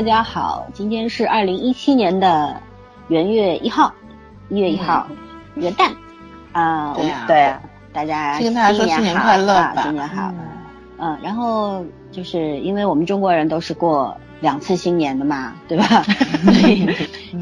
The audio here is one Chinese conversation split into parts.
大家好，今天是二零一七年的元月一号，一月一号，元旦啊，对呀对啊，大家先跟大家说新年快乐啊新年好，嗯，然后就是因为我们中国人都是过两次新年的嘛，对吧？所以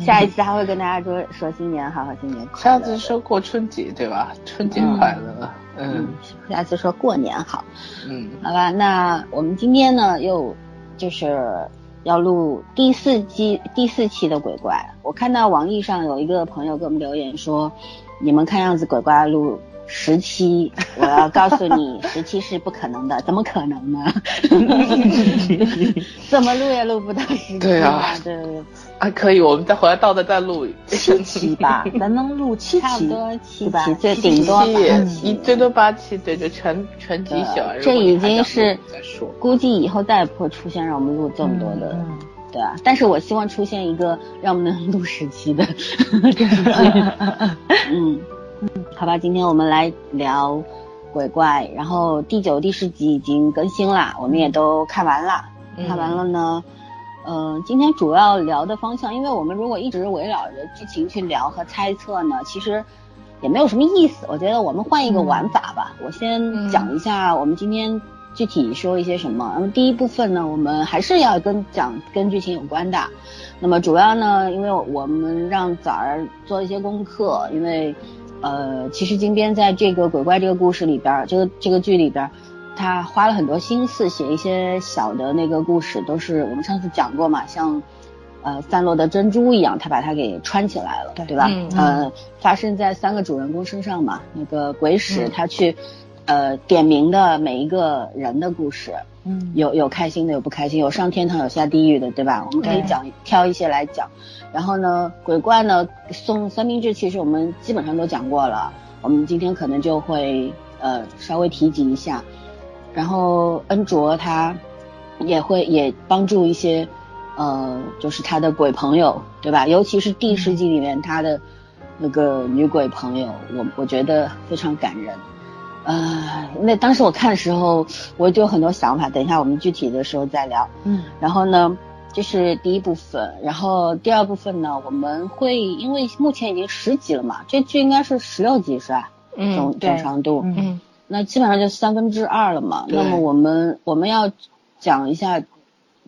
下一次还会跟大家说说新年好，和新年快乐。下次说过春节对吧？春节快乐。嗯嗯，下次说过年好。嗯好吧，那我们今天呢又就是要录第四季第四期的鬼怪。我看到网易上有一个朋友给我们留言说，你们看样子鬼怪录十期，我要告诉你，十期是不可能的，怎么可能呢？怎么录也录不到十期对啊对对对，啊，可以，我们再回来倒着再录七期吧，咱能录七差不期，多七期，最顶多期八期一最多八期，对，就全全集小。这已经是。估计以后再也不会出现让我们录这么多的。嗯对啊，但是我希望出现一个让我们能录十期的 嗯 嗯，好吧，今天我们来聊鬼怪，然后第九、第十集已经更新了，我们也都看完了。嗯看完了呢，嗯、今天主要聊的方向，因为我们如果一直围绕着剧情去聊和猜测呢，其实也没有什么意思。我觉得我们换一个玩法吧。我先讲一下我们今天具体说一些什么。那么第一部分呢，我们还是要跟讲跟剧情有关的。那么主要呢，因为我们让崽儿做一些功课，因为呃，其实金边在这个鬼怪这个故事里边，这个这个剧里边儿。他花了很多心思写一些小的那个故事，都是我们上次讲过嘛，像呃散落的珍珠一样，他把它给穿起来了，对对吧？嗯呃，发生在三个主人公身上嘛，那个鬼使嗯他去、呃点名的每一个人的故事，嗯有有开心的，有不开心，有上天堂，有下地狱的，对吧？我们可以讲挑一些来讲。然后呢，鬼怪呢送三明治，其实我们基本上都讲过了，我们今天可能就会呃稍微提及一下。然后恩卓他也会也帮助一些呃，就是他的鬼朋友，对吧？尤其是第十集里面他的那个女鬼朋友，我我觉得非常感人。呃，那当时我看的时候，我就有很多想法，等一下我们具体的时候再聊。嗯然后呢，这是第一部分，然后第二部分呢，我们会因为目前已经十集了嘛，这剧应该是十六集是吧？嗯总对总长度，嗯嗯那基本上就三分之二了嘛。那么我们我们要讲一下，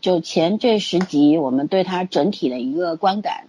就前这十集我们对它整体的一个观感。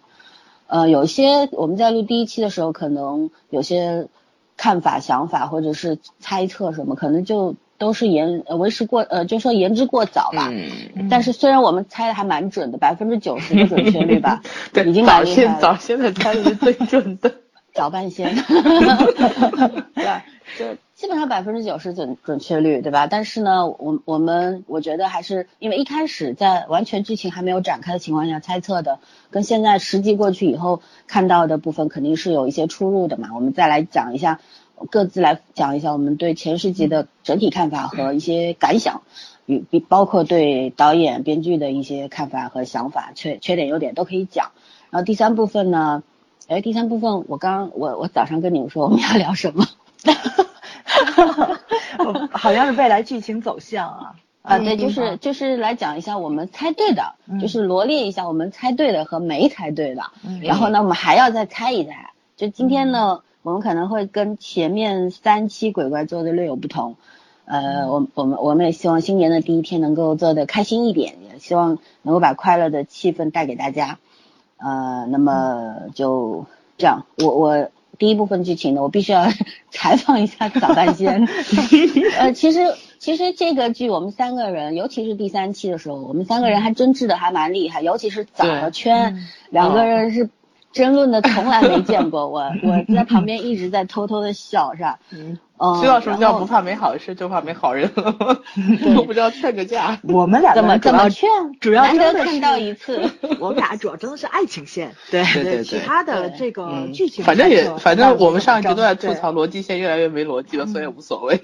呃，有些我们在录第一期的时候，可能有些看法、想法或者是猜测什么，可能就都是言呃为时过呃，就说言之过早吧。嗯，但是虽然我们猜的还蛮准的，百分之九十的准确率吧，对，已经早蛮厉害了。先早现在猜的是最准的。早半仙，对？就基本上百分之九十准准确率，对吧？但是呢，我我们我觉得还是因为一开始在完全剧情还没有展开的情况下猜测的，跟现在实际过去以后看到的部分肯定是有一些出入的嘛。我们再来讲一下，各自来讲一下我们对前十集的整体看法和一些感想，与比包括对导演、编剧的一些看法和想法，缺缺点、优点都可以讲。然后第三部分呢，哎，第三部分我刚我我早上跟你们说我们要聊什么 好像是未来剧情走向啊。啊？对，就嗯是就是来讲一下我们猜对的，嗯就是罗列一下我们猜对的和没猜对的。嗯然后呢，我们还要再猜一猜。就今天呢，我们可能会跟前面三期鬼怪做的略有不同。呃，我我们我们也希望新年的第一天能够做的开心一点，也希望能够把快乐的气氛带给大家。呃，那么就这样，我我第一部分剧情呢，我必须要 采访一下早半仙。呃，其实其实这个剧我们三个人，尤其是第三期的时候，我们三个人还争执的还蛮厉害，尤其是早和圈嗯。两个人是争论的，从来没见过。我我在旁边一直在偷偷的笑，是吧？嗯，嗯，知道什么叫不怕没好事，就怕没好人了吗？都不知道劝个架。我们俩怎么怎么劝？主要难得真的看到一次。我们俩主要真的是爱情线，对对对对其他的这个嗯剧情反正也反正我们上一集都在吐槽逻辑线越来越没逻辑了，所以无所谓。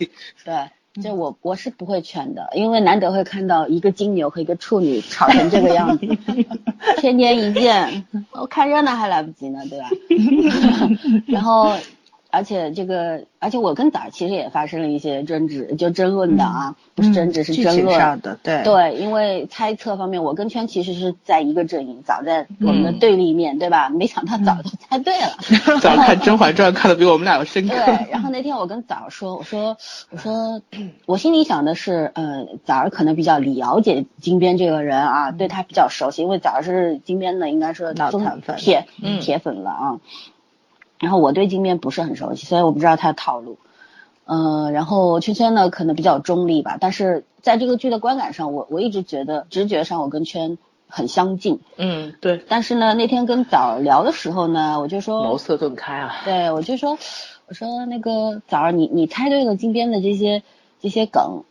对，这我我是不会劝的，因为难得会看到一个金牛和一个处女吵成这个样子，天天一见，我看热闹还来不及呢，对吧？然后而且这个，而且我跟枣儿其实也发生了一些争执，就争论的啊，不是争执是争论。上的，对对，因为猜测方面，我跟圈其实是在一个阵营，早在我们的嗯对立面，对吧？没想到早就猜对了。早看《甄嬛传》看的比我们俩要深刻。对，然后那天我跟枣儿说，我说，我说，我心里想的是，呃，枣儿可能比较了解金边这个人啊，对他比较熟悉，因为枣儿是金边的，应该是忠脑残粉铁嗯铁粉了啊。然后我对金边不是很熟悉，所以我不知道他的套路。呃，然后圈圈呢可能比较中立吧，但是在这个剧的观感上，我我一直觉得直觉上我跟圈很相近。嗯，对，但是呢，那天跟枣聊的时候呢，我就说茅塞顿开啊。对，我就说，我说那个枣儿，你你猜对了金边的这些这些梗，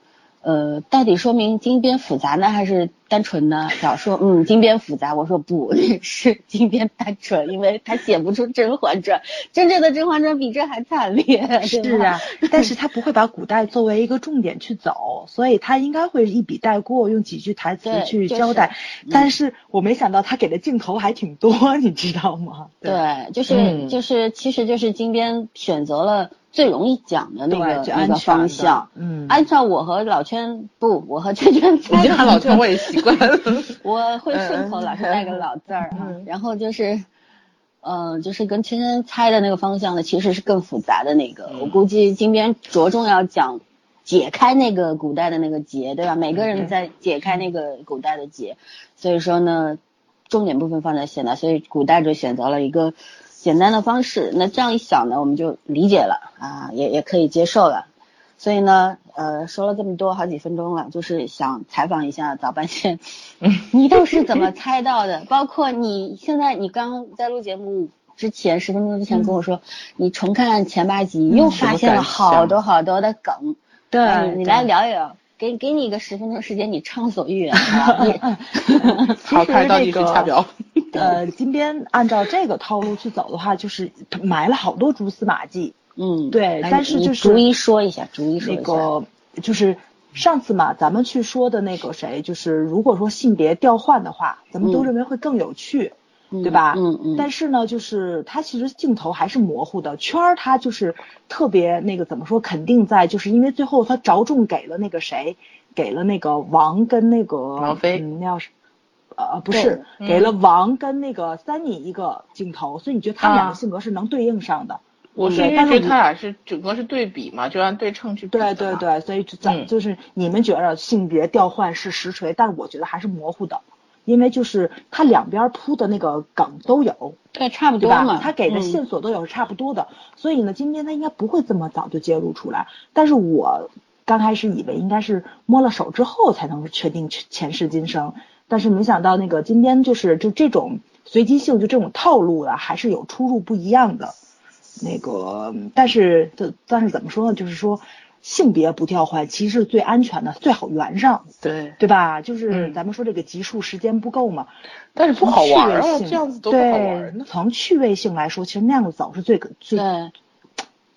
呃，到底说明金边复杂呢，还是单纯呢？枣儿说，嗯，金边复杂。我说不 是金边单纯，因为他写不出《甄嬛传》，真正的《甄嬛传》比这还惨烈。是啊，但是他不会把古代作为一个重点去走，所以他应该会一笔带过，用几句台词去交代。嗯但是我没想到他给的镜头还挺多，你知道吗？对，就是、嗯就是，其实就是金边选择了最容易讲的那个那个方向。嗯，按照我和老圈不，我和圈圈猜的你喊老圈我也习惯了。我会顺口老是带个老字儿啊，嗯然后就是，呃，就是跟圈圈猜的那个方向呢，其实是更复杂的那个。嗯我估计金边着重要讲解开那个古代的那个结，对吧？每个人在解开那个古代的结，所以说呢，重点部分放在现代，所以古代就选择了一个简单的方式。那这样一想呢，我们就理解了啊，也也可以接受了。所以呢，呃，说了这么多好几分钟了，就是想采访一下早班线，你都是怎么猜到的？包括你现在，你刚在录节目之前十分钟之前跟我说，你重看前八集，又发现了好多好多的梗。对你来聊一聊，给给你一个十分钟时间，你畅所欲言 好，开始倒计时掐表。呃，金边按照这个套路去走的话，就是埋了好多蛛丝马迹。嗯，对但是就是逐一说一下，逐一说一下那。个就是上次嘛，咱们去说的那个谁，就是如果说性别调换的话，咱们都嗯认为会更有趣。嗯对吧？嗯嗯。但是呢，就是它其实镜头还是模糊的，圈儿它就是特别那个怎么说，肯定在，就是因为最后他着重给了那个谁，给了那个王跟那个王菲嗯，那要是。呃，不是，嗯给了王跟那个三妮一个镜头，所以你觉得他们俩啊的性格是能对应上的。我是因为觉得他俩是整个是对比嘛，就按对称去比。对对对，所以就咱、嗯就是你们觉得性别调换是实锤，但是我觉得还是模糊的，因为就是它两边铺的那个梗都有，对，差不多嘛。他给的嗯线索都有是差不多的，所以呢，今天他应该不会这么早就揭露出来。但是我刚开始以为应该是摸了手之后才能确定前世今生，但是没想到那个今天就是就这种随机性，就这种套路啊，还是有出入不一样的。那个，但是这但是怎么说呢？就是说性别不调换其实是最安全的，最好圆上，对，对吧？就是嗯咱们说这个集数时间不够嘛，但是不好玩啊，这样子都不好玩对，呢。从趣味性来说，其实那样子走是最最。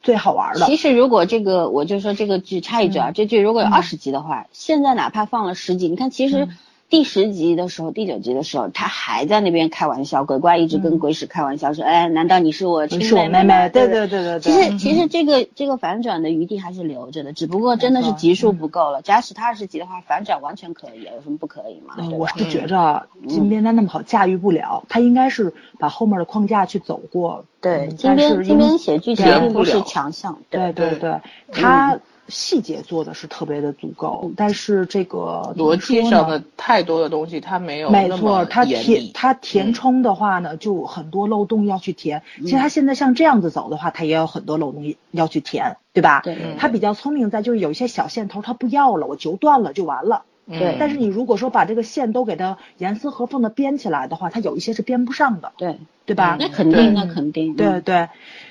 最好玩的。其实如果这个，我就说这个剧插一句啊，嗯这剧如果有嗯二十集的话，现在哪怕放了十集，你看其实嗯第十集的时候、第九集的时候，他还在那边开玩笑，鬼怪一直跟嗯鬼使开玩笑说，哎，难道你是我亲你是我妹妹妹，对对对对对其对。实其实这个这个反转的余地还是留着的，只不过真的是集数嗯不够了。假使他二十集的话，反转完全可以，有什么不可以嘛？嗯对吧？我是觉着金边他那么好驾驭不了，他应该是把后面的框架去走过。对，嗯金边金边写剧情并不是强项，对对对对，他细节做的是特别的足够，但是这个逻辑上的太多的东西，它没有没错，它。填它嗯填充的话呢，就很多漏洞要去填。其实它现在像这样子走的话，它也有很多漏洞要去填，对吧？对。嗯。它比较聪明在就是有一些小线头它不要了，我揪断了就完了。对但是你如果说把这个线都给它严丝合缝的编起来的话，它有一些是编不上的，对，对吧？那肯定，那肯定，对对，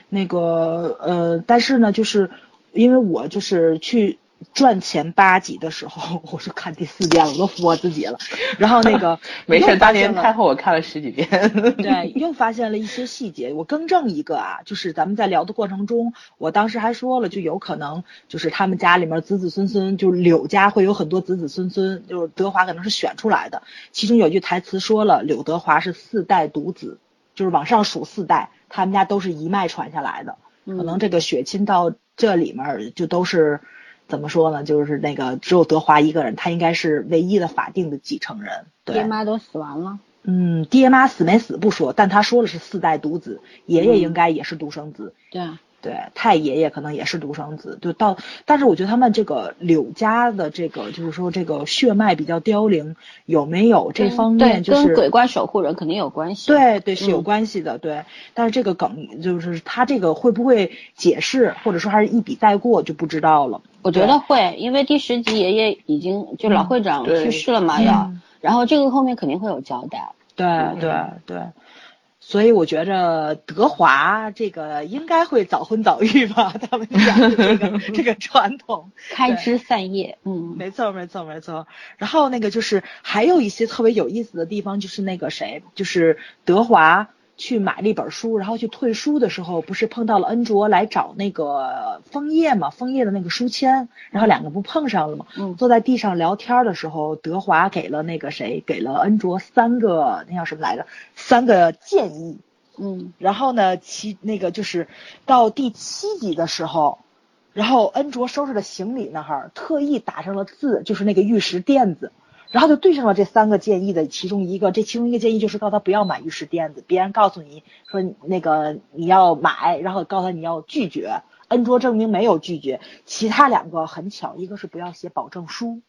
那个呃，但是呢，就是因为我就是去赚钱八集的时候，我是看第四遍了，我都服我自己了。然后那个没事，当年太后我看了十几遍。对，又发现了一些细节。我更正一个啊，就是咱们在聊的过程中，我当时还说了，就有可能就是他们家里面子子孙孙，就是柳家会有很多子子孙孙，就是德华可能是选出来的。其中有句台词说了，柳德华是四代独子，就是往上数四代，他们家都是一脉传下来的。可能这个血亲到这里面就都是怎么说呢？就是那个只有德华一个人，他应该是唯一的法定的继承人。爹妈都死完了。嗯，爹妈死没死不说，但他说的是四代独子，爷爷应该也是独生子。对。对，太爷爷可能也是独生子，就到，但是我觉得他们这个柳家的这个，就是说这个血脉比较凋零，有没有这方面就是跟鬼怪守护人肯定有关系。对对是有关系的，对。但是这个梗就是他这个会不会解释，或者说还是一笔带过就不知道了。我觉得会，因为第十集爷爷已经就老会长去世了嘛，要，然后这个后面肯定会有交代。对对对。所以我觉着德华这个应该会早婚早育吧，他们家这个 这个传统开枝散叶，嗯，没错没错没错。然后那个就是还有一些特别有意思的地方，就是那个谁，就是德华。去买了一本书，然后去退书的时候，不是碰到了恩卓来找那个枫叶嘛？枫叶的那个书签，然后两个不碰上了嘛？嗯。坐在地上聊天的时候，德华给了那个谁，给了恩卓三个那叫什么来着？三个建议。嗯。然后呢，其那个就是到第七集的时候，然后恩卓收拾的行李那儿特意打上了字，就是那个玉石垫子。然后就对上了这三个建议的其中一个，这其中一个建议就是告诉他不要买玉石垫子，别人告诉你说那个你要买，然后告诉他你要拒绝，恩卓证明没有拒绝。其他两个很巧，一个是不要写保证书，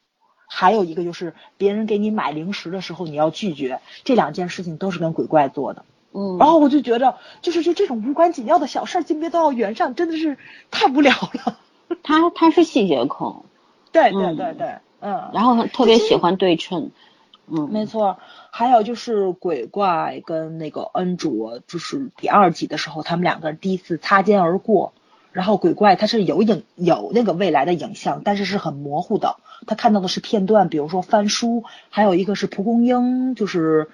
还有一个就是别人给你买零食的时候你要拒绝，这两件事情都是跟鬼怪做的。嗯，然后我就觉着，就是就这种无关紧要的小事儿，金别都要圆上，真的是太无聊了。他他是细节控，对对对对。嗯，然后特别喜欢对称，嗯，没错。还有就是鬼怪跟那个恩卓，就是第二集的时候，他们两个第一次擦肩而过。然后鬼怪他是有影有那个未来的影像，但是是很模糊的。他看到的是片段，比如说翻书，还有一个是蒲公英，就是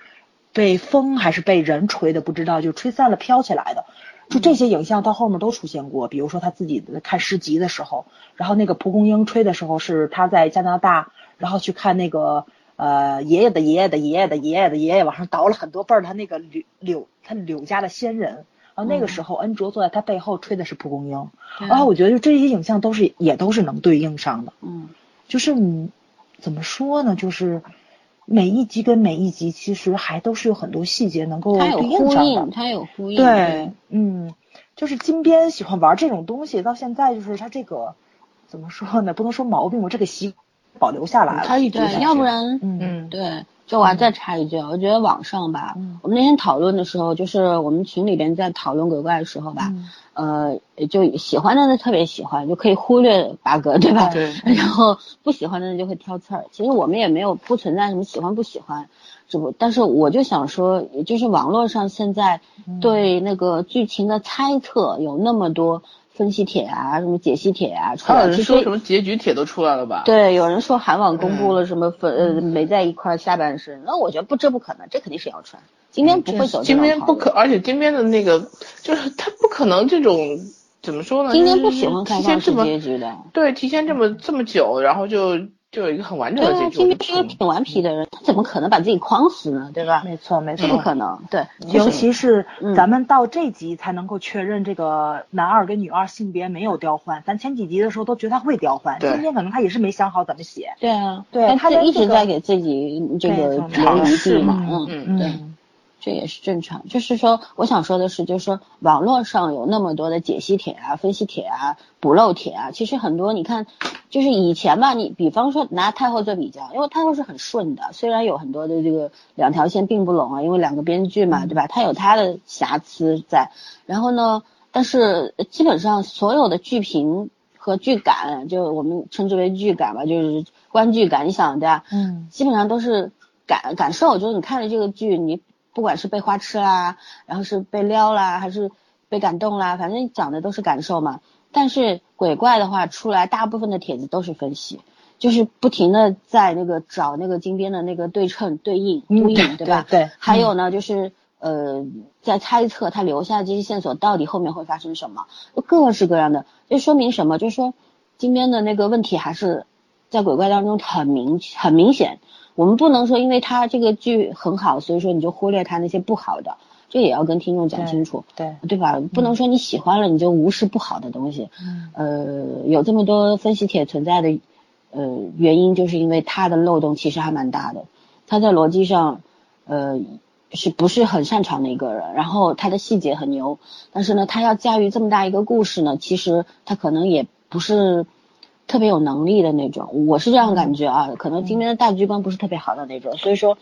被风还是被人吹的，不知道就吹散了飘起来的。就这些影像到后面都出现过，比如说他自己看诗集的时候，然后那个蒲公英吹的时候是他在加拿大，然后去看那个呃爷爷的爷爷的爷爷的爷爷的爷爷往上倒了很多辈儿，他那个柳柳他柳家的先人，然后那个时候恩卓坐在他背后吹的是蒲公英，然后我觉得就这些影像都是也都是能对应上的，嗯，就是你怎么说呢，就是。每一集跟每一集其实还都是有很多细节能够呼应上的，它有呼应，对，嗯，就是金边喜欢玩这种东西，到现在就是他这个怎么说呢？不能说毛病，我这个习保留下来了，他一直要不然，嗯，对。就我再插一句，我觉得网上吧，我们那天讨论的时候，就是我们群里边在讨论鬼怪的时候吧，呃，就喜欢的人特别喜欢，就可以忽略 bug，对吧？对。然后不喜欢的人就会挑刺儿。其实我们也没有不存在什么喜欢不喜欢，只不，但是我就想说，就是网络上现在对那个剧情的猜测有那么多。分析帖啊，什么解析帖啊，出来。有人说什么结局帖都出来了吧？对，有人说韩网公布了什么分呃没在一块下半身，那我觉得不，这不可能，这肯定是谣传。金边不会走金边不可，而且金边的那个就是他不可能这种怎么说呢？金边不喜欢开放式结局的。对，提前这么这么久，然后就。就有一个很完整的结局。金边是一个挺顽皮的人，他怎么可能把自己框死呢？对吧？没错，没错，不可能。对，尤其是咱们到这集才能够确认这个男二跟女二性别没有调换。咱前几集的时候都觉得他会调换，今天可能他也是没想好怎么写。对啊，对，他就一直在给自己这个留余地嘛。嗯嗯，对。这也是正常，就是说，我想说的是，就是说，网络上有那么多的解析帖啊、分析帖啊、补漏帖啊，其实很多，你看，就是以前吧，你比方说拿太后做比较，因为太后是很顺的，虽然有很多的这个两条线并不拢啊，因为两个编剧嘛，对吧？它有它的瑕疵在，然后呢，但是基本上所有的剧评和剧感，就我们称之为剧感吧，就是观剧感想，对吧？嗯，基本上都是感感受，就是你看了这个剧，你。不管是被花痴啦，然后是被撩啦，还是被感动啦，反正讲的都是感受嘛。但是鬼怪的话出来，大部分的帖子都是分析，就是不停的在那个找那个金边的那个对称、对应、呼应，对吧？对。还有呢，就是呃，在猜测他留下这些线索到底后面会发生什么，各式各样的，就说明什么？就是说金边的那个问题还是在鬼怪当中很明很明显。我们不能说，因为他这个剧很好，所以说你就忽略他那些不好的。这也要跟听众讲清楚，对对吧？不能说你喜欢了你就无视不好的东西。嗯呃，有这么多分析帖存在的，呃，原因就是因为他的漏洞其实还蛮大的，他在逻辑上，呃。是不是很擅长的一个人，然后他的细节很牛，但是呢，他要驾驭这么大一个故事呢，其实他可能也不是特别有能力的那种，我是这样感觉啊，可能今天的大局观不是特别好的那种，所以说，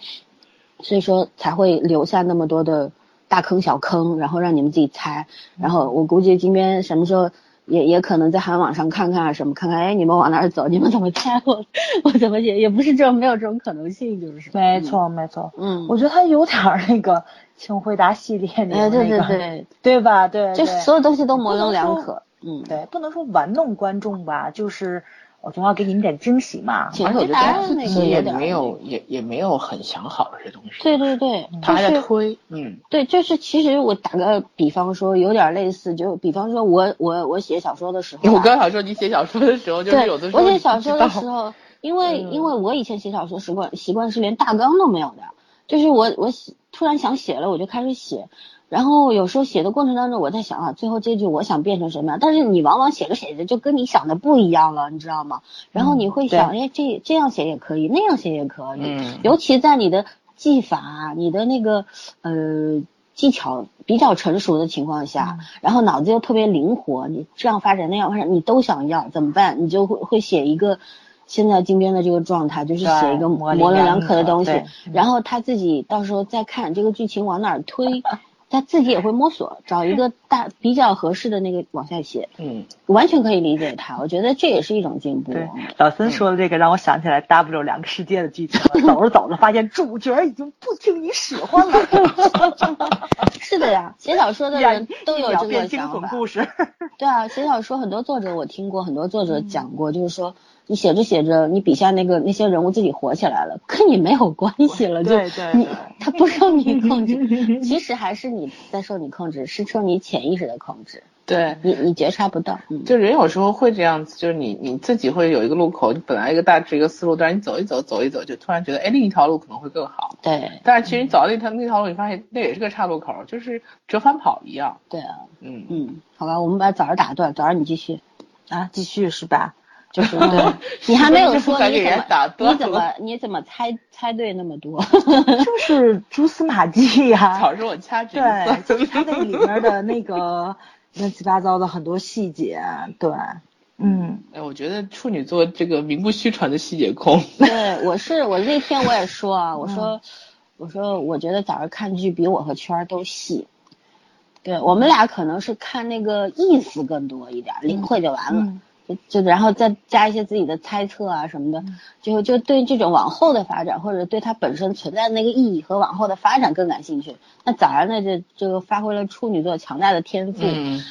所以说才会留下那么多的大坑小坑，然后让你们自己猜，然后我估计今天什么时候。也也可能在韩网上看看啊什么看看，哎，你们往哪儿走？你们怎么猜？我 我怎么也？也不是这种没有这种可能性，就是没错没错。嗯，我觉得他有点那个，请回答系列里那个，对对对，对吧？对，就所有东西都模棱两可。嗯，对，不能说玩弄观众吧，就是。我总要给你们点惊喜嘛，而且他自己也没有也也没有很想好这些东西。对对对，他还在推，嗯，对，就是其实我打个比方说，有点类似，就比方说我我我写小说的时候，我刚想说你写小说的时候，就是有的时候我写小说的时候，因为因为我以前写小说习惯习惯是连大纲都没有的，就是我我突然想写了，我就开始写。然后有时候写的过程当中，我在想啊，最后这句我想变成什么样？但是你往往写着写着就跟你想的不一样了，你知道吗？然后你会想，哎，这这样写也可以，那样写也可以。嗯。尤其在你的技法、你的那个呃技巧比较成熟的情况下，然后脑子又特别灵活，你这样发展那样发展，你都想要怎么办？你就会会写一个现在金边的这个状态，就是写一个模棱两可的东西，然后他自己到时候再看这个剧情往哪儿推。他自己也会摸索，找一个大比较合适的那个往下写，嗯，完全可以理解他。我觉得这也是一种进步。对，老孙说的这个让我想起来 W 两个世界的剧情了。走着走着，发现主角已经不听你使唤了。是的呀，写小说的人都有这个想法。故事。对啊，写小说很多作者我听过，很多作者讲过，就是说。你写着写着，你笔下那个那些人物自己火起来了，跟你没有关系了，就你他不受你控制，其实还是你在受你控制，是受你潜意识的控制。对你你觉察不到，就人有时候会这样子，就是你你自己会有一个路口，你本来一个大致一个思路，但是你走一走走一走，就突然觉得哎另一条路可能会更好。对，但是其实你走到那条那条路，你发现那也是个岔路口，就是折返跑一样。对啊，嗯嗯，好吧，我们把早上打断，早上你继续啊，继续是吧？就是对，你还没有说你怎么你怎么你怎么猜猜对那么多？就是蛛丝马迹呀。早上我掐指对，就是它那里面的那个乱七八糟的很多细节，对，嗯。哎，我觉得处女座这个名不虚传的细节控。对，我是我那天我也说啊，我说我说我觉得早上看剧比我和圈儿都细。对我们俩可能是看那个意思更多一点，领会就完了。就就然后再加一些自己的猜测啊什么的，就就对这种往后的发展或者对它本身存在的那个意义和往后的发展更感兴趣。那早上呢就就发挥了处女座强大的天赋，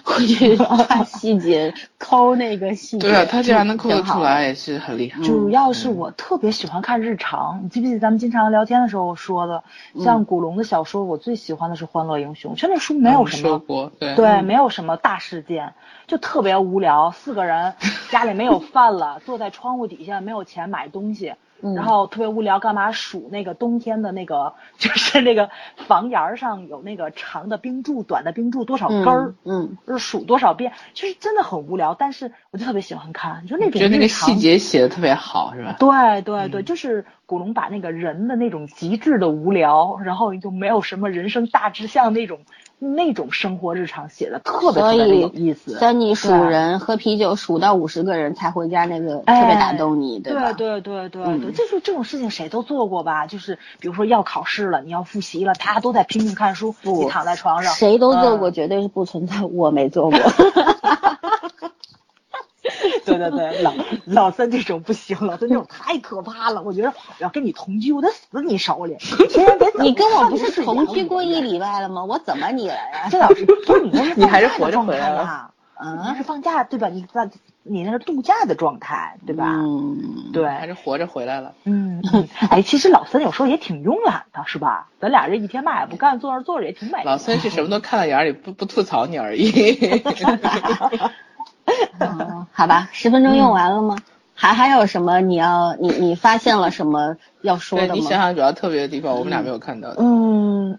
会去看细节抠那个细节。对啊，他竟然能抠得出来也是很厉害。主要是我特别喜欢看日常，你记不记得咱们经常聊天的时候说的，像古龙的小说，我最喜欢的是《欢乐英雄》，就那书没有什么，对对，没有什么大事件。就特别无聊，四个人家里没有饭了，坐在窗户底下没有钱买东西，然后特别无聊，干嘛数那个冬天的那个，就是那个房檐上有那个长的冰柱、短的冰柱多少根儿，嗯，就是数多少遍，就是真的很无聊，但是我就特别喜欢看，就那种觉得那个细节写的特别好，是吧？对对对，就是古龙把那个人的那种极致的无聊，然后就没有什么人生大志向那种。那种生活日常写的特别特别有意思。在你数人喝啤酒数到五十个人才回家那个特别打动你，对吧？对对对对对，就是这种事情谁都做过吧？就是比如说要考试了，你要复习了，大家都在拼命看书，你躺在床上，谁都做过，绝对是不存在我没做过。对对对，老老三这种不行，老三这种太可怕了。我觉得要跟你同居，我得死你手里。你跟我不是同居过一礼拜了吗？我怎么你了呀？这老师，不是你那是你还是活着回来了？嗯，那是放假对吧？你在你那是度假的状态对吧？嗯，对，还是活着回来了。嗯，哎，其实老三有时候也挺慵懒的，是吧？咱俩这一天嘛也不干，坐那坐着也挺美。老三是什么都看到眼里，不不吐槽你而已。嗯，好吧，十分钟用完了吗？还还有什么你要你你发现了什么要说的吗？你想想主要特别的地方，我们俩没有看到的。嗯，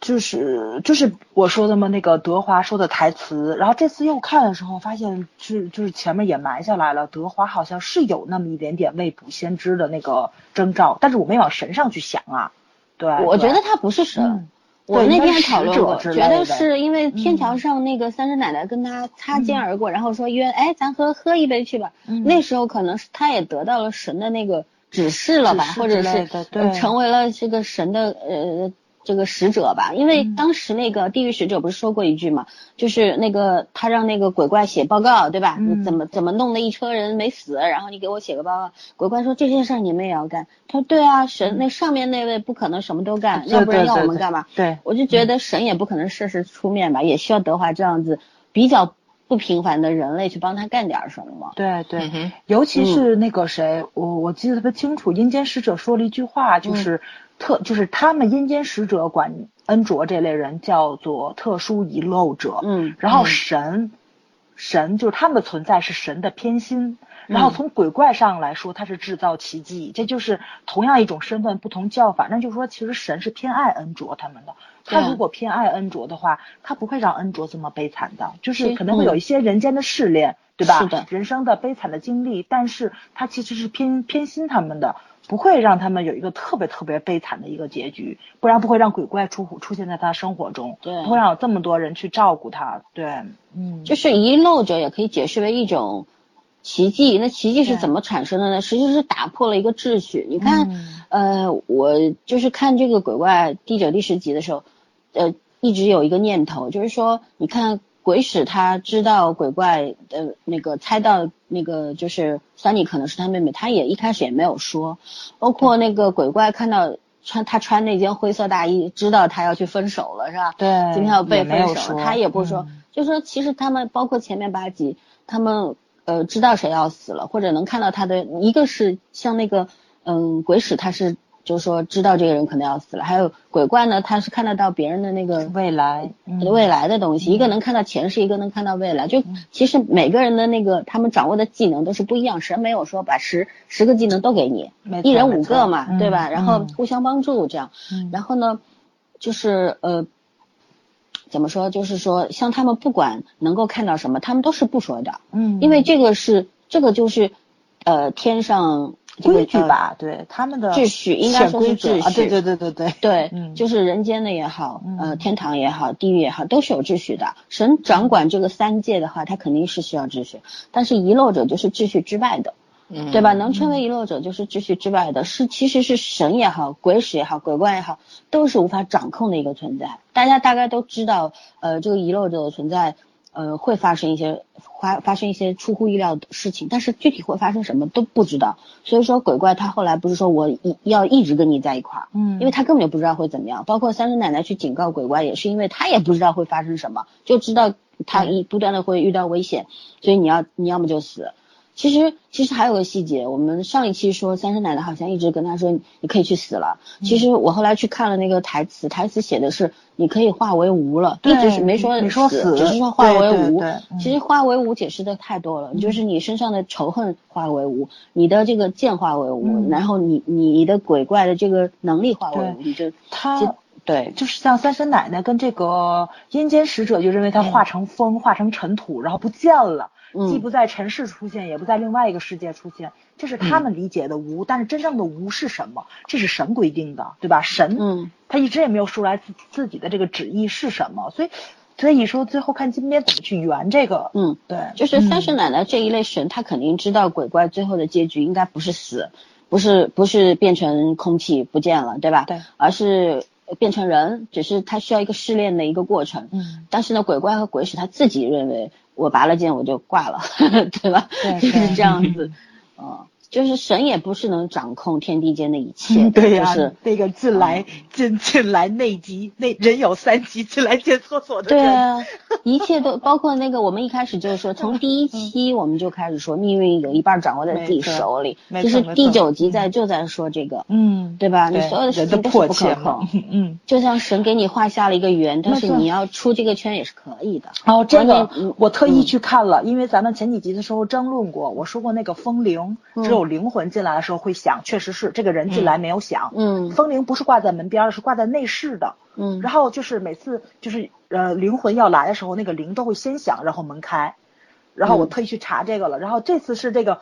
就是就是我说的嘛，那个德华说的台词，然后这次又看的时候发现是就是前面也埋下来了，德华好像是有那么一点点未卜先知的那个征兆，但是我没往神上去想啊。对，我觉得他不是神。嗯我那天讨论过，觉得是因为天桥嗯上那个三婶奶奶跟他擦肩而过，然后说约，哎，咱喝喝一杯去吧。嗯。那时候可能是他也得到了神的那个指示了吧，或者是成为了这个神的呃这个使者吧。因为嗯当时那个地狱使者不是说过一句嘛，就是那个他让那个鬼怪写报告，对吧？嗯你怎么怎么弄的一车人没死，然后你给我写个报告。鬼怪说这件事儿你们也要干，他说对啊，神那上面那位不可能什么都干，对要不然要我们干嘛？对，我就觉得神也不可能事事出面吧，也需要德华这样子比较不平凡的人类去帮他干点儿什么。对对，嗯尤其是那个谁，我我记得特别清楚，阴间使者说了一句话，就是特就是他们阴间使者管恩卓这类人叫做特殊遗漏者，嗯。然后嗯。神，神就是他们的存在是神的偏心，然后嗯。从鬼怪上来说，他是制造奇迹，这就是同样一种身份不同叫法，那就是说其实神是偏爱恩卓他们的。他如果偏爱恩卓的话，他不会让恩卓这么悲惨的，就是是可能会有嗯。一些人间的试炼，对吧？是的人生的悲惨的经历，但是他其实是偏偏心他们的，不会让他们有一个特别特别悲惨的一个结局，不然不会让鬼怪出出现在他生活中，对不会让有这么多人去照顾他，对，嗯，就是遗漏者也可以解释为一种奇迹。那奇迹是怎么产生的呢？实际是打破了一个秩序。你看，嗯呃，我就是看这个鬼怪第九、第十集的时候，呃，一直有一个念头，就是说，你看鬼使他知道鬼怪的那个猜到那个就是三妮可能是他妹妹，他也一开始也没有说，包括那个鬼怪看到穿他穿那件灰色大衣，知道他要去分手了，是吧？对，今天要被分手他也不说，嗯就说其实他们包括前面八集，他们呃知道谁要死了，或者能看到他的，一个是像那个嗯鬼使他是就是说知道这个人可能要死了，还有鬼怪呢，他是看得到别人的那个未来，嗯未来的东西，一个能看到前世，一个能看到未来。就其实每个人的那个他们掌握的技能都是不一样，神没有说把十十个技能都给你，一人五个嘛，嗯对吧？然后嗯互相帮助这样。嗯然后呢，就是呃，怎么说？就是说，像他们不管能够看到什么，他们都是不说的，嗯，因为这个是这个就是呃天上这个规矩吧，对他们的秩序应该说是秩序对对对对对，对，嗯就是人间的也好，呃，嗯天堂也好，地狱也好，都是有秩序的。神掌管这个三界的话，他肯定是需要秩序，但是遗漏者就是秩序之外的，嗯对吧？能称为遗漏者就是秩序之外的，是其实是神也好，鬼使也好，鬼怪也好，都是无法掌控的一个存在。大家大概都知道，呃，这个遗漏者的存在。呃，会发生一些发发生一些出乎意料的事情，但是具体会发生什么都不知道。所以说，鬼怪他后来不是说我一要一直跟你在一块儿，嗯，因为他根本就不知道会怎么样。包括三婶奶奶去警告鬼怪，也是因为他也不知道会发生什么，就知道他一不断的会遇到危险，所以你要你要么就死。其实其实还有个细节，我们上一期说三婶奶奶好像一直跟他说你可以去死了，其实我后来去看了那个台词，台词写的是你可以化为无了，一直是没说你说死只是说化为无。对对对。嗯。其实化为无解释的太多了，就是你身上的仇恨化为无，你的这个剑化为无，嗯。然后你你的鬼怪的这个能力化为无，你就他就对就是像三婶奶奶跟这个阴间使者，就认为他化成风、化成尘土，然后不见了，嗯既不在尘世出现，也不在另外一个世界出现，这是他们理解的无。但是真正的无是什么？这是神规定的，对吧？神，嗯，他一直也没有说出来自自己的这个旨意是什么，所以所以说最后看金边怎么去圆这个，嗯，对，就是三婶嗯奶奶这一类神，他肯定知道鬼怪最后的结局应该不是死，不是不是变成空气不见了，对吧？对，而是变成人，只是他需要一个试炼的一个过程。嗯，但是呢，鬼怪和鬼使他自己认为我拔了剑我就挂了，对吧？对就是这样子，嗯，就是神也不是能掌控天地间的一切的，对呀、就是那个进来、进进来内急，那人有三急，进来见厕所的，对啊，一切都 包括那个，我们一开始就是说，从第一期我们就开始说，命运有一半掌握在自己手里。其实没错没错第九集在就在说这个，嗯，对吧？你所有的事都是不可控。嗯。就像神给你画下了一个圆，但是你要出这个圈也是可以的。哦，这个我特意去看了，因为咱们前几集的时候争论过，我说过那个风铃嗯只有灵魂进来的时候会响，确实是这个人进来没有响。嗯风铃不是挂在门边儿的，是挂在内室的。嗯，然后就是每次就是呃灵魂要来的时候，那个铃都会先响，然后门开。然后我嗯特意去查这个了，然后这次是这个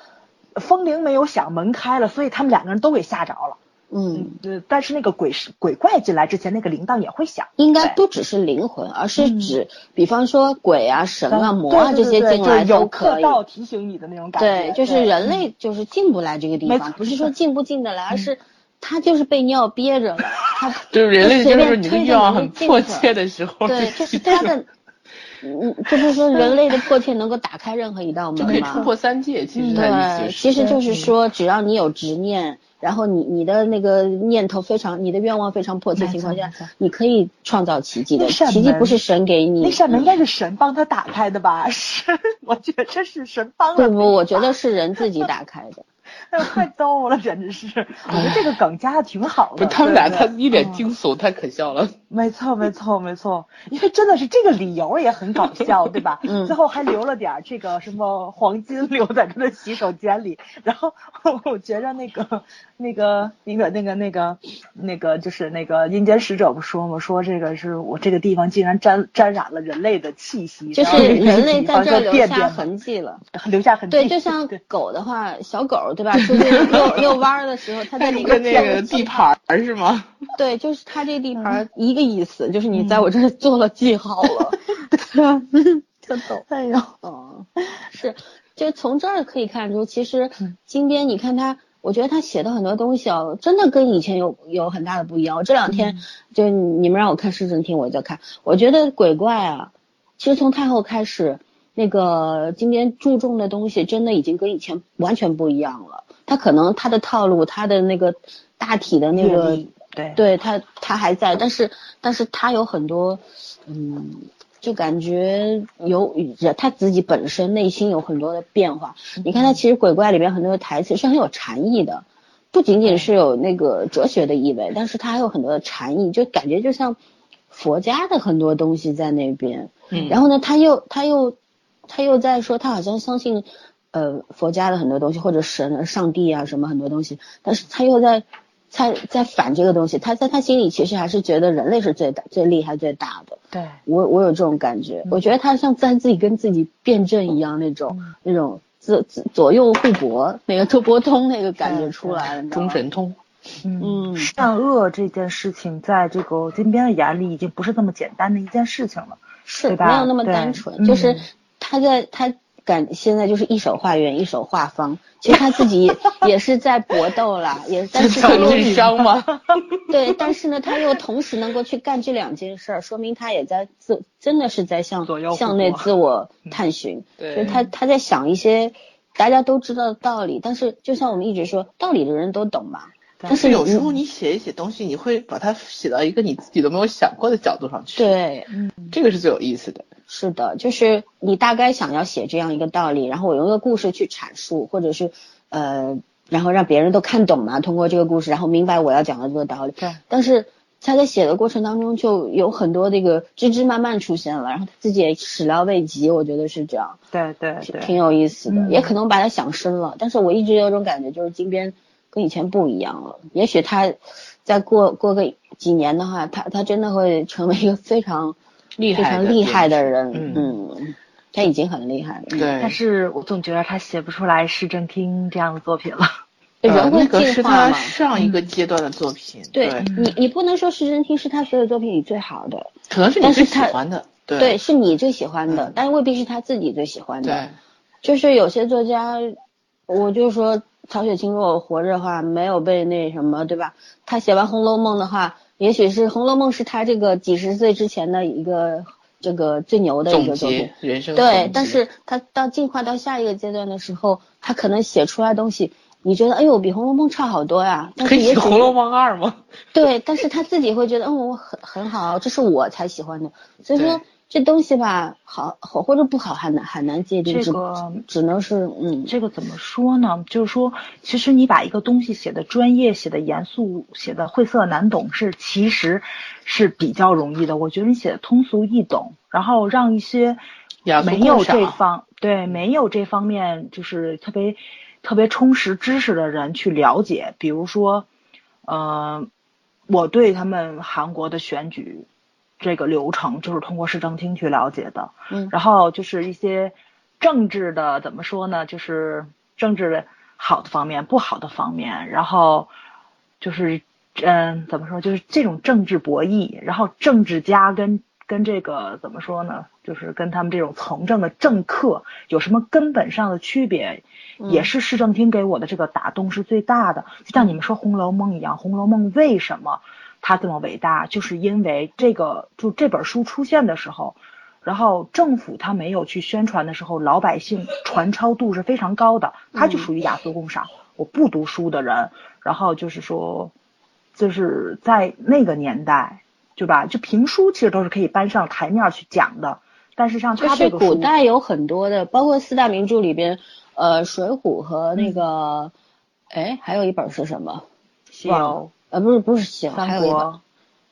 风铃没有响，门开了，所以他们两个人都给吓着了。嗯，呃，但是那个鬼是鬼怪进来之前，那个铃铛也会响。应该不只是灵魂，而是嗯指，比方说鬼啊、神啊、嗯魔啊这些对对对进来有都可以。客到提醒你的那种感觉。对，就是人类就是进不来这个地方，不是说进不进得来，而是他就是被尿憋着了，他 就是人类就是你的推着愿望很迫切的时候，对，就是他的，嗯，就是说人类的迫切能够打开任何一道门吗。就可以突破三界。其实对，其实就是说，只要你有执念，然后你你的那个念头非常，你的愿望非常迫切没情况下你可以创造奇迹的。奇迹不是神给你，那扇门应嗯该是神帮他打开的吧？是，我觉得这是神帮了。不不，我觉得是人自己打开的。哎呦太逗了，简直是！我觉得这个梗加的挺好的。不是他们俩他一脸嗯惊悚，太可笑了。没错，没错，没错，因为真的是这个理由也很搞笑，对吧？嗯最后还留了点儿这个什么黄金留在他的洗手间里，然后我觉着那个那个那个那个那个那个就是那个阴间使者不说吗？说这个是我这个地方竟然沾沾染了人类的气息，就是人类在这儿留下痕迹了。留下痕迹，对，就像狗的话，小狗对吧？出去遛 遛弯儿的时候，它在那个跟那个地盘儿是吗？对，就是它这地盘儿一个意思，就是你在我这儿做了记号了，对吧？特逗。哎呦，嗯，是，就从这儿可以看出，其实嗯金边，你看他，我觉得他写的很多东西啊，真的跟以前有有很大的不一样。我这两天、就你们让我看市政厅，我就看，我觉得鬼怪啊，其实从太后开始，那个金边注重的东西，真的已经跟以前完全不一样了。他可能他的套路，他的那个大体的那个历对对他他还在，但是但是他有很多，嗯，就感觉有他自己本身内心有很多的变化。你看他其实鬼怪里面很多的台词是很有禅意的，不仅仅是有那个哲学的意味，但是他还有很多的禅意，就感觉就像佛家的很多东西在那边。嗯然后呢，他又他又他又在说他好像相信。呃，佛家的很多东西，或者神、上帝啊什么很多东西，但是他又在在在反这个东西，他在他心里其实还是觉得人类是最大、最厉害、最大的。对，我我有这种感觉，我觉得他像在自己跟自己辩证一样那种、那种自自左右互搏，那个周伯通那个感觉出来了，中神通，嗯。善恶这件事情，在这个金边的眼里，已经不是那么简单的一件事情了。是对吧？没有那么单纯，嗯就是他在他感现在就是一手画圆，一手画方，其实他自己也是在搏斗啦，也但是他又叫智商吗？对，但是呢，他又同时能够去干这两件事儿，说明他也在自，真的是在向向内自我探寻。对就是他他在想一些大家都知道的道理，但是就像我们一直说，道理的人都懂嘛。但是有时候你写一写东西，你会把它写到一个你自己都没有想过的角度上去。，对，嗯这个是最有意思的。是的，就是你大概想要写这样一个道理，然后我用一个故事去阐述，或者是呃，然后让别人都看懂嘛，通过这个故事，然后明白我要讲的这个道理。对，但是他在写的过程当中，就有很多这个枝枝蔓蔓出现了，然后他自己也始料未及，我觉得是这样，对对对，挺有意思的，嗯也可能把他想深了。但是我一直有种感觉，就是金边跟以前不一样了。也许他再过过个几年的话，他他真的会成为一个非常 厉害的非常厉害的人。剧嗯，他已经很厉害了。对，但是我总觉得他写不出来市政厅这样的作品了。人会呃那个是他进化？上一个阶段的作品。对对，你，你不能说市政厅是他所有作品里最好的，可能是你最喜欢的。对对，是你最喜欢的嗯，但未必是他自己最喜欢的。对，就是有些作家，我就说曹雪芹如果活着的话，没有被那什么，对吧？他写完《红楼梦》的话，也许是《红楼梦》是他这个几十岁之前的一个这个最牛的一个作品结。人生对但是他到进化到下一个阶段的时候，他可能写出来东西，你觉得哎呦比《红楼梦》差好多呀，但可以写是也许《红楼梦二》吗？对，但是他自己会觉得，嗯，我很很好，这是我才喜欢的。所以说对这东西吧，好好或者不好，很难很难界定，这个只能是嗯，这个怎么说呢？就是说，其实你把一个东西写的专业、写的严肃、写的晦涩难懂，是其实是比较容易的。我觉得你写的通俗易懂，然后让一些没有这方对没有这方面就是特别特别充实知识的人去了解，比如说，呃，我对他们韩国的选举这个流程就是通过市政厅去了解的，嗯，然后就是一些政治的怎么说呢，就是政治的好的方面、不好的方面，然后就是嗯，怎么说，就是这种政治博弈，然后政治家跟跟这个怎么说呢，就是跟他们这种从政的政客有什么根本上的区别？也是市政厅给我的这个打动是最大的，就像你们说《红楼梦》一样，《红楼梦》为什么它这么伟大？就是因为这个，就这本书出现的时候，然后政府他没有去宣传的时候，老百姓传抄度是非常高的，他就属于雅俗共赏。我不读书的人，然后就是说，就是在那个年代，对吧？就评书其实都是可以搬上台面去讲的，但是像他这个古代有很多的，包括四大名著里边。呃，《水浒》和那个，哎，还有一本是什么？西游。呃，不是，不是西游，还有一本。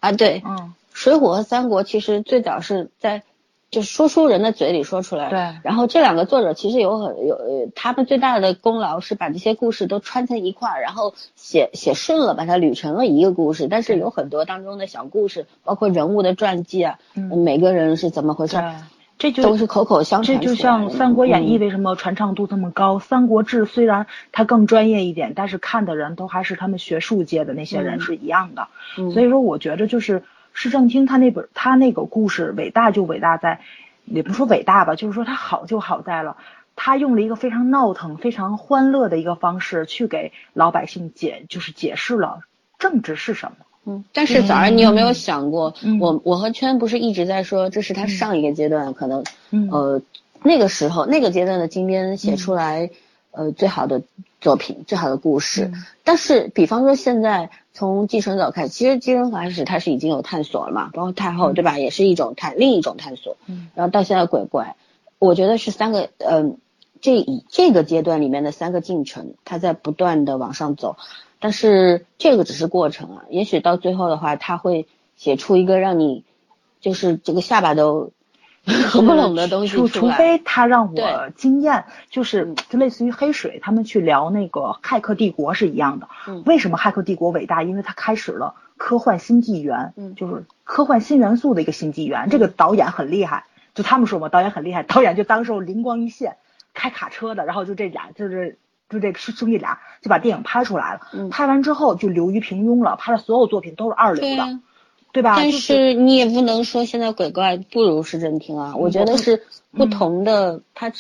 啊，对，嗯，《水浒》和《三国》其实最早是在就是说书人的嘴里说出来。对。然后这两个作者其实有很有他们最大的功劳是把这些故事都串成一块儿，然后写写顺了，把它捋成了一个故事。但是有很多当中的小故事，包括人物的传记啊，每个人是怎么回事？这就都是口口相传。这就像《三国演义》为什么传唱度这么高？《三国志》虽然它更专业一点，但是看的人都还是他们学术界的那些人是一样的。所以说，我觉得就是市政厅他那本他那个故事伟大就伟大在，也不说伟大吧，就是说它好就好在了，他用了一个非常闹腾、非常欢乐的一个方式去给老百姓解，就是解释了政治是什么。嗯，但是早上你有没有想过，我我和圈不是一直在说，这是他上一个阶段可能，呃，那个时候那个阶段的金边写出来，呃，最好的作品，最好的故事。但是，比方说现在从寄生岛开始，其实寄生岛开始它是已经有探索了嘛，包括太后对吧，也是一种探另一种探索。嗯，然后到现在鬼怪，我觉得是三个，嗯，这以这个阶段里面的三个进程，它在不断的往上走。但是这个只是过程啊，也许到最后的话，他会写出一个让你就是这个下巴都合不拢的东西除除非他让我惊艳，就是就类似于黑水他们去聊那个《骇客帝国》是一样的。为什么《骇客帝国》伟大？因为它开始了科幻新纪元，就是科幻新元素的一个新纪元。这个导演很厉害，就他们说嘛，导演很厉害。导演就当时候灵光一现，开卡车的，然后就这俩就是。就这兄兄弟俩就把电影拍出来了，拍完之后就流于平庸了，拍的所有作品都是二流的，对吧？但是你也不能说现在鬼怪不如市政厅啊，我觉得是不同的，他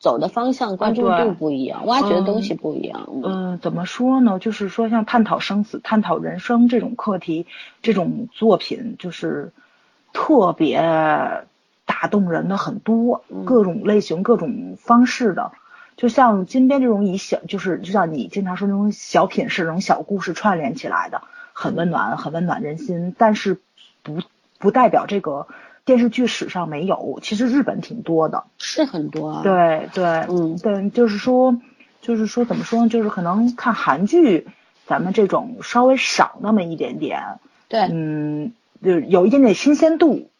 走的方向、关注度不一样，挖掘的东西不一样。嗯，怎么说呢？就是说像探讨生死、探讨人生这种课题，这种作品就是特别打动人的很多，各种类型、各种方式的。就像金边这种以小，就是就像你经常说那种小品式、那种小故事串联起来的，很温暖，很温暖人心。但是不不代表这个电视剧史上没有，其实日本挺多的，是很多啊。对对，嗯，对，就是说，就是说怎么说呢？就是可能看韩剧，咱们这种稍微少那么一点点。对，嗯，就有一点点新鲜度，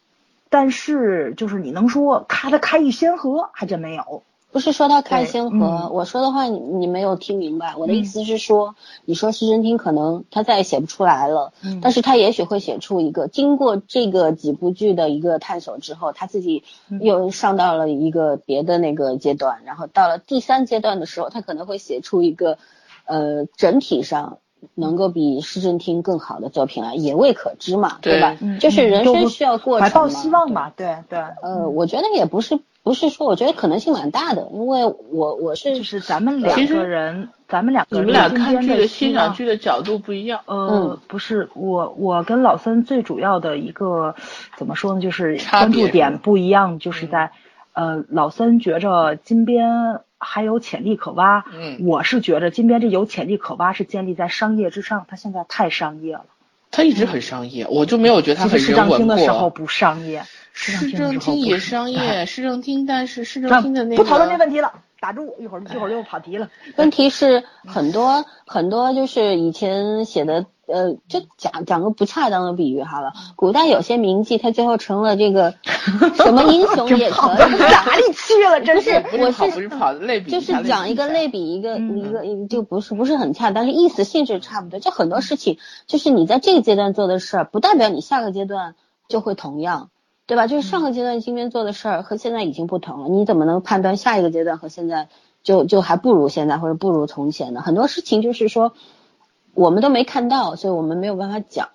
但是就是你能说咔的开一先河，还真没有。不是说他开先河，我说的话你你没有听明白。我的意思是说，你说市政厅可能他再也写不出来了，但是他也许会写出一个，经过这个几部剧的一个探索之后，他自己又上到了一个别的那个阶段，然后到了第三阶段的时候，他可能会写出一个，呃，整体上能够比市政厅更好的作品了，也未可知嘛，对吧？就是人生需要过程怀抱希望嘛，对对。呃，我觉得也不是。不是说，我觉得可能性蛮大的，因为我我是就是咱们两个人，咱们两个人，你们俩看剧的欣赏剧的角度不一样。呃，不是我我跟老森最主要的一个怎么说呢，就是关注点不一样，就是在呃老森觉着金边还有潜力可挖，嗯，我是觉着金边这有潜力可挖是建立在商业之上，它现在太商业了。它一直很商业，我就没有觉得它很人文过。的时候不商业。市政厅也商业，市政厅，但是市政厅的那个不讨论这问题了，打住，一会儿一会儿又跑题了。问题是很多很多，就是以前写的呃，就讲讲个不恰当的比喻好了。古代有些名妓，她最后成了这个 什么英雄也可以。哪里去了？真是，我是不是跑类比，就是讲一个类比，一个一个一就不是不是很恰当，是意思性质差不多。就很多事情，就是你在这个阶段做的事儿，不代表你下个阶段就会同样，对吧？就是上个阶段今天做的事儿和现在已经不同了，你怎么能判断下一个阶段和现在？就就还不如现在或者不如从前呢很多事情，就是说我们都没看到，所以我们没有办法讲。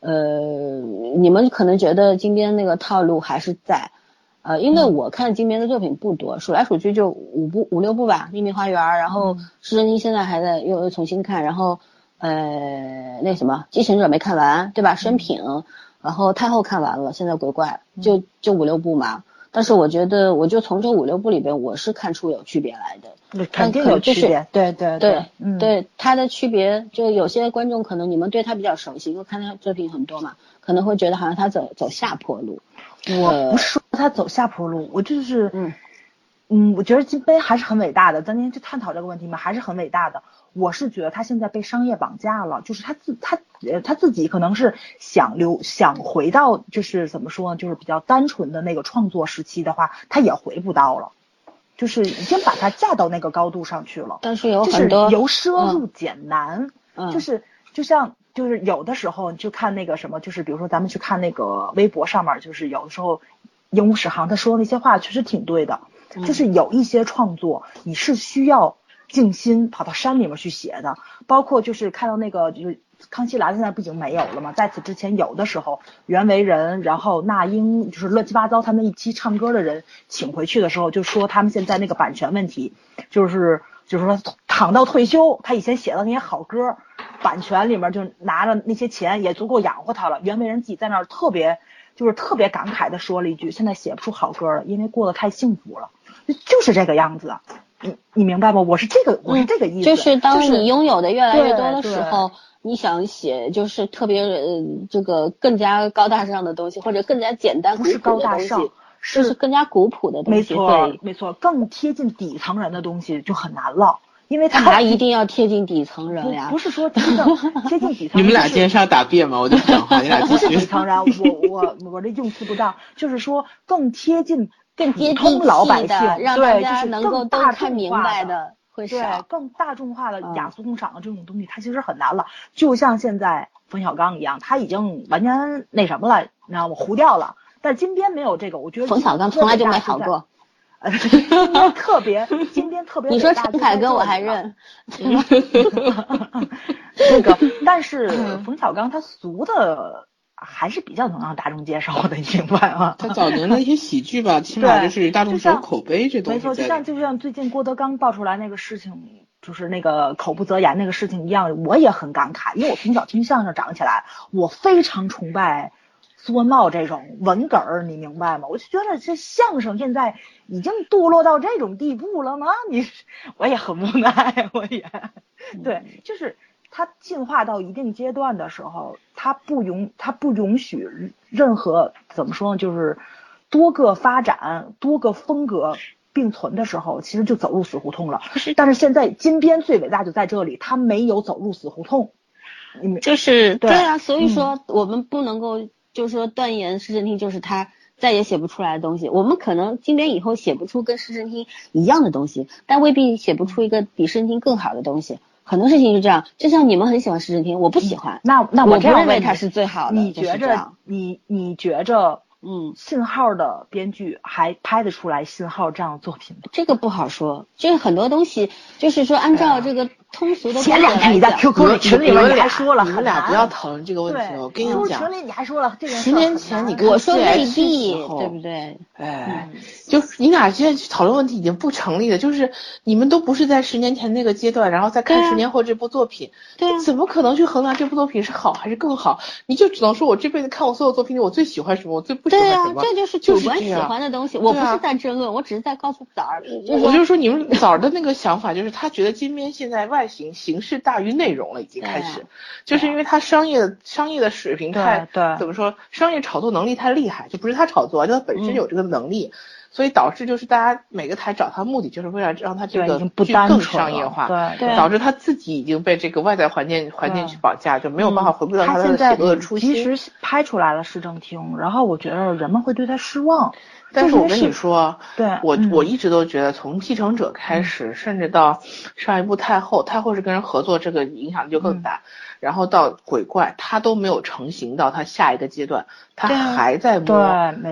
呃，你们可能觉得金边那个套路还是在，呃，因为我看金边的作品不多，数来数去就五部五六部吧，《秘密花园》，然后《施珍妮》现在还在又又重新看，然后呃那什么《继承者》没看完，对吧？生平，然后太后看完了，现在鬼怪就就五六部嘛。但是我觉得，我就从这五六部里边，我是看出有区别来的，肯定有区别。对对对，嗯，对它的区别，就有些观众可能你们对他比较熟悉，因为看他作品很多嘛，可能会觉得好像他走走下坡路。我不是说他走下坡路，我就是嗯嗯，我觉得金杯还是很伟大的。咱今天就探讨这个问题嘛，还是很伟大的。我是觉得他现在被商业绑架了，就是他自他呃他自己可能是想留想回到就是怎么说呢，就是比较单纯的那个创作时期的话，他也回不到了，就是已经把它架到那个高度上去了。但是有很多由奢入俭难，就是就像就是有的时候就看那个什么，就是比如说咱们去看那个微博上面，就是有的时候鹦鹉史航他说的那些话确实挺对的，就是有一些创作你是需要。静心跑到山里面去写的，包括就是看到那个就是康熙来了，现在不已经没有了吗？在此之前有的时候，袁惟仁，然后那英，就是乱七八糟他们一期唱歌的人请回去的时候，就说他们现在那个版权问题，就是就是说躺到退休，他以前写的那些好歌，版权里面就拿着那些钱也足够养活他了。袁惟仁自己在那儿特别就是特别感慨的说了一句：现在写不出好歌了，因为过得太幸福了，就是这个样子。你你明白吗？我是这个，我是这个意思。就是当你拥有的越来越多的时候，你想写就是特别呃这个更加高大上的东西，或者更加简单不是高大上，是更加古朴的东西。没错，没错，更贴近底层人的东西就很难了，因为他一定要贴近底层人呀。不是说真的 贴近底层。你们俩今天是要答辩吗？我就讲话，你俩不是底层人，我我我这用词不当，就是说更贴近。更接通老百姓，让大家能够都看明白的，会对更大众化的雅俗共赏的这种东西，它其实很难了。就像现在冯小刚一样，他已经完全那什么了，你知道吗？糊掉了。但金边没有这个，我觉得冯小刚从来就没好过。特别，金边特别。你说陈凯歌我还认。那个，但是冯小刚他俗的。还是比较能让大众接受的，你明白吗？他早年的一些喜剧吧，起码就是大众有口碑这东西。没错，就像就像最近郭德纲爆出来那个事情，就是那个口不择言那个事情一样，我也很感慨，因为我从小听相声长起来，我非常崇拜苏文茂这种文哏儿，你明白吗？我就觉得这相声现在已经堕落到这种地步了吗？你我也很无奈，我也对，就是。它进化到一定阶段的时候，它不允它不允许任何怎么说呢？就是多个发展、多个风格并存的时候，其实就走入死胡同了。但是现在金边最伟大就在这里，它没有走入死胡同。就是对啊，所以说我们不能够就是说断言施政厅就是他再也写不出来的东西。我们可能金边以后写不出跟施政厅一样的东西，但未必写不出一个比施政厅更好的东西。很多事情是这样，就像你们很喜欢施正天，我不喜欢。那那我这样认为他是最好的。你觉着你你觉着？嗯，信号的编剧还拍得出来信号这样的作品吗？这个不好说，就是很多东西，就是说按照这个通俗的。前两天你在 QQ 群里面你还说了，你们俩不要讨论这个问题。我跟你讲，群里你还说了，这个十年前你跟我说未必，对不对？哎，就你俩现在去讨论问题已经不成立了，就是你们都不是在十年前那个阶段，然后再看十年后这部作品，对，怎么可能去衡量这部作品是好还是更好？你就只能说我这辈子看我所有作品里，我最喜欢什么，我最不。对啊，这就是主观喜欢的东西。我不是在争论，我只是在告诉枣儿。我就是说，你们枣儿的那个想法，就是他觉得金边现在外形形式大于内容了，已经开始，就是因为他商业商业的水平太，怎么说，商业炒作能力太厉害，就不是他炒作，就他本身有这个能力。所以导致就是大家每个台找他目的就是为了让他这个不单更商业化，对，导致他自己已经被这个外在环境环境去绑架，就没有办法回归到他的写作的初心。其实拍出来了市政厅，然后我觉得人们会对他失望。但是我跟你说，对我我一直都觉得，从继承者开始，甚至到上一部太后，太后是跟人合作，这个影响就更大。然后到鬼怪，他都没有成型到他下一个阶段，他还在摸，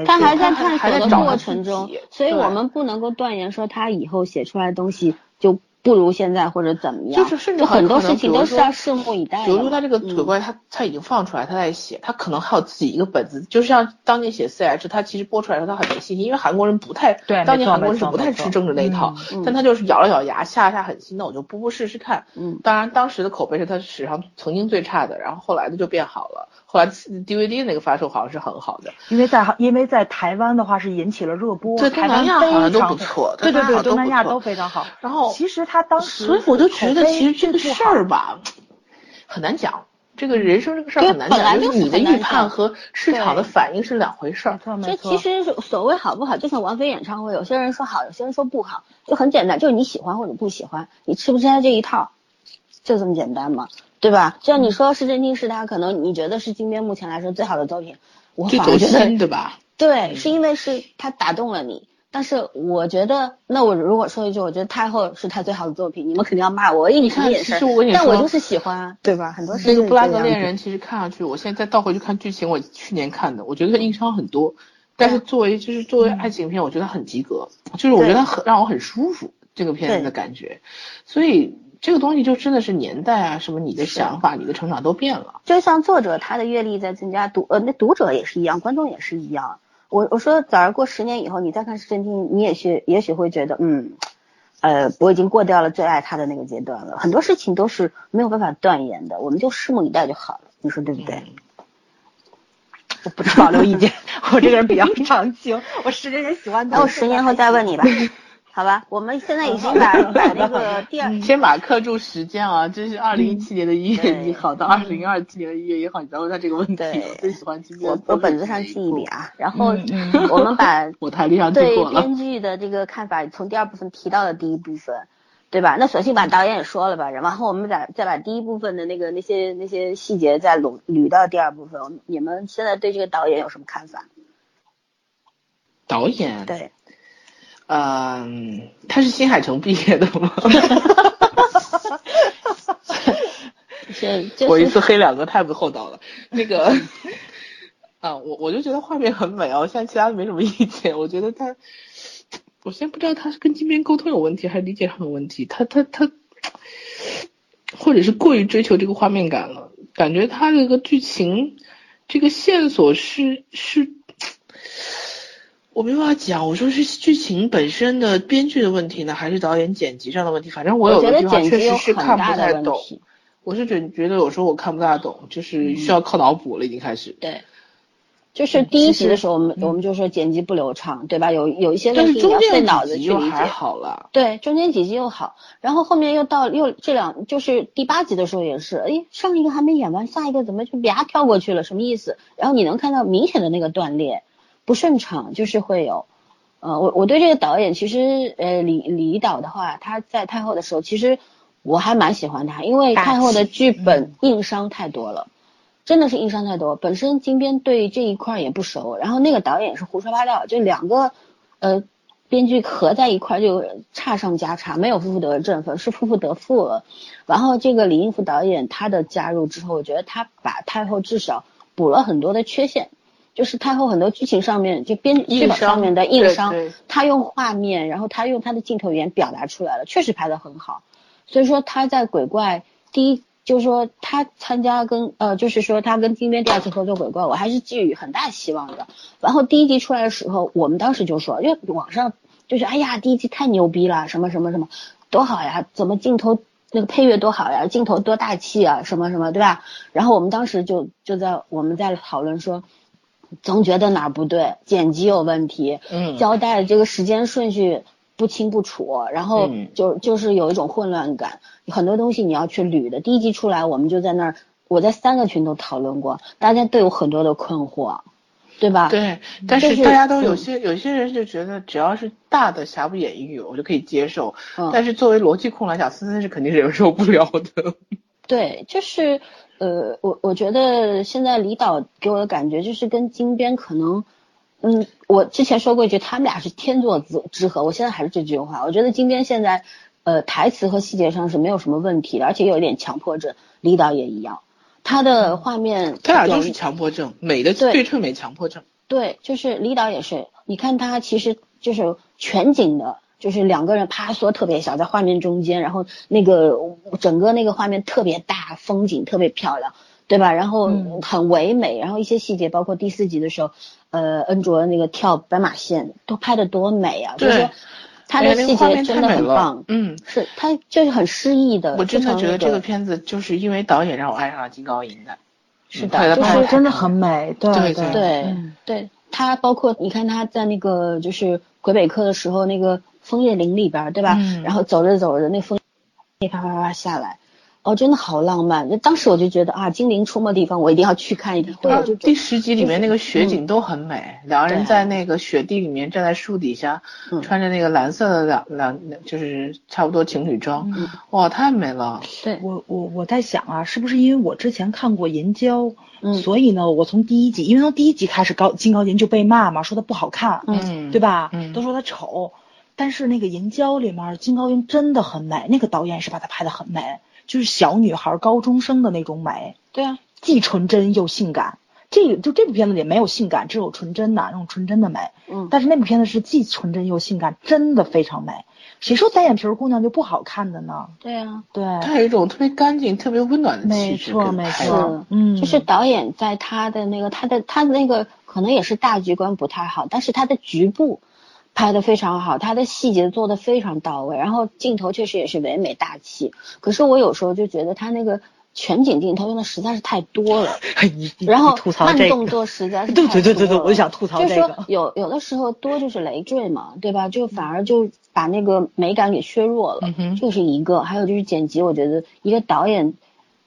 他还在探索的过程中，所以我们不能够断言说他以后写出来的东西就。不如现在或者怎么样，就是甚至很多事情都是要拭目以待。比如说他这个鬼怪，他他已经放出来，他在写，他可能还有自己一个本子，就像当年写 C H，他其实播出来的时候他很没信心，因为韩国人不太，对，当年韩国人是不太吃政治那一套，但他就是咬了咬牙，下了下狠心，那我就播播试试看。嗯，当然当时的口碑是他史上曾经最差的，然后后来的就变好了。后来 DVD 那个发售好像是很好的，因为在因为在台湾的话是引起了热播，对东南亚好像都不错，对对对，东南亚都非常好。然后其实他当时，所以我就觉得其实这个事儿吧，很难讲。这个人生这个事儿很难讲，就是你的预判和市场的反应是两回事儿。这其实所谓好不好，就像王菲演唱会，有些人说好，有些人说不好，就很简单，就是你喜欢或者不喜欢，你吃不吃他这一套，就这么简单嘛。对吧？就像你说，是真听是他，可能你觉得是金边目前来说最好的作品，我反而觉得对吧？对，是因为是他打动了你。但是我觉得，那我如果说一句，我觉得太后是他最好的作品，你们肯定要骂我，你看也是，但我就是喜欢，对吧？很多那个布拉格恋人，其实看上去，我现在再倒回去看剧情，我去年看的，我觉得硬伤很多，但是作为就是作为爱情片，我觉得很及格，就是我觉得很让我很舒服这个片子的感觉，所以。这个东西就真的是年代啊，什么你的想法、你的成长都变了。就像作者他的阅历在增加，读呃那读者也是一样，观众也是一样。我我说，早上过十年以后，你再看《是真听》，你也许也许会觉得，嗯，呃，我已经过掉了最爱他的那个阶段了。很多事情都是没有办法断言的，我们就拭目以待就好了。你说对不对？我不保留意见，我这个人比较长情，我十年前喜欢他，我十年后再问你吧。好吧，我们现在已经把 把那个第二先把课注时间啊，这是二零一七年的一月一号到二零二七年的一月一号，你再问他这个问题。我最喜欢今天。我我本子上记一笔啊，然后 我们把 我台历上对编剧的这个看法从第二部分提到了第一部分，对吧？那索性把导演也说了吧，然后我们再再把第一部分的那个那些那些细节再捋捋到第二部分。你们现在对这个导演有什么看法？导演对。嗯，他是新海诚毕业的吗？是，我一次黑两个太不厚道了。那个，啊，我我就觉得画面很美哦，现在其他的没什么意见。我觉得他，我先不知道他是跟金边沟通有问题，还是理解上有问题。他他他，或者是过于追求这个画面感了，感觉他这个剧情，这个线索是是。我没办法讲，我说是剧情本身的编剧的问题呢，还是导演剪辑上的问题？反正我有的地方确实是看不太懂。我是觉觉得有时候我看不大懂，就是需要靠脑补了，已经开始。对，就是第一集的时候，我们我们就说剪辑不流畅，对吧？有有一些问题要费脑子去理解。好了。对，中间几集又好，然后后面又到又这两，就是第八集的时候也是，哎，上一个还没演完，下一个怎么就啪跳过去了？什么意思？然后你能看到明显的那个断裂。不顺畅就是会有，呃，我我对这个导演其实，呃，李李导的话，他在太后的时候，其实我还蛮喜欢他，因为太后的剧本硬伤太多了，真的是硬伤太多。本身金边对这一块也不熟，然后那个导演是胡说八道，就两个，呃，编剧合在一块就差上加差，没有夫妇得正，分是夫妇得负了。然后这个李应福导演他的加入之后，我觉得他把太后至少补了很多的缺陷。就是太后很多剧情上面就编剧本上面的硬伤，他用画面，然后他用他的镜头语言表达出来了，确实拍的很好。所以说他在鬼怪第一，就是说他参加跟呃，就是说他跟金边第二次合作鬼怪，我还是寄予很大希望的。然后第一集出来的时候，我们当时就说，因为网上就是哎呀，第一集太牛逼了，什么什么什么多好呀，怎么镜头那个配乐多好呀，镜头多大气啊，什么什么对吧？然后我们当时就就在我们在讨论说。总觉得哪儿不对，剪辑有问题，嗯，交代的这个时间顺序不清不楚，然后就就是有一种混乱感，很多东西你要去捋的。第一集出来，我们就在那儿，我在三个群都讨论过，大家都有很多的困惑，对吧？对，但是大家都有嗯些有些人就觉得只要是大的瑕不掩瑜，我就可以接受。嗯但是作为逻辑控来讲，森森是肯定忍受不了的。对，就是呃，我我觉得现在李导给我的感觉就是跟金边可能，嗯，我之前说过一句，他们俩是天作之之合，我现在还是这句话，我觉得金边现在呃台词和细节上是没有什么问题的，而且有一点强迫症，李导也一样，他的画面他俩都是强迫症，美的对对称美强迫症。对，就是李导也是，你看他其实就是全景的，就是两个人啪缩特别小，在画面中间，然后那个整个那个画面特别大，风景特别漂亮，对吧？然后嗯很唯美，然后一些细节，包括第四集的时候，呃，恩卓那个跳斑马线都拍的多美啊！就是他哎的细节真的很棒，嗯，是他就是很诗意的，我真的觉得这个个片子就是因为导演让我爱上了金高银的。是的，就是真的很美，对对对对，他包括你看他在那个就是魁北克的时候，那个枫叶林里边儿，对吧？嗯。然后走着走着，那枫叶啪啪啪啪下来，哦，真的好浪漫。那当时我就觉得啊，精灵出没地方我一定要去看一看，或者就第十集里面那个雪嗯景都很美，两个人在那个雪地里面站在树底下，嗯穿着那个蓝色的两两就是差不多情侣装，嗯。哇，太美了。对，我我我在想啊，是不是因为我之前看过《银娇》，嗯。所以呢，我从第一集，因为从第一集开始高金高银就被骂嘛，说他不好看，嗯，对吧？嗯。都说他丑，但是那个《银娇》里面金高银真的很美，那个导演是把她拍的很美，就是小女孩、高中生的那种美，对啊，既纯真又性感。这个就这部片子里没有性感，只有纯真的那种纯真的美。嗯，但是那部片子是既纯真又性感，真的非常美。谁说单眼皮儿姑娘就不好看的呢？对啊，对，它有一种特别干净、特别温暖的气没质。错没是错，嗯，就是导演在他的那个他的他的那个可能也是大局观不太好，但是他的局部拍的非常好，他的细节做的非常到位，然后镜头确实也是唯美大气。可是我有时候就觉得他那个全景镜头用的实在是太多了，然后慢，动作实在是 对太对对对对，我就想吐槽就是说这个。有有的时候多就是累赘嘛，对吧？就反而就把那个美感给削弱了，嗯这是一个。还有就是剪辑，我觉得一个导演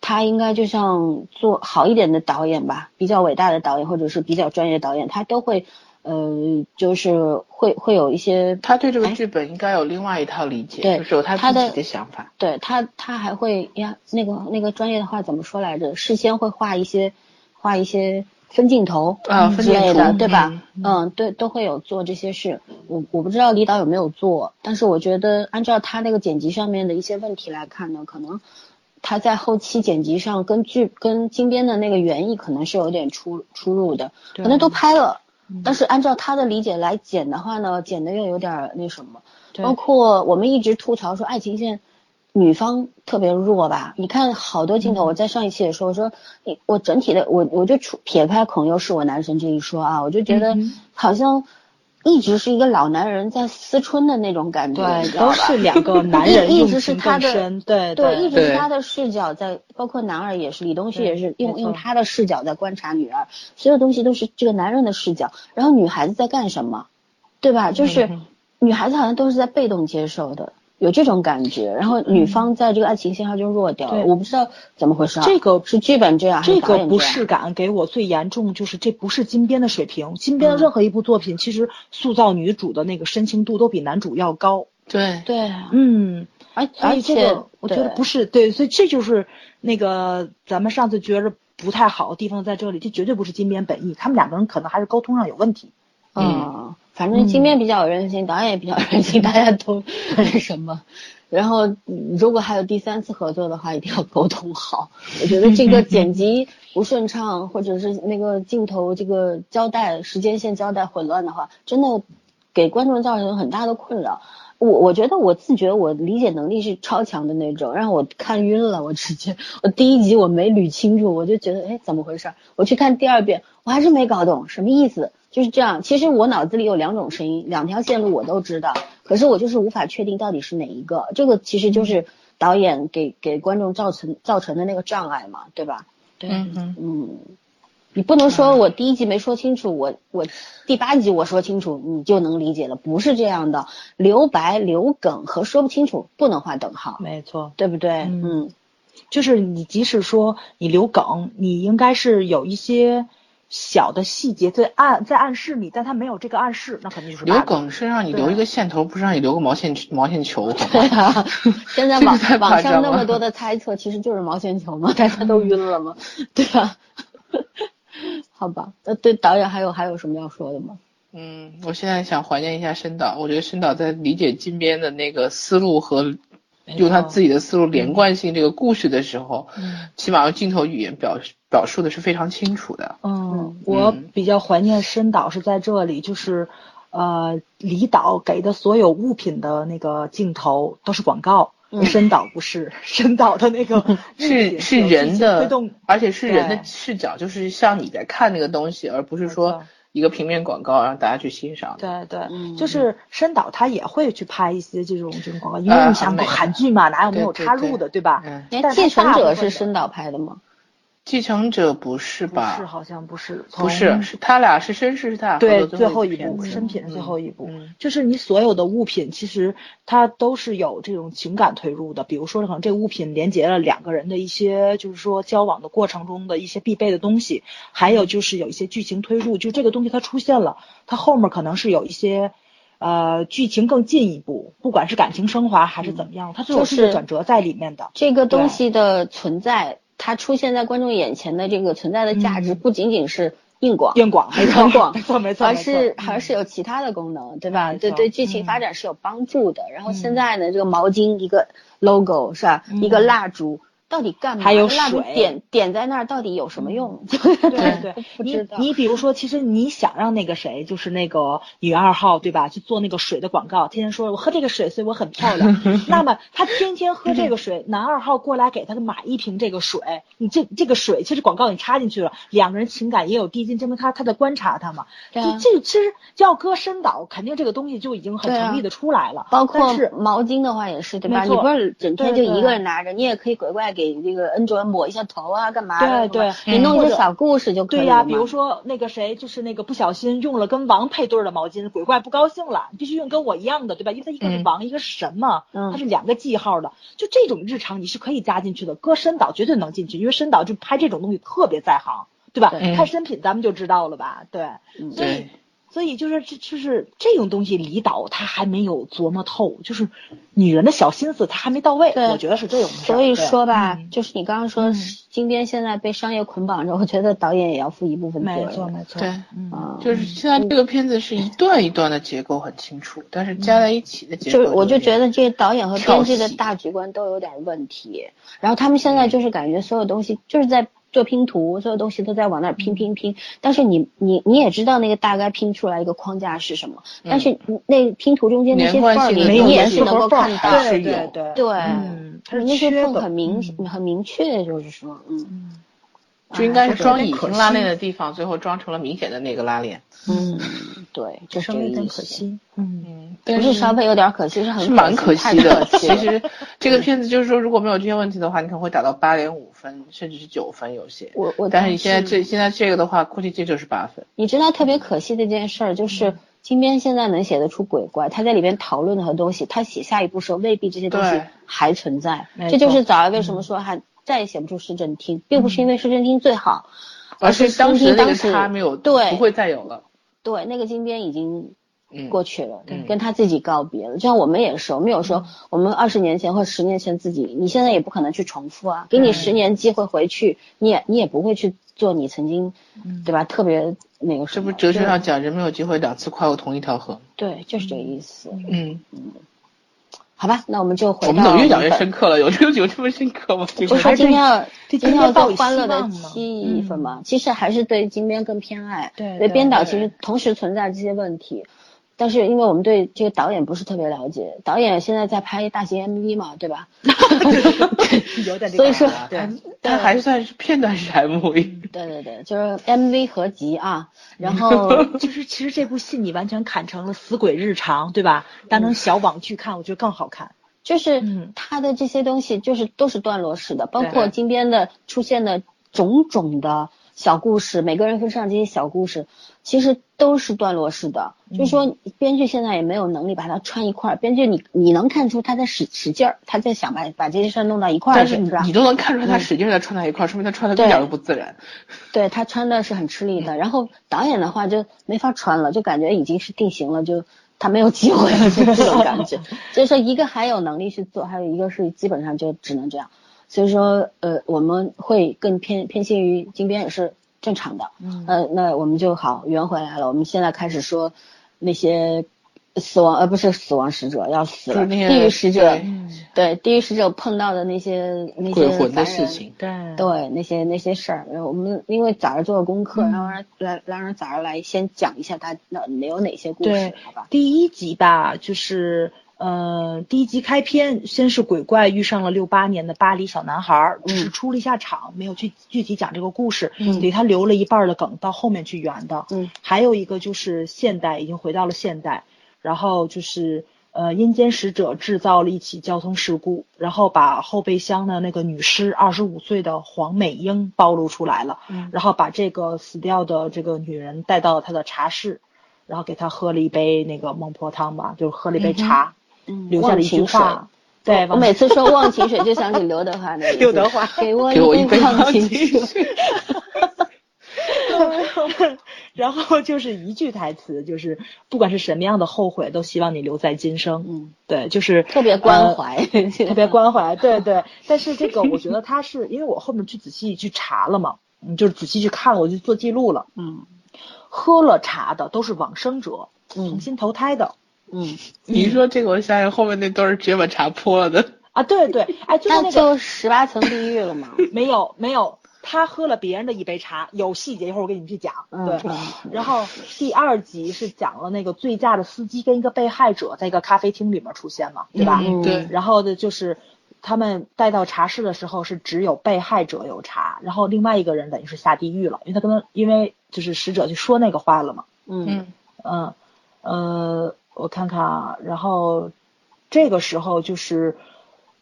他应该就像做好一点的导演吧，比较伟大的导演或者是比较专业的导演，他都会呃，就是会会有一些他对这个哎剧本应该有另外一套理解，对就是有他自己的想法。对他，他还会呀，那个那个专业的话怎么说来着？事先会画一些画一些分镜头啊分镜之类的，图对吧？嗯嗯，对，都会有做这些事。我我不知道李导有没有做，但是我觉得按照他那个剪辑上面的一些问题来看呢，可能他在后期剪辑上跟剧跟金边的那个原意可能是有点出出入的，可能都拍了。但是按照他的理解来剪的话呢，剪的又有点儿那什么，包括我们一直吐槽说爱情线女方特别弱吧？你看好多镜头，我在上一期也说，我说你我整体的我我就撇开孔佑是我男神这一说啊，我就觉得嗯好像一直是一个老男人在思春的那种感觉，都是两个男人一用直是他的情更深，对对，一直是他的视角在，包括男二也是，李东旭也是用用他的视角在观察女二，所有东西都是这个男人的视角，然后女孩子在干什么，对吧？就是嗯女孩子好像都是在被动接受的，有这种感觉，然后女方在这个爱情线上就弱掉了，对我不知道怎么回事啊。这个是剧本这样，这个不适感给我最严重，就是这不是金边的水平。金边的嗯任何一部作品，其实塑造女主的那个深情度都比男主要高。对，对，嗯，而所而且以这个我觉得不是对，所以这就是那个咱们上次觉着不太好的地方在这里，这绝对不是金边本意，他们两个人可能还是沟通上有问题。嗯，反正金边比较有人性，导演也比较有人性，大家都那什么。然后，嗯如果还有第三次合作的话，一定要沟通好。我觉得这个 剪辑不顺畅，或者是那个镜头这个交代时间线交代混乱的话，真的给观众造成很大的困扰。我我觉得我自觉我理解能力是超强的那种，让我看晕了，我直接我第一集我没捋清楚，我就觉得哎怎么回事儿？我去看第二遍，我还是没搞懂什么意思，就是这样。其实我脑子里有两种声音，两条线路我都知道，可是我就是无法确定到底是哪一个。这个其实就是导演给给观众造成造成的那个障碍嘛，对吧？对嗯嗯，嗯，你不能说我第一集没说清楚，我我第八集我说清楚，你就能理解了，不是这样的。留白、留梗和说不清楚不能画等号，没错，对不对？嗯嗯就是你即使说你留梗，你应该是有一些小的细节在暗在暗示你，但他没有这个暗示，那肯定就是留梗是让你留一个线头，不是让你留个毛线毛线球，对吗？啊，现在网网上那么多的猜测，其实就是毛线球嘛，大家都晕了嘛，对吧？好吧，那，对导演还有还有什么要说的吗？嗯，我现在想怀念一下申导，我觉得申导在理解金边的那个思路和用他自己的思路连贯性这个故事的时候，嗯起码用镜头语言表表述的是非常清楚的。嗯，我比较怀念申导是在这里，就是呃，李导给的所有物品的那个镜头都是广告，嗯申导不是，申导的那个是是人的动，，而且是人的视角，就是像你在看那个东西，而不是说一个平面广告让大家去欣赏。对对，嗯就是申导他也会去拍一些这种这种广告，因为啊你想韩剧嘛，哪有没有插入的，对吧？嗯，哎，但是继承者是申导拍的吗？继承者不是不吧？是，好像不是，不是，是他俩是绅士，是他俩合对最后一部，一片子生品的最后一步，嗯就是你所有的物品，其实它都是有这种情感推入的。比如说，可能这个物品连接了两个人的一些，就是说交往的过程中的一些必备的东西，还有就是有一些剧情推入，就这个东西它出现了，它后面可能是有一些。呃，剧情更进一步，不管是感情升华还是怎么样，它最后是一个转折在里面的。这个东西的存在，它出现在观众眼前的这个存在的价值，嗯不仅仅是硬广、硬广，没错 很广，没错，没错，而是嗯还是有其他的功能，对吧？对对，剧情嗯发展是有帮助的。然后嗯现在呢，这个毛巾一个 logo 是吧？嗯一个蜡烛。到底干嘛？还有蜡烛水点点在那儿到底有什么用？对对对，你不知道。你比如说，其实你想让那个谁，就是那个女二号，对吧？去做那个水的广告，天天说我喝这个水，所以我很漂亮。那么他天天喝这个水，男二号过来给他买一瓶这个水，你这这个水其实广告你插进去了，两个人情感也有递进，证明他他在观察他嘛。对这其实要搁深导，肯定这个东西就已经很成立的出来了。包括是毛巾的话也是，对吧？你不是整天就一个人拿着，你也可以鬼怪给这个恩卓抹一下头啊，干嘛？对对你弄一或者些小故事就可以对呀、比如说那个谁，就是那个不小心用了跟王配对儿的毛巾，鬼怪不高兴了，必须用跟我一样的，对吧？因为它一个是嗯王，一个是神嘛，嗯它是两个记号的。就这种日常你是可以加进去的，搁深导绝对能进去，因为深导就拍这种东西特别在行，对吧？对看深品咱们就知道了吧？对，嗯所以对。所以就是这就是这种东西，李导他还没有琢磨透，就是女人的小心思他还没到位，对我觉得是这种事。所以说吧，嗯就是你刚刚说嗯金边现在被商业捆绑着，我觉得导演也要负一部分责任。没错没错，对嗯。啊，就是现在这个片子是一段一段的结构很清楚，但是加在一起的结构就是我就觉得得这个导演和编剧的大局观都有点问题，然后他们现在就是感觉所有东西就是在做拼图，所有东西都在往那儿拼拼拼，但是你你你也知道那个大概拼出来一个框架是什么，但是那拼图中间那些缝儿你也是能够看到，对对对对。嗯，它是那些缝很明嗯。很明确，就是说，嗯。嗯。就应该是装隐有点可形拉链的地方，最后装成了明显的那个拉链。嗯，对，就是稍微有点。可惜，嗯，嗯，不但是稍微有点可惜，是很是蛮可惜的。惜其实。这个片子就是说，如果没有这些问题的话，你可能会打到八点五分，甚至是九分有些。我我但是你现在这现在这个的话，估计这就是八分。你知道特别可惜的一件事儿，就是嗯金边现在能写得出鬼怪，他在里边讨论的很多东西，他写下一部时候未必这些东西还存在。这就是早儿为什么说还再也写不出市政厅，并不是因为市政厅最好，而是是当时那个当时差没有，对不会再有了。对那个金边已经嗯，过去了，嗯跟他自己告别了。就像我们也是，我们有时候我们二十年前或十年前自己，你现在也不可能去重复啊。给你嗯十年机会回去，你也你也不会去做你曾经，对吧？特别那个什么，这不哲学上讲，人没有机会两次跨过同一条河。对，就是这个意思。嗯，好吧，那我们就回到我们怎么越讲越深刻了？有这有这么深刻吗？这个不是说今天要今天要做今天抱以欢乐的气氛嘛？其实还是对金边更偏爱，对对对编导其实同时存在这些问题，但是因为我们对这个导演不是特别了解，导演现在在拍大型 MV 嘛，对吧？有点所以说对他他还算是片段式 MV。对对对，就是 MV 合集啊，然后 就是其实这部戏你完全砍成了死鬼日常，对吧？当成小网剧看，我觉得更好看。就是嗯他的这些东西就是都是段落式的，包括对金边的出现的种种的小故事，每个人身上这些小故事，其实都是段落式的。就是说，编剧现在也没有能力把它串一块儿。编剧你你能看出他在使使劲儿，他在想把把这些事儿弄到一块儿，但是是不是？你都能看出来他使劲在串到一块儿，说明他串的一点都不自然。对他穿的是很吃力的，然后导演的话就没法穿了，就感觉已经是定型了，就他没有机会了，就这种感觉。就是说，一个还有能力去做，还有一个是基本上就只能这样。所以说，呃，我们会更偏偏心于金边也是正常的。嗯，呃，那我们就好圆回来了。我们现在开始说那些死亡，呃，不是死亡使者要死了，地狱使者，对，地狱使者碰到的那些那些鬼魂的事情，对对，那些那些事儿。我们因为早上做了功课，然后让来让人早上来先讲一下他那有哪些故事，好吧？第一集吧，就是。呃，第一集开篇先是鬼怪遇上了六八年的巴黎小男孩，只是出了一下场，没有去具体讲这个故事，给他留了一半的梗，到后面去圆的。嗯，还有一个就是现代，已经回到了现代，然后就是呃阴间使者制造了一起交通事故，然后把后备箱的那个女尸二十五岁的黄美英暴露出来了，嗯然后把这个死掉的这个女人带到他的茶室，然后给她喝了一杯那个孟婆汤吧，就是喝了一杯茶。留下的一句话，对我每次说忘情水就想起刘德华的 刘德华给我一杯忘情水。然后就是一句台词，就是不管是什么样的后悔，都希望你留在今生。嗯，对，就是特别关怀，特别关怀。对对，但是这个我觉得他是因为我后面去仔细去查了嘛，嗯，就是仔细去看了，我就做记录了。嗯，喝了茶的都是往生者，重新投胎的。嗯，你说这个，我想想后面那段是直接把茶泼了的啊！对对，哎，就是那个十八层地狱了嘛？没有没有，他喝了别人的一杯茶，有细节，一会儿我给你们去讲。对，然后第二集是讲了那个醉驾的司机跟一个被害者在一个咖啡厅里面出现嘛，对吧？对。然后的就是他们带到茶室的时候是只有被害者有茶，然后另外一个人等于是下地狱了，因为他跟他因为就是使者就说那个话了嘛。嗯嗯呃。我看看啊，然后这个时候就是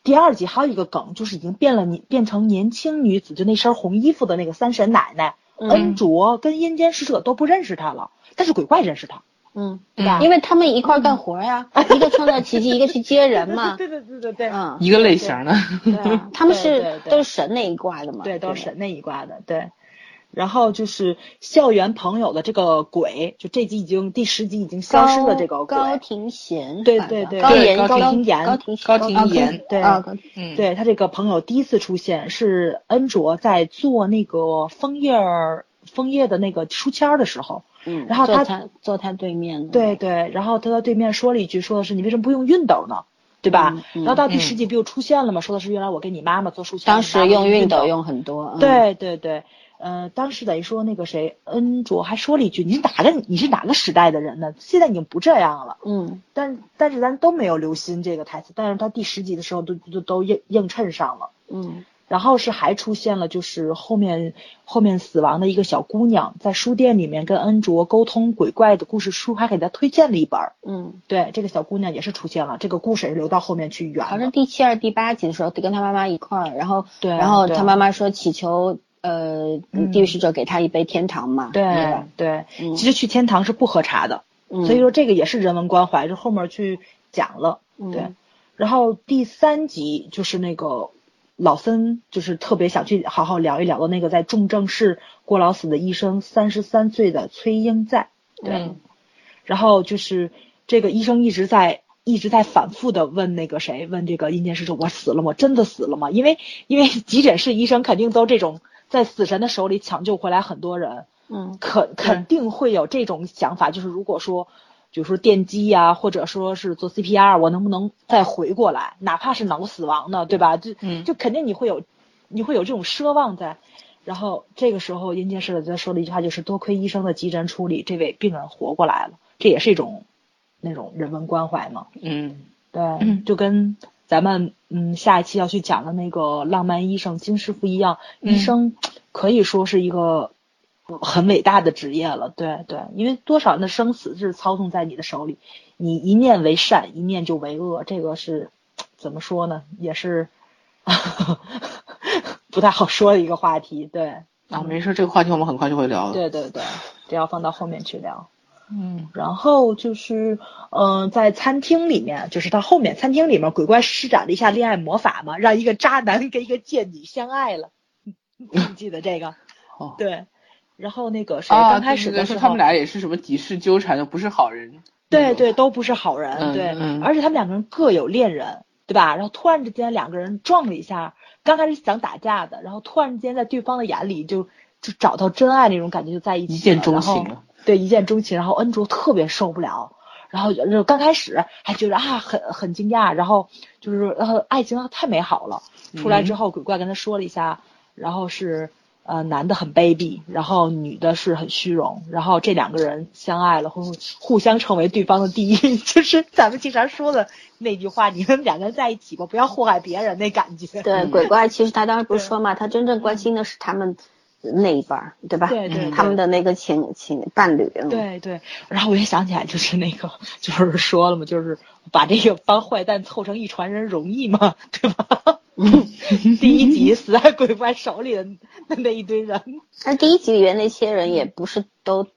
第二集还有一个梗，就是已经变了，你变成年轻女子，就那身红衣服的那个三婶奶奶恩卓跟阴间使者都不认识她了，但是鬼怪认识她，嗯，对吧？因为他们一块干活呀，一个创造奇迹，一个去接人嘛，对对对对对，嗯，一个类型的，他们是都是神那一挂的嘛，对，都是神那一挂的，对。然后就是校园朋友的这个鬼，就这集已经第十集已经消失了。这个高庭贤，对对对，高岩高庭岩，高庭高庭岩，对，嗯，对他这个朋友第一次出现是恩卓在做那个枫叶枫叶的那个书签的时候，嗯，然后他坐他对面，对对，然后他在对面说了一句，说的是你为什么不用熨斗呢？对吧？然后到第十集不又出现了吗？说的是原来我跟你妈妈做书签，当时用熨斗用很多，对对对。呃，当时等于说那个谁，恩卓还说了一句：“你是哪个？你是哪个时代的人呢？现在已经不这样了。”嗯，但但是咱都没有留心这个台词，但是他第十集的时候都都都映映衬上了。嗯，然后是还出现了，就是后面后面死亡的一个小姑娘，在书店里面跟恩卓沟通鬼怪的故事书，还给他推荐了一本。嗯，对，这个小姑娘也是出现了，这个故事也是留到后面去圆。好像第七二第八集的时候，跟他妈妈一块儿，然后对，然后他妈妈说祈求。呃，地狱使者给他一杯天堂嘛？对对，其实去天堂是不喝茶的，所以说这个也是人文关怀，就后面去讲了。对，然后第三集就是那个老森，就是特别想去好好聊一聊的那个在重症室过劳死的医生，三十三岁的崔英在。对，然后就是这个医生一直在一直在反复的问那个谁，问这个阴间使者，我死了吗？真的死了吗？因为因为急诊室医生肯定都这种。在死神的手里抢救回来很多人，嗯，肯肯定会有这种想法，就是如果说，比如说电击呀，或者说是做 CPR，我能不能再回过来，哪怕是脑死亡呢，对吧？就就肯定你会有，你会有这种奢望在。然后这个时候，阴间使者在说了一句话就是：多亏医生的急诊处理，这位病人活过来了。这也是一种那种人文关怀嘛。嗯，对，就跟。咱们嗯，下一期要去讲的那个浪漫医生金师傅一样，医生可以说是一个很伟大的职业了。对对，因为多少人的生死是操纵在你的手里，你一念为善，一念就为恶，这个是怎么说呢？也是 不太好说的一个话题。对，啊，没事，这个话题我们很快就会聊。对对对，这要放到后面去聊。嗯，然后就是，嗯，在餐厅里面，就是到后面餐厅里面，鬼怪施展了一下恋爱魔法嘛，让一个渣男跟一个贱女相爱了。你记得这个？哦，对。然后那个谁刚开始的时候，他们俩也是什么几世纠缠的，不是好人。对对，都不是好人。对，而且他们两个人各有恋人，对吧？然后突然之间两个人撞了一下，刚开始想打架的，然后突然间在对方的眼里就就找到真爱那种感觉，就在一起，一见钟情了。对，一见钟情，然后恩卓特别受不了，然后就刚开始还觉得啊很很惊讶，然后就是然后爱情太美好了，出来之后鬼怪跟他说了一下，然后是呃男的很卑鄙，然后女的是很虚荣，然后这两个人相爱了，互互相成为对方的第一，就是咱们经常说的那句话，你们两个人在一起吧，不要祸害别人那感觉。对，鬼怪其实他当时不是说嘛，他真正关心的是他们。那一半儿，对吧？对对，他们的那个情情伴侣。对对，然后我也想起来，就是那个，就是说了嘛，就是把这个帮坏蛋凑成一船人容易吗？对吧？第一集死在鬼怪手里的那那一堆人，那第一集里面那些人也不是都。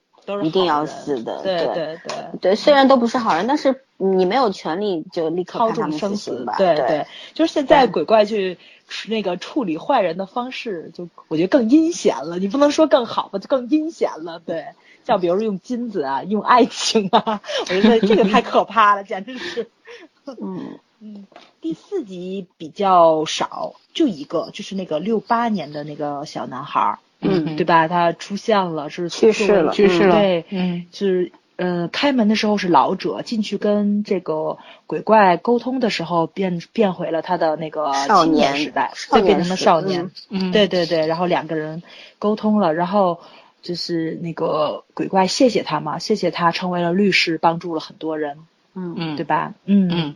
一定要死的，对对对对，虽然都不是好人，但是你没有权利就立刻判他们死刑吧？对对，就是现在鬼怪去那个处理坏人的方式，就我觉得更阴险了。你不能说更好吧，就更阴险了。对，像比如说用金子啊，用爱情啊，我觉得这个太可怕了，简直是。嗯 嗯，第四集比较少，就一个，就是那个六八年的那个小男孩。嗯，对吧？他出现了，是去世了，去世了。对，嗯，是呃，开门的时候是老者进去跟这个鬼怪沟通的时候，变变回了他的那个青年时代，就变成了少年。嗯，对对对，然后两个人沟通了，然后就是那个鬼怪谢谢他嘛，谢谢他成为了律师，帮助了很多人。嗯嗯，对吧？嗯嗯。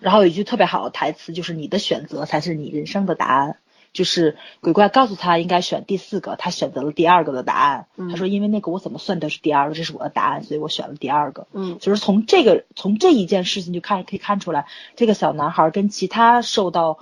然后有一句特别好的台词，就是你的选择才是你人生的答案。就是鬼怪告诉他应该选第四个，他选择了第二个的答案。他说：“因为那个我怎么算都是第二个，这是我的答案，所以我选了第二个。”嗯，就是从这个从这一件事情就看可以看出来，这个小男孩跟其他受到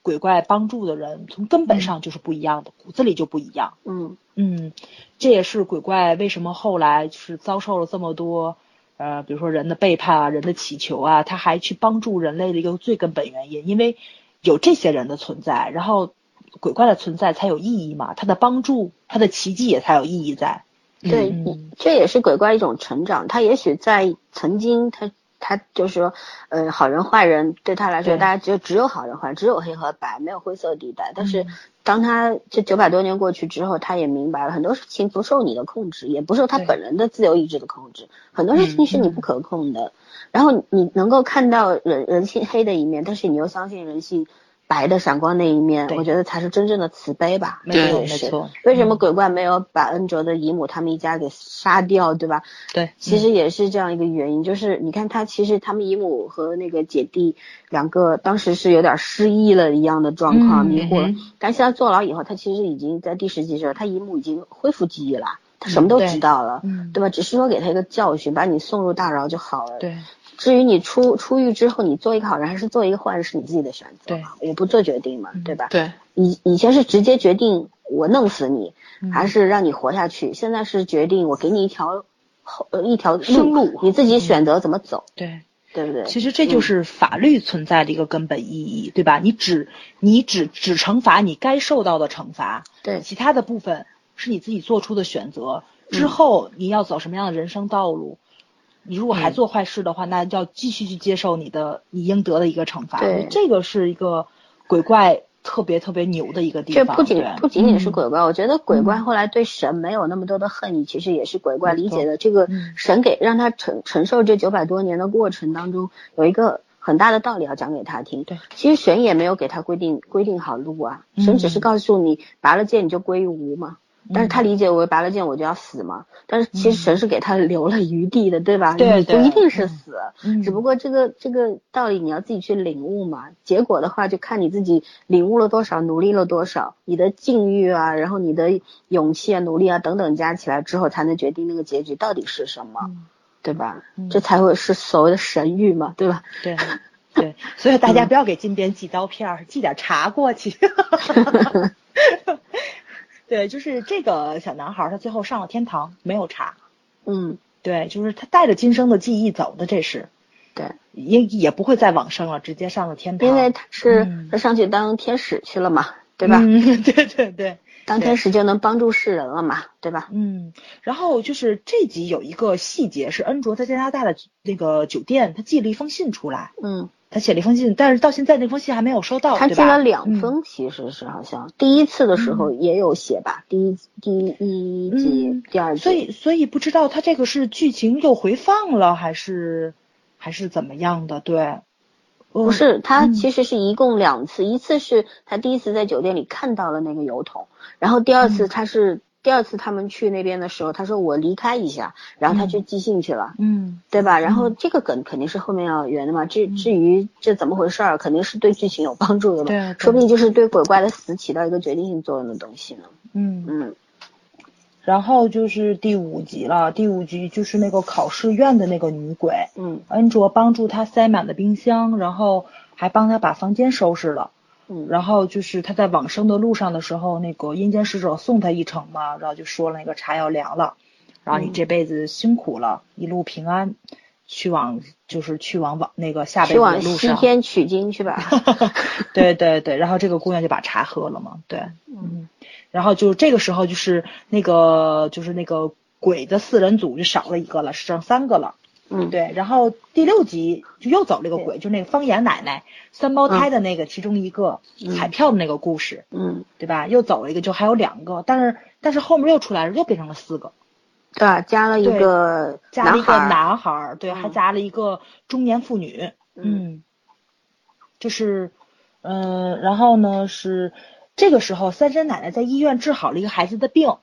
鬼怪帮助的人从根本上就是不一样的，骨子里就不一样。嗯嗯，这也是鬼怪为什么后来就是遭受了这么多呃，比如说人的背叛啊，人的乞求啊，他还去帮助人类的一个最根本原因，因为有这些人的存在，然后。鬼怪的存在才有意义嘛，他的帮助，他的奇迹也才有意义在。对，这也是鬼怪一种成长。他也许在曾经，他他就是说，呃，好人坏人对他来说，大家就只有好人坏，只有黑和白，没有灰色地带。但是当他这九百多年过去之后，他也明白了很多事情不受你的控制，也不受他本人的自由意志的控制，很多事情是你不可控的。然后你能够看到人人性黑的一面，但是你又相信人性。白的闪光那一面，我觉得才是真正的慈悲吧。对，没错。为什么鬼怪没有把恩卓的姨母他们一家给杀掉，对吧？对，其实也是这样一个原因，就是你看他其实他们姨母和那个姐弟两个当时是有点失忆了一样的状况，迷糊了。但现在坐牢以后，他其实已经在第十集时候，他姨母已经恢复记忆了，他什么都知道了，对吧？只是说给他一个教训，把你送入大牢就好了。对。至于你出出狱之后，你做一个好人还是做一个坏人，是你自己的选择。对，我不做决定嘛，对吧？对。以以前是直接决定我弄死你，还是让你活下去。现在是决定我给你一条后呃一条生路，你自己选择怎么走。对，对不对？其实这就是法律存在的一个根本意义，对吧？你只你只只惩罚你该受到的惩罚，对，其他的部分是你自己做出的选择。之后你要走什么样的人生道路？你如果还做坏事的话，那要继续去接受你的你应得的一个惩罚。对，这个是一个鬼怪特别特别牛的一个地方。这不仅不仅仅是鬼怪，我觉得鬼怪后来对神没有那么多的恨意，其实也是鬼怪理解的。这个神给让他承承受这九百多年的过程当中，有一个很大的道理要讲给他听。对，其实神也没有给他规定规定好路啊，神只是告诉你拔了剑你就归于无嘛。但是他理解为拔了剑我就要死嘛，但是其实神是给他留了余地的，对吧？对，不一定是死，只不过这个这个道理你要自己去领悟嘛。结果的话就看你自己领悟了多少，努力了多少，你的境遇啊，然后你的勇气啊、努力啊等等加起来之后，才能决定那个结局到底是什么，对吧？这才会是所谓的神谕嘛，对吧？对对，所以大家不要给金边寄刀片，寄点茶过去。对，就是这个小男孩，他最后上了天堂，没有查。嗯，对，就是他带着今生的记忆走的，这是。对，也也不会再往生了，直接上了天堂。因为他是嗯他上去当天使去了嘛，对吧？嗯，对对对。当天使就能帮助世人了嘛，对吧？嗯，然后就是这集有一个细节是恩卓在加拿大的那个酒店，他寄了一封信出来，嗯，他写了一封信，但是到现在那封信还没有收到，他寄了两嗯。封，其实是好像第一次的时候也有写吧，第一第一集嗯、第二集，所以所以不知道他这个是剧情又回放了，还是还是怎么样的？对，不是，他嗯。其实是一共两次，一次是他第一次在酒店里看到了那个油桶，然后第二次嗯。他是、第二次他们去那边的时候，他说我离开一下，然后他嗯。去寄信去了，嗯。对吧？然后嗯。这个梗肯定是后面要圆的嘛，至至于这怎么回事儿，肯定是对剧情有帮助的嘛，对对。说不定就是对鬼怪的死起到一个决定性作用的东西呢。嗯，嗯。然后就是第五集了，第五集就是那个考试院的那个女鬼，嗯。恩卓帮助她塞满了冰箱，然后还帮她把房间收拾了。嗯，然后就是他在往生的路上的时候，那个阴间使者送他一程嘛，然后就说了那个茶要凉了，然后你嗯这辈子辛苦了，一路平安，去往就是去往往那个下辈子去往的路上。西天取经去吧。对对对，然后这个姑娘就把茶喝了嘛，对，嗯，然后就这个时候就是那个就是那个鬼的四人组就少了一个了，剩三个了。嗯，对，然后第六集就又走了一个鬼，就那个方言奶奶三胞胎的那个其中一个、嗯。彩票的那个故事，嗯，对吧？又走了一个，就还有两个，但是但是后面又出来了，又变成了四个，对吧？加了一个加了一个孩男孩儿，对，还嗯。加了一个中年妇女，嗯。嗯，就是，嗯、然后呢是这个时候三山奶奶在医院治好了一个孩子的病，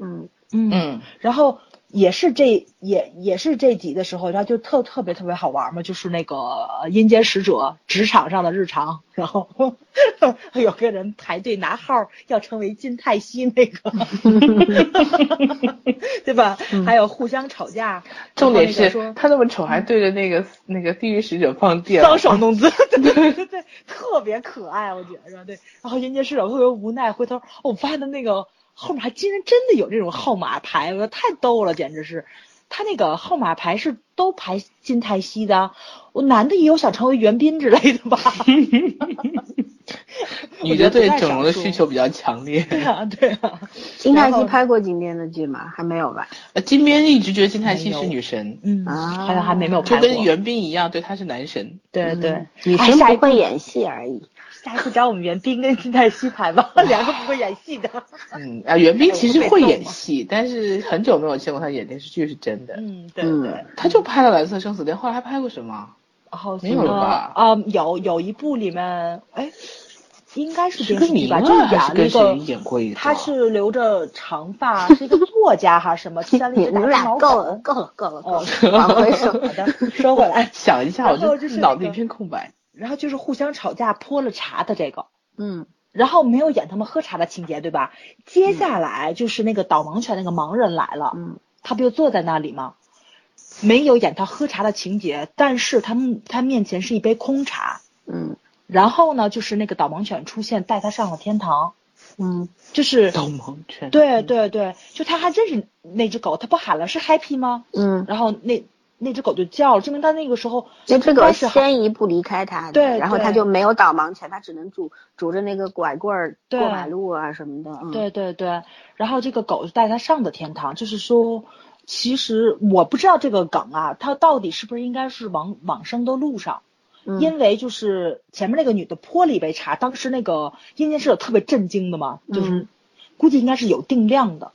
嗯。嗯嗯。然后也是这也也是这集的时候，然后就特特别特别好玩嘛，就是那个呃阴间使者职场上的日常，然后 有个人排队拿号要成为金泰熙那个，对吧？还有互相吵架，重点是他那么丑，还对着那个那个地狱使者放电，搔首弄姿，对对对对，特别可爱，我觉着对。然后阴间使者特别无奈，回头、哦我发现他那个后面还竟然真的有这种号码牌，我太逗了，简直是。他那个号码牌是都排金泰熙的，我男的也有想成为袁彬之类的吧？女的对整容的需求比较强烈。对啊，对啊。金泰熙拍过金边的剧吗？还没有吧？呃金边一直觉得金泰熙是女神，嗯，啊好像还没没有拍过。就跟袁彬一样，对他是男神。对对，嗯女哎下一部生不会演戏而已。下一次找我们袁冰跟金泰熙拍吧，两个不会演戏的。嗯啊，袁冰其实会演戏，但是很久没有见过他演电视剧，是真的。嗯，对嗯对。他就拍了《蓝色生死恋》，后来还拍过什么？好没有了吧啊、有有一部里面，哎，应该是是跟你电视剧吧，就是跟谁演过一个？他是留着长发，是一个作家还是什么，牵了一你只大们俩金毛狗够了，。够了，够了，够哦了，往回收。好的，收回来。想一下，我就是脑子一片空白。然后就是互相吵架泼了茶的这个，嗯然后没有演他们喝茶的情节，对吧？接下来就是那个导盲犬那个盲人来了，嗯他不就坐在那里吗？没有演他喝茶的情节，但是他们他面前是一杯空茶，嗯然后呢，就是那个导盲犬出现，带他上了天堂，嗯就是导盲犬。对对对，就他还认识那只狗，他不喊了是 Happy 吗？嗯，然后那那只狗就叫了，证明它那个时候那只狗先一步离开它，对然后它就没有导盲犬，它只能拄拄着那个拐棍儿对过马路啊什么的。嗯，对对对，然后这个狗就带它上的天堂，就是说，其实我不知道这个梗啊，它到底是不是应该是往往生的路上，嗯。因为就是前面那个女的泼了一杯茶，当时那个阴间使者特别震惊的嘛，就是、嗯。估计应该是有定量的，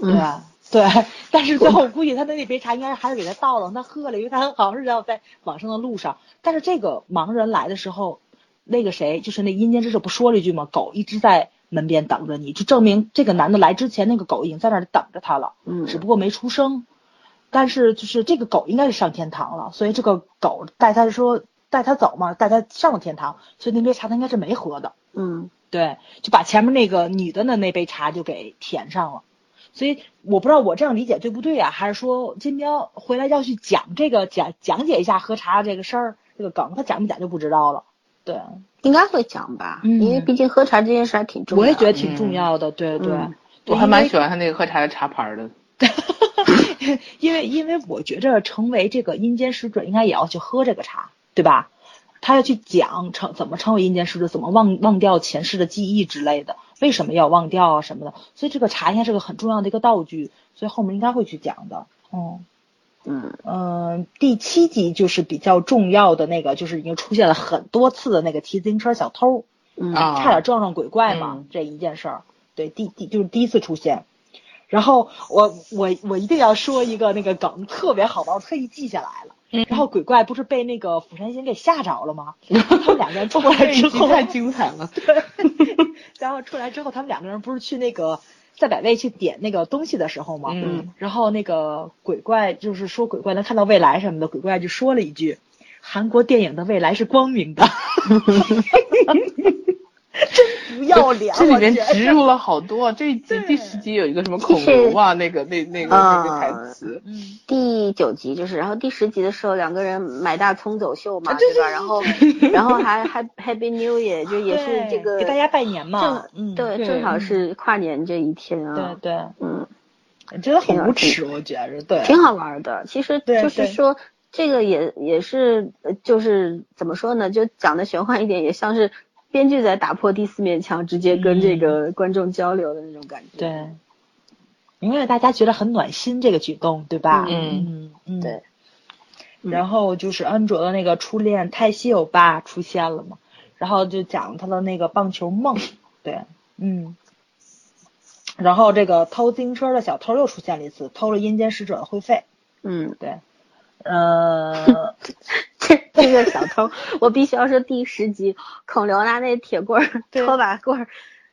对嗯。吧？对，但是最后我估计他的那杯茶应该还是给他倒了，他喝了，因为他好像是要在往生的路上。但是这个盲人来的时候，那个谁就是那阴间之者不说了一句吗？狗一直在门边等着你，就证明这个男的来之前，那个狗已经在那儿等着他了，嗯只不过没出声。但是就是这个狗应该是上天堂了，所以这个狗带他说带他走嘛，带他上了天堂，所以那杯茶他应该是没喝的。嗯对，就把前面那个女的的那杯茶就给填上了。所以我不知道我这样理解对不对啊？还是说金彪回来要去讲这个讲讲解一下喝茶这个事儿这个梗，他讲不讲就不知道了。对，应该会讲吧，嗯因为毕竟喝茶这件事还挺重要的。我也觉得挺重要的。对对，嗯我还蛮喜欢他那个喝茶的茶盘的。因为因为我觉着成为这个阴间使者，应该也要去喝这个茶，对吧？他要去讲成怎么成为阴间使者，怎么忘忘掉前世的记忆之类的，为什么要忘掉啊什么的。所以这个茶应该是个很重要的一个道具，所以后面应该会去讲的。嗯嗯嗯，第七集就是比较重要的那个，就是已经出现了很多次的那个骑自行车小偷，嗯差点撞上鬼怪嘛，嗯这一件事儿，对，第第就是第一次出现。然后我我我一定要说一个那个梗特别好玩，我特意记下来了。嗯然后鬼怪不是被那个釜山行给吓着了吗？他们两个人出来之后，太精彩了。对 然后出来之后，他们两个人不是去那个在百味去点那个东西的时候吗？嗯然后那个鬼怪就是说鬼怪能看到未来什么的，鬼怪就说了一句：“ 韩国电影的未来是光明的。”真不要脸！这里面植入了好多。这一集第十集有一个什么恐龙啊，那个那那个那个台词。嗯，第九集就是，然后第十集的时候，两个人买大葱走秀嘛，啊对对吧？然后，然后还还 Happy New Year，就也是这个给大家拜年嘛正嗯对，对正好是跨年这一天啊，对对，嗯，真的很无耻，我觉着对，挺好玩的。其实就是说，这个也也是，呃就是怎么说呢？就讲的玄幻一点，也像是编剧在打破第四面墙，直接跟这个观众交流的那种感觉。对，因为大家觉得很暖心这个举动，对吧？嗯。嗯。嗯，对。嗯。然后就是安卓的那个初恋泰西欧巴出现了嘛，然后就讲他的那个棒球梦，对，嗯。然后这个偷自行车的小偷又出现了一次，偷了阴间使者的会费，嗯，对，呃，这这个小偷，我必须要说第十集孔刘拿那铁棍儿拖把棍儿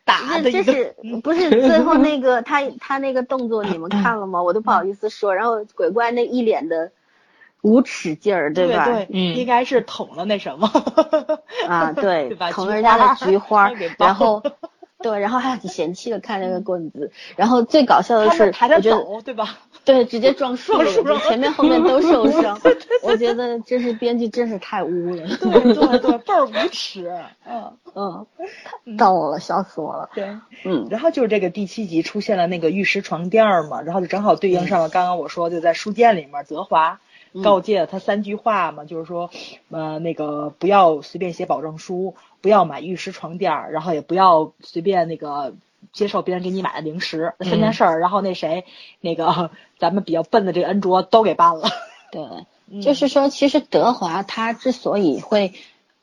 打的这这是不是最后那个他他那个动作你们 看了吗？我都不好意思说。然后鬼怪那一脸的无耻劲儿，对吧？对，嗯应该是捅了那什么，啊，对捅了人家的菊花然后 对，然后还很嫌弃的看那个棍子。然后最搞笑的是他们，抬着我觉得走，对吧？对，直接撞树了，前面后面都受 伤。我觉得这是编剧真是太污了。对对对，倍儿无耻，嗯嗯，逗了，笑死我了。对。嗯然后就是这个第七集出现了那个玉石床垫儿嘛，然后就正好对应上了刚刚我说就在书店里面，泽华嗯告诫了他三句话嘛，就是说，呃，那个不要随便写保证书，不要买玉石床垫儿，然后也不要随便那个接受别人给你买的零食，这三件事儿，然后那谁，那个咱们比较笨的这个恩卓都给办了，对，嗯。就是说，其实德华他之所以会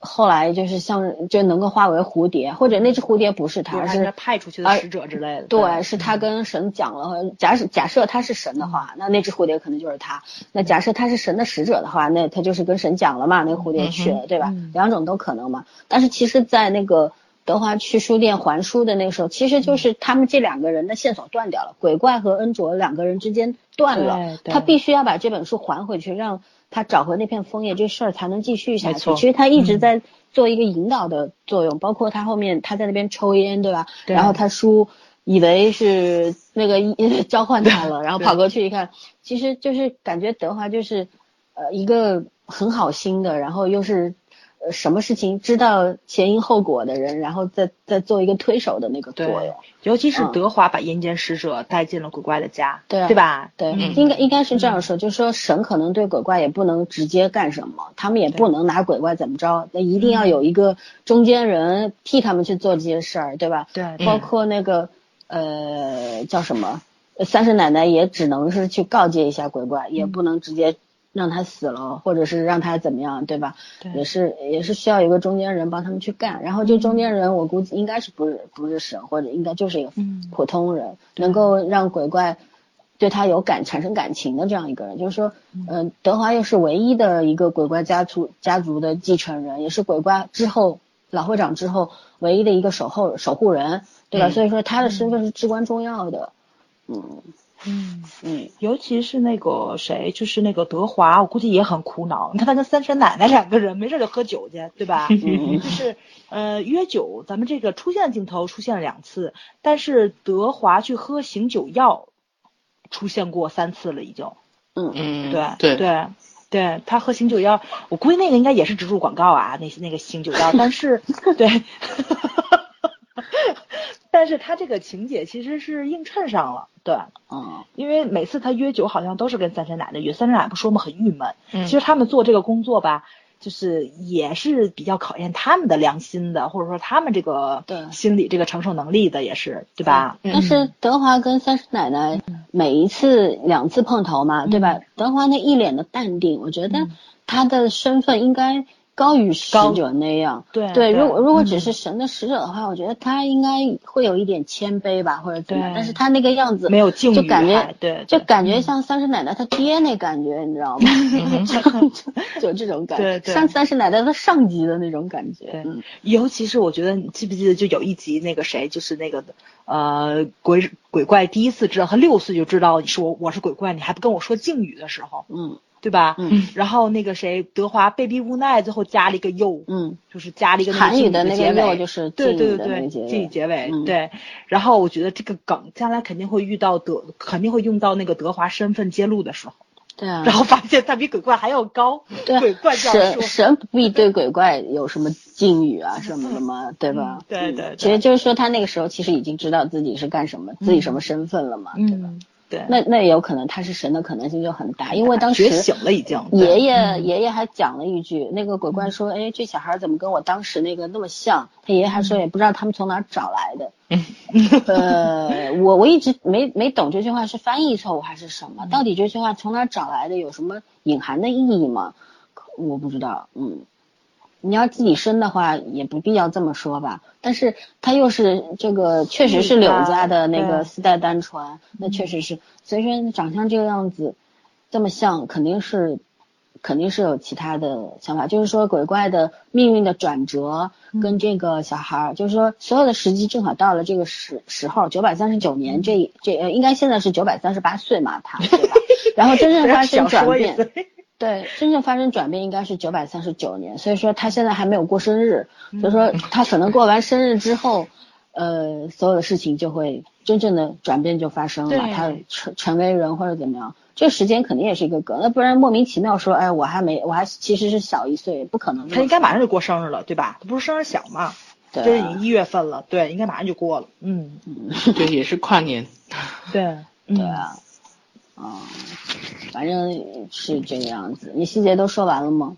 后来就是像就能够化为蝴蝶，或者那只蝴蝶不是他，而是他派出去的使者之类的，对，是他跟神讲了。假设假设他是神的话，那那只蝴蝶可能就是他。那假设他是神的使者的话，那他就是跟神讲了嘛，那个蝴蝶去了，对吧嗯？两种都可能嘛。但是其实，在那个德华去书店还书的那个时候，其实就是他们这两个人的线索断掉了，鬼怪和恩卓两个人之间断了他必须要把这本书还回去，让他找回那片枫叶，这事儿才能继续下去。其实他一直嗯在做一个引导的作用，包括他后面他在那边抽烟，对吧？对然后他叔以为是那个一 召唤他了，然后跑过去一看，其实就是感觉德华就是呃一个很好心的，然后又是呃什么事情知道前因后果的人，然后再再做一个推手的那个作对用。，尤其是嗯。德华把阴间使者带进了鬼怪的家，对啊。对吧？对，嗯。应该应该是这样说，就是说神可能对鬼怪也不能直接干什么，他们也不能拿鬼怪怎么着，那一定要有一个中间人替他们去做这些事儿，对吧？对，包括那个呃叫什么？呃三婶奶奶也只能是去告诫一下鬼怪，也不能直接让他死了，或者是让他怎么样，对吧？对也是也是需要一个中间人帮他们去干，然后这中间人我估计应该是不是不是神，或者应该就是一个嗯普通人，能够让鬼怪。对他有感产生感情的这样一个人，就是说，嗯、德华又是唯一的一个鬼怪家族家族的继承人，也是鬼怪之后老会长之后唯一的一个守候守护人，对吧？嗯所以说他的身份是至关重要的。嗯嗯。嗯，尤其是那个谁，就是那个德华，我估计也很苦恼。你看他跟三婶奶奶两个人没事就喝酒去，对吧？嗯 就是呃约酒，咱们这个出现的镜头出现了两次，但是德华去喝醒酒药出现过三次了，已经。嗯嗯，对对对对，他喝醒酒药，我估计那个应该也是植入广告啊，那那个醒酒药，但是对。但是他这个情节其实是映衬上了，对，嗯，因为每次他约酒好像都是跟三婶奶奶约，三婶奶奶不说嘛？很郁闷。嗯其实他们做这个工作吧，就是也是比较考验他们的良心的，或者说他们这个对心理这个承受能力的，也是对吧？嗯但是德华跟三婶奶奶每一次两次碰头嘛，对吧？德华那一脸的淡定，我觉得他的身份应该高于使高者那样。对对，如果如果嗯只是神的使者的话，我觉得他应该会有一点谦卑吧，或者怎么但是他那个样子没有敬语就感觉对对。就感觉像三十奶奶她爹那感觉，你知道吗？就 就这种感觉，对对。像三十奶奶的上级的那种感觉。对。嗯。尤其是我觉得，你记不记得就有一集那个谁，就是那个呃鬼鬼怪第一次知道他六岁就知道你是我我是鬼怪，你还不跟我说敬语的时候，嗯对吧？嗯然后那个谁德华被逼无奈，最后加了一个又，嗯，就是加了一个那个韩语的那个又就是对对对对，敬语结尾、嗯对。然后我觉得这个梗将来肯定会遇到德，肯定会用到那个德华身份揭露的时候，对啊。然后发现他比鬼怪还要高，对啊鬼怪叫。神神不必对鬼怪有什么敬语啊什么什么，对吧嗯？对对对其实就是说他那个时候其实已经知道自己是干什么，自己什么身份了嘛，对吧？嗯，对。那那也有可能他是神的可能性就很大，因为当时觉醒了已经。爷爷爷爷还讲了一句，那个鬼怪说：“哎，这小孩怎么跟我当时那个那么像？”他爷爷还说也不知道他们从哪儿找来的。呃，我我一直没没懂这句话是翻译错误还是什么？到底这句话从哪儿找来的？有什么隐含的意义吗？我不知道。嗯，你要自己生的话，也不必要这么说吧。但是他又是这个，确实是柳家的那个四代单传，那确实是。所以说长相这个样子，这么像，肯定是肯定是有其他的想法。就是说鬼怪的命运的转折跟这个小孩儿，就是说所有的时机正好到了这个时时候，九百三十九年这这呃应该现在是九百三十八岁嘛，他对吧？然后真正发生转变。对，真正发生转变应该是九百三十九年，所以说他现在还没有过生日，所以说他可能过完生日之后，呃，所有的事情就会真正的转变就发生了，他成成为人或者怎么样，这个时间肯定也是一个梗，那不然莫名其妙说，哎，我还没，我还其实是小一岁，不可能。他应该马上就过生日了，对吧？他不是生日小嘛？对啊这是已经一月份了，对，应该马上就过了。嗯，对，也是跨年。对，对啊，嗯，反正是这个样子。你细节都说完了吗？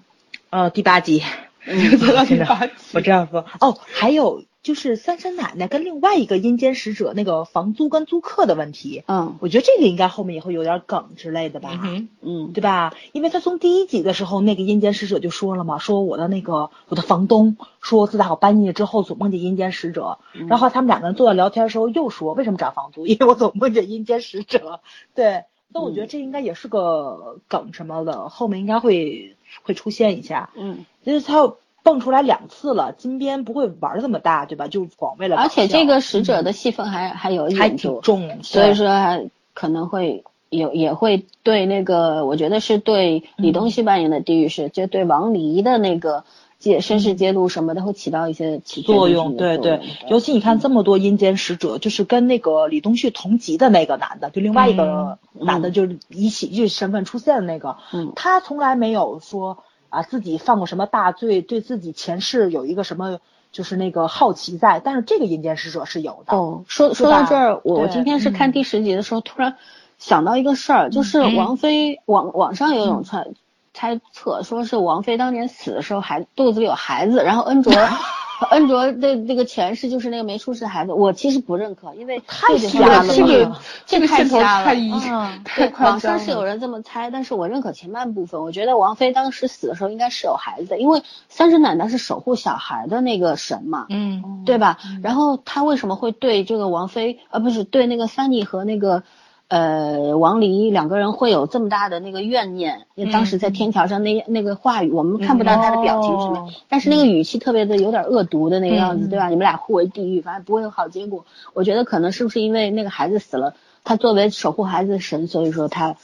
呃，第八集，嗯走到第八集我这样说。哦，还有就是三婶奶奶跟另外一个阴间使者那个房租跟租客的问题，嗯我觉得这个应该后面也会有点梗之类的吧。嗯哼，嗯对吧？因为他从第一集的时候，那个阴间使者就说了嘛，说我的那个我的房东说自打我搬进去之后总梦见阴间使者，然后他们两个人坐在聊天的时候又说为什么涨房租？因为我总梦见阴间使者。对，那我觉得这应该也是个梗什么的，后面应该会会出现一下，嗯，就是他蹦出来两次了，金边不会玩这么大，对吧？就广为了而且这个。使者的戏份还还有一还点多，挺重，所以说还可能会有也会对那个，我觉得是对李东旭扮演的地狱是，就对王离的那个揭身世揭露什么的会起到一些起作用，对对对，尤其你看这么多阴间使者，就是跟那个李东旭同级的那个男的，就另外一个男的，就是以喜剧身份出现的那个，嗯。他从来没有说啊自己犯过什么大罪，对自己前世有一个什么就是那个好奇在，但是这个阴间使者是有的，哦，说说到这儿，我我今天是看嗯第十集的时候，突然想到一个事儿，就是嗯。王菲网网上有种猜猜测，说是王菲当年死的时候还肚子里有孩子，然后恩卓 恩卓的那个前世就是那个没出世的孩子，我其实不认可，因为太这个瞎了这个这太个线头瞎了太一嗯太对，夸张网上是有。人这么猜，但是我认可前半部分。我觉得王菲当时死的时候应该是有孩子的，因为三婶奶奶是守护小孩的那个神嘛，嗯，对吧？然后她为什么会对这个王菲，呃，不是对那个三妮和那个呃王黎两个人会有这么大的那个怨念？因为当时在天桥上那那个话语，我们看不到他的表情什么，哦但是那个语气特别的有点恶毒的那个样子，嗯对吧？你们俩互为地狱，反正不会有好结果。我觉得可能是不是因为那个孩子死了，他作为守护孩子的神，所以说他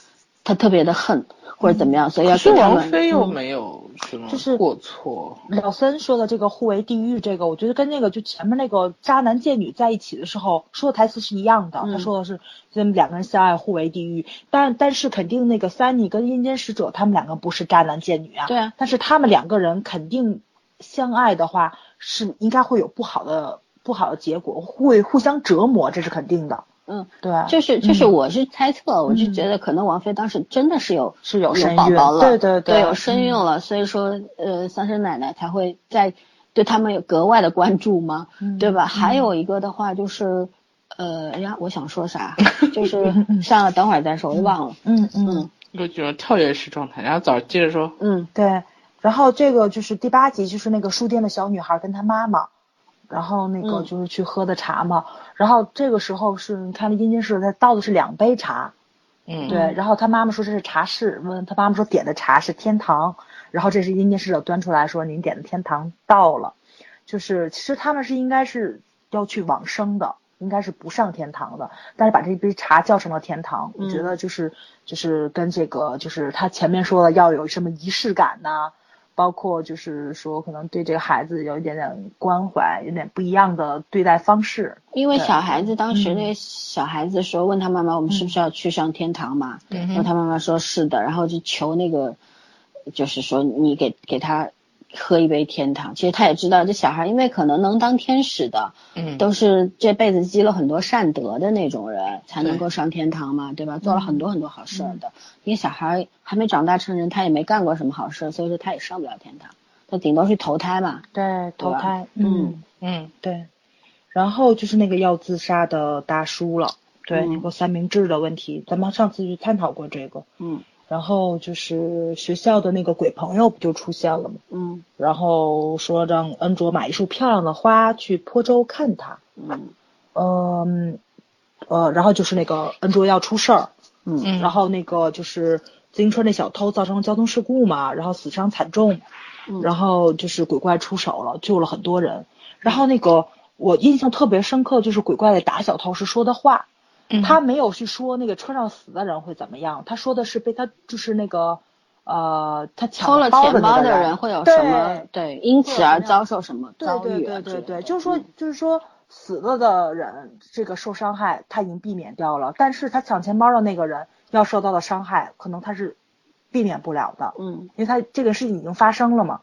他特别的恨或者怎么样，所以要可是王对他们。菲又嗯没有什么就是过错。老森说的这个互为地狱，这个我觉得跟那个就前面那个渣男贱女在一起的时候说的台词是一样的。嗯他说的是他们两个人相爱互为地狱，但但是肯定那个三妮跟阴间使者他们两个不是渣男贱女啊。对啊但是他们两个人肯定相爱的话是应该会有不好的不好的结果，会互相折磨，这是肯定的。嗯，对，就是就是，我是猜测，我是觉得可能王菲当时真的是有是有有宝宝了，对对对，有身孕了，所以说呃，三生奶奶才会在对他们有格外的关注嘛，对吧？还有一个的话就是，呃，哎呀，我想说啥？就是算了，等会儿再说，我忘了。嗯嗯，就进入跳跃式状态，然后早接着说。嗯，对。然后这个就是第八集，就是那个书店的小女孩跟她妈妈。然后那个就是去喝的茶嘛，然后这个时候是你看那阴间使者他倒的是两杯茶，嗯，对，然后他妈妈说这是茶室，问他妈妈说点的茶是天堂，然后这是阴间使者端出来说您点的天堂到了，就是其实他们是应该是要去往生的，应该是不上天堂的，但是把这杯茶叫成了天堂，我觉得就是就是跟这个就是他前面说的要有什么仪式感呐。包括就是说，可能对这个孩子有一点点关怀，有点不一样的对待方式。因为小孩子当时那个小孩子说问他妈妈，我们是不是要去上天堂嘛？然后他妈妈说是的，然后就求那个，就是说你给给他。喝一杯天堂，其实他也知道这小孩，因为可能能当天使的，嗯，都是这辈子积了很多善德的那种人，才能够上天堂嘛，对吧？做了很多很多好事的。因为小孩还没长大成人，他也没干过什么好事，所以说他也上不了天堂，他顶多是投胎嘛。对，投胎。嗯嗯，对。然后就是那个要自杀的大叔了，对，那个三明治的问题，咱们上次就探讨过这个。嗯。然后就是学校的那个鬼朋友不就出现了吗？嗯，然后说让恩卓买一束漂亮的花去坡州看他。嗯，嗯，呃，然后就是那个恩卓要出事儿。嗯，然后那个就是自行车那小偷造成了交通事故嘛，然后死伤惨重。嗯，然后就是鬼怪出手了，救了很多人。然后那个我印象特别深刻，就是鬼怪打小偷时说的话。他没有去说那个车上死的人会怎么样，他说的是被他就是那个呃，他抢了钱包的人会有什么对，因此而遭受什么遭遇？对对对对对，就是说就是说死了的人这个受伤害他已经避免掉了，但是他抢钱包的那个人要受到的伤害可能他是避免不了的，嗯，因为他这个事情已经发生了嘛，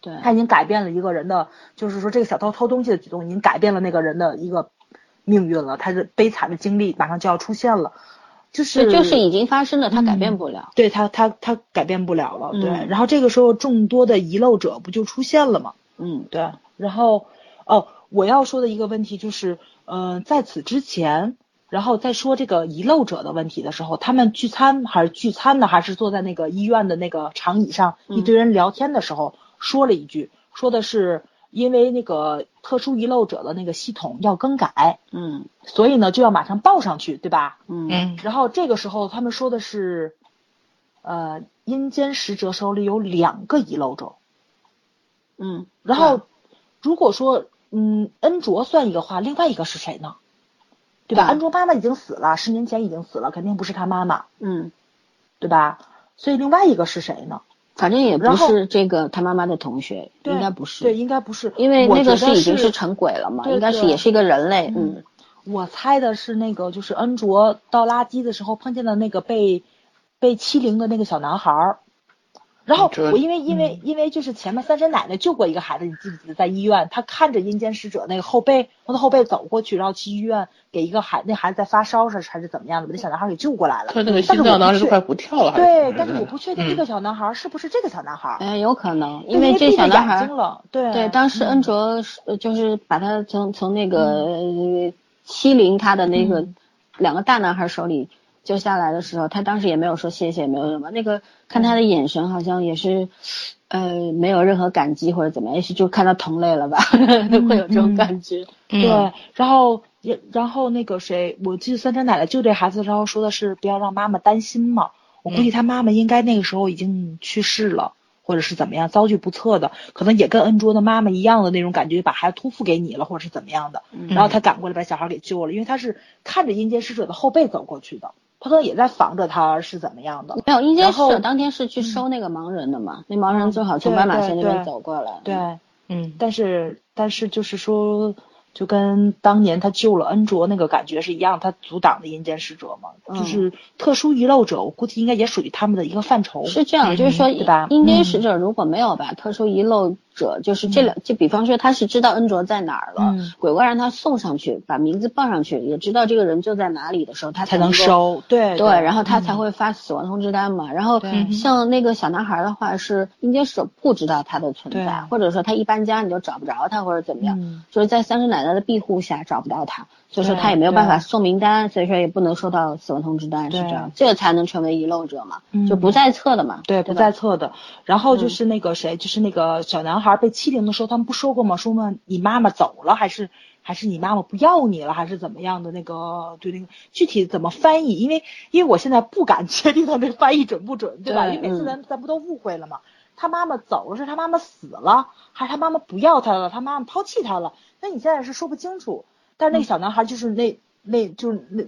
对，他已经改变了一个人的，就是说这个小偷偷东西的举动已经改变了那个人的一个。命运了，他的悲惨的经历马上就要出现了，就是就是已经发生了，他改变不了，对他他他改变不了了，对。然后这个时候众多的遗漏者不就出现了吗？嗯，对。然后哦，我要说的一个问题就是，呃，在此之前，然后在说这个遗漏者的问题的时候，他们聚餐还是聚餐呢，还是坐在那个医院的那个长椅上一堆人聊天的时候，说了一句，说的是。因为那个特殊遗漏者的那个系统要更改，嗯，所以呢就要马上报上去，对吧？嗯，然后这个时候他们说的是，呃，阴间使者手里有两个遗漏者，嗯，然后如果说嗯恩卓算一个话，另外一个是谁呢？对吧？恩卓妈妈已经死了，十年前已经死了，肯定不是他妈妈，嗯，对吧？所以另外一个是谁呢？反正也不是这个他妈妈的同学，应该不是。对，应该不是，因为那个是已经是成鬼了嘛，应该是也是一个人类。嗯，我猜的是那个，就是恩卓倒垃圾的时候碰见的那个被被欺凌的那个小男孩儿。然后我因为因为因为就是前面三婶奶奶救过一个孩子，你记不记得在医院，他看着阴间使者那个后背，从他后背走过去，然后去医院给一个孩那孩子在发烧是还是怎么样的，把那小男孩给救过来了。他那个心脏当时快不跳了。对，但是我不确定这个小男孩是不是这个小男孩。哎，有可能，因为这小男孩了。对对，当时恩卓就是把他从从那个欺凌他的那个两个大男孩手里。救下来的时候，他当时也没有说谢谢，没有什么。那个看他的眼神，好像也是，呃，没有任何感激或者怎么样，也许就看到同类了吧，会有这种感觉。对，然后也然后那个谁，我记得三山奶奶救这孩子的时候说的是不要让妈妈担心嘛。我估计他妈妈应该那个时候已经去世了，或者是怎么样，遭遇不测的，可能也跟恩卓的妈妈一样的那种感觉，把孩子托付给你了，或者是怎么样的。然后他赶过来把小孩给救了，因为他是看着阴间使者的后背走过去的。他可能也在防着他是怎么样的？没有，阴间使者当天是去收那个盲人的嘛？那盲人正好从斑马线那边走过来。对，嗯，但是但是就是说，就跟当年他救了恩卓那个感觉是一样，他阻挡的阴间使者嘛，就是特殊遗漏者，我估计应该也属于他们的一个范畴。是这样，就是说，对吧？阴间使者如果没有把特殊遗漏者，就是这两，就比方说他是知道恩卓在哪儿了，嗯。鬼怪让他送上去，把名字报上去，也知道这个人就在哪里的时候，他才能收，对对，然后他才嗯会发死亡通知单嘛。然后像那个小男孩的话，是应该是不知道他的存在，或者说他一搬家你就找不着他，或者怎么样，嗯。就是在三叔奶奶的庇护下找不到他，所以说他也没有办法送名单，所以说也不能收到死亡通知单，是这样，这个才能成为遗漏者嘛，嗯。就不在册的嘛，对，对不在册的。然后就嗯。是那个谁，就是那个小男孩被欺凌的时候，他们不说过吗？说嘛，你妈妈走了，还是还是你妈妈不要你了，还是怎么样的？那个对那个具体怎么翻译？因为因为我现在不敢 确定他那个翻译准不准，对吧？对因为每次嗯咱咱不都误会了吗？他妈妈走了，是他妈妈死了，还是他妈妈不要他了？他妈妈抛弃他了？那你现在是说不清楚。但是那个小男孩就是那那就是那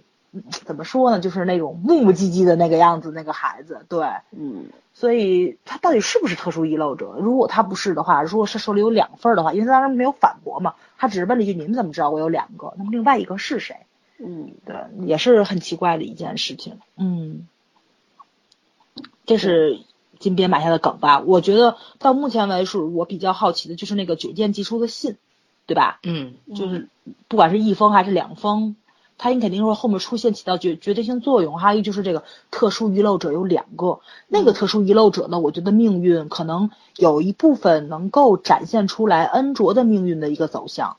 怎么说呢？就是那种木木唧唧的那个样子，那个孩子，对。嗯。所以他到底是不是特殊遗漏者？如果他不是的话，如果是手里有两份儿的话，因为他当时没有反驳嘛，他只是问了一句：“你们怎么知道我有两个？那么另外一个是谁？”嗯，对，也是很奇怪的一件事情。嗯，这是金边埋下的梗吧？我觉得到目前为止，我比较好奇的就是那个酒店寄出的信，对吧？嗯，就是不管是一封还是两封，它应肯定说后面出现起到决决定性作用。还有一就是这个特殊遗漏者有两个，那个特殊遗漏者呢，我觉得命运可能有一部分能够展现出来恩卓的命运的一个走向。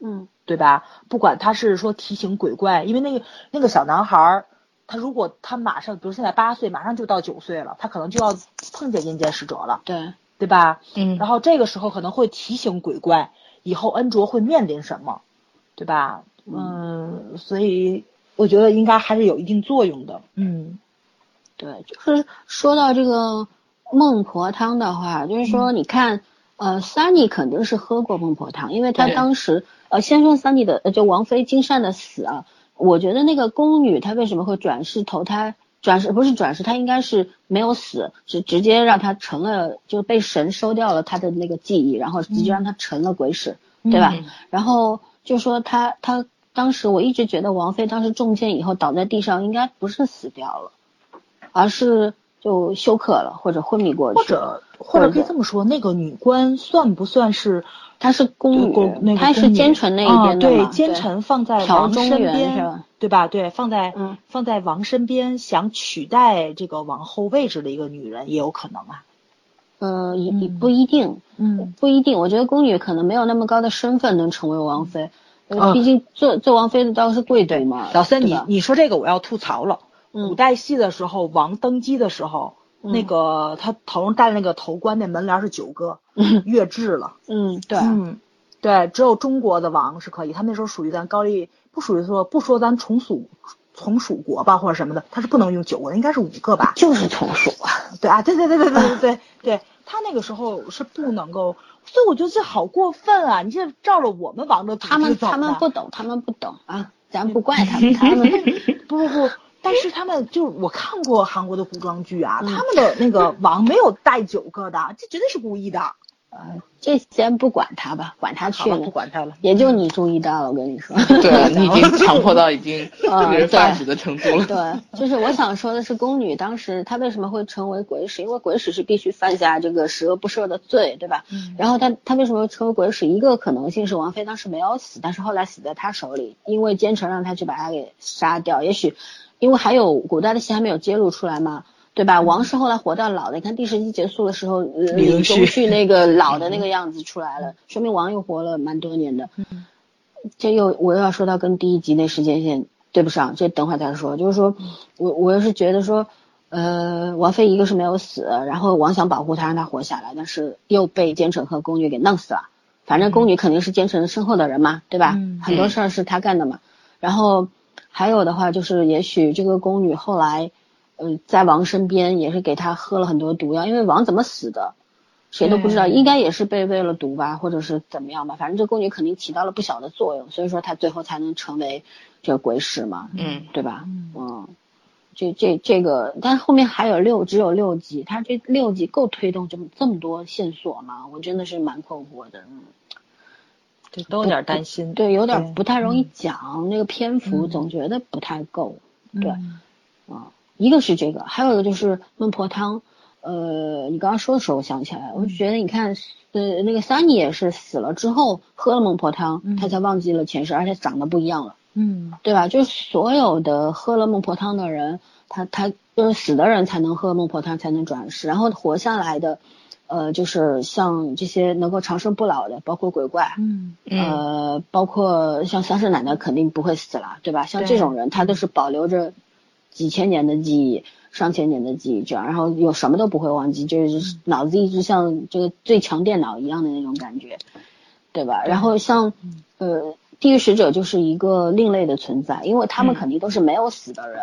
嗯对吧？不管他是说提醒鬼怪，因为那个那个小男孩儿，他如果他马上，比如现在八岁，马上就到九岁了，他可能就要碰见阴间使者了，对，对吧？嗯然后这个时候可能会提醒鬼怪以后恩卓会面临什么，对吧？嗯，所以我觉得应该还是有一定作用的。嗯对，就是说到这个孟婆汤的话，就是说你看，呃，Sunny 肯定是喝过孟婆汤，因为他当时，呃，先说 Sunny 的，呃，就王妃金善的死啊，我觉得那个宫女她为什么会转世投胎？转世不是转世，她应该是没有死，是直接让她成了，就被神收掉了她的那个记忆，然后直接让她成了鬼使，对吧？嗯然后就说她她当时我一直觉得王妃当时中箭以后倒在地上，应该不是死掉了。而是就休克了或者昏迷过去，或者或者可以这么说，那个女官算不算是？她是宫女，宫那个她是奸臣那一啊边的嘛对，奸臣放在调王身边吧，对吧？对，放在、嗯放在王身边，想取代这个王后位置的一个女人也有可能啊。呃，也也嗯不一定，嗯不一定。我觉得宫女可能没有那么高的身份能成为王妃，我毕竟做做王妃的，当时贵妃嘛。老三，你你说这个我要吐槽了。古代戏的时候，王登基的时候，那个他头上戴那个头冠，那门帘是九个，越制了。嗯，对。对，只有中国的王是可以，他那时候属于咱高丽，不属于说不说咱从属从属国吧或者什么的，他是不能用九个，应该是五个吧。就是从属。对啊，对对对对对对对对。他那个时候是不能够，所以我觉得这好过分啊！你这照着我们王的他们他们不懂，他们不懂啊，咱不怪他们，他们不不不，但是他们就我看过韩国的古装剧啊，嗯他们的那个王没有带九个的，这绝对是故意的。呃，这先不管他吧，管他去呢不。管他了。也就你注意到了，我跟你说。对 你已经强迫到已经啊 令人发指的程度了。对，就是我想说的是，宫女当时她为什么会成为鬼使？因为鬼使是必须犯下这个十恶不赦的罪，对吧？嗯然后她她为什么成为鬼使？一个可能性是王妃当时没有死，但是后来死在她手里，因为奸臣让她去把她给杀掉。也许因为还有古代的戏还没有揭露出来嘛。对吧？王是后来活到老的，你看第十集结束的时候，呃李李宗宗旭旭那个 老的那个样子出来了，说明王又活了蛮多年的。这又我又要说到跟第一集那时间线对不上，这等会儿再说。就是说我我又是觉得说，呃，王妃一个是没有死，然后王想保护她让她活下来，但是又被奸臣和宫女给弄死了。反正宫女肯定是奸臣身后的人嘛，对吧？嗯很多事儿是他干的嘛。然后还有的话就是，也许这个宫女后来，呃，在王身边也是给他喝了很多毒药，因为王怎么死的，谁都不知道，应该也是被喂了毒吧，或者是怎么样吧。反正这宫女肯定起到了不小的作用，所以说她最后才能成为这个鬼使嘛，嗯，对吧？嗯，这这这个，但是后面还有六，只有六集，他这六集够推动这么这么多线索吗？我真的是蛮困惑的。嗯，对，都有点担心。对，有点不太容易讲，那个篇幅嗯总觉得不太够。对，嗯啊，一个是这个，还有一个就是孟婆汤。呃，你刚刚说的时候，我想起来，我就觉得你看，呃，那个 Sunny 也是死了之后喝了孟婆汤，他才忘记了前世，而且长得不一样了，嗯，对吧？就是所有的喝了孟婆汤的人，他他就是死的人才能喝孟婆汤才能转世，然后活下来的，呃，就是像这些能够长生不老的，包括鬼怪，嗯，呃，包括像三婶奶奶肯定不会死了，对吧？像这种人，他都是保留着几千年的记忆。上千年的记忆，这样，然后有什么都不会忘记，就是脑子一直像这个最强电脑一样的那种感觉，对吧？然后像呃，地狱使者就是一个另类的存在，因为他们肯定都是没有死的人，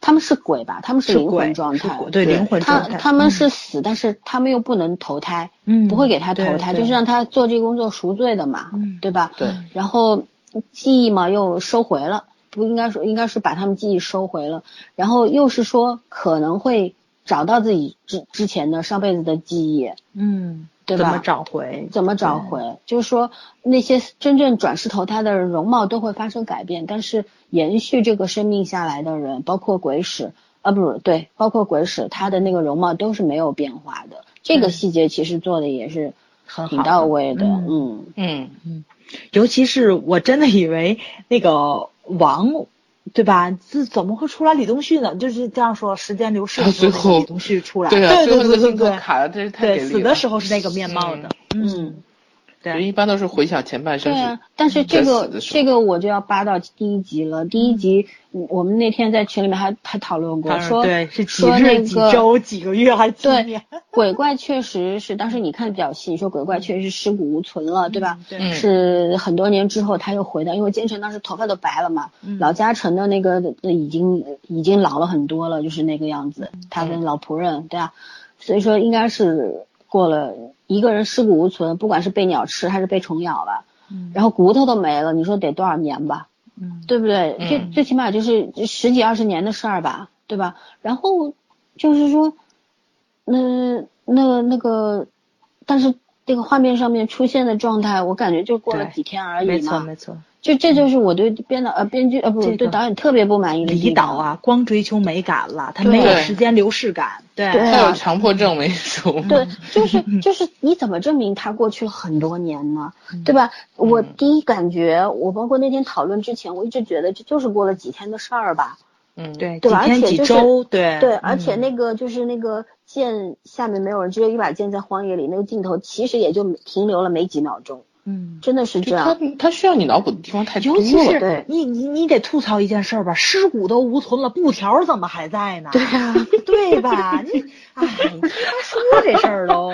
他们是鬼吧？他们是灵魂状态，对灵魂状态。他他们是死，但是他们又不能投胎，嗯，不会给他投胎，就是让他做这个工作赎罪的嘛，对吧？对。然后记忆嘛又收回了。不应该说，应该是把他们记忆收回了，然后又是说可能会找到自己之之前的上辈子的记忆，嗯，对吧？怎么找回？怎么找回？就是说那些真正转世投胎的人，容貌都会发生改变，但是延续这个生命下来的人，包括鬼使啊，不是对，包括鬼使，他的那个容貌都是没有变化的。这个细节其实做的也是挺到位的，嗯嗯嗯，尤其是我真的以为那个。王，对吧？这怎么会出来李东旭呢？就是这样说，时间流逝的时候，李东旭出来，对对对对对，卡了，真是太对，死的时候是那个面貌的，嗯。对，一般都是回想前半生。对啊，但是这个这个我就要扒到第一集了。第一集，我们那天在群里面还还讨论过，说对是几日几周几个月还几年？鬼怪确实是，当时你看的比较细，你说鬼怪确实是尸骨无存了，对吧？对，是很多年之后他又回到，因为奸臣当时头发都白了嘛，老嘉诚的那个已经已经老了很多了，就是那个样子，他跟老仆人，对啊，所以说应该是。过了一个人尸骨无存，不管是被鸟吃还是被虫咬了，嗯，然后骨头都没了，你说得多少年吧？嗯，对不对？最最起码就是十几二十年的事儿吧，对吧？然后就是说，那那那个，但是这个画面上面出现的状态，我感觉就过了几天而已嘛，没错没错。就这就是我对编导呃编剧呃不对导演特别不满意的李导啊，光追求美感了，他没有时间流逝感，对，他有强迫症没说。对，就是 就是你怎么证明他过去了很多年呢？对吧？我第一感觉，我包括那天讨论之前，我一直觉得这就是过了几天的事儿吧。嗯，对，对吧？而且就是对对，而且那个就是那个剑下面没有人，只有一把剑在荒野里，那个镜头其实也就停留了没几秒钟。嗯，真的是这样。他他需要你脑补的地方太多了。尤其是你你你得吐槽一件事儿吧，尸骨都无存了，布条怎么还在呢？对啊，对吧？你哎，你听他说这事儿都。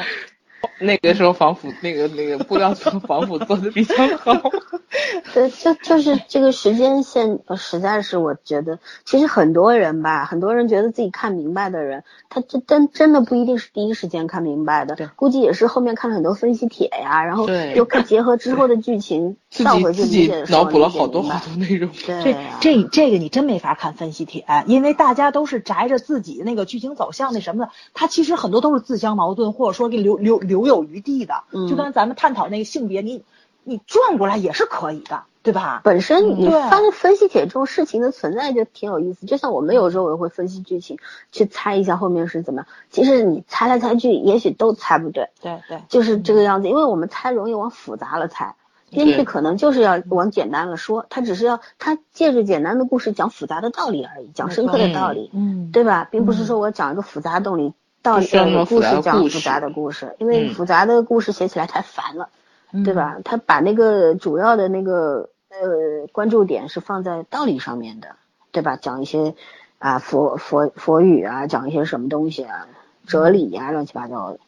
那个时候防腐，那个那个布料做防腐做的比较好。对，就就是这个时间线，实在是我觉得，其实很多人吧，很多人觉得自己看明白的人，他真真真的不一定是第一时间看明白的，估计也是后面看了很多分析帖呀，然后又看结合之后的剧情，倒回去理解的时候，脑补了好多好多内容。对，这这个你真没法看分析帖，因为大家都是宅着自己那个剧情走向那什么的，它其实很多都是自相矛盾，或者说给留留留有。余地的，就跟咱们探讨那个性别，你你转过来也是可以的，对吧？本身你发分析帖这种事情的存在就挺有意思，就像我们有时候也会分析剧情，去猜一下后面是怎么样。其实你猜来猜去，也许都猜不对。对对，就是这个样子，因为我们猜容易往复杂了猜，编剧可能就是要往简单了说，他只是要他借着简单的故事讲复杂的道理而已，讲深刻的道理，嗯，对吧？并不是说我讲一个复杂道理。到底故事讲复杂的故事，因为复杂的故事写起来太烦了，对吧？他把那个主要的那个呃关注点是放在道理上面的，对吧？讲一些啊佛佛佛语啊，讲一些什么东西啊，哲理啊，乱七八糟的。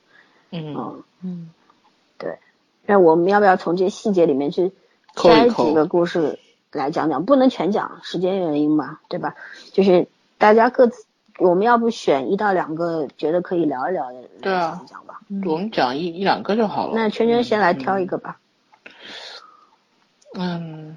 嗯嗯，对。那我们要不要从这些细节里面去摘几个故事来讲讲？不能全讲，时间原因嘛，对吧？就是大家各自。我们要不选一到两个觉得可以聊一聊的，对啊，讲吧。我们讲一一两个就好了。那圈圈先来挑一个吧。嗯，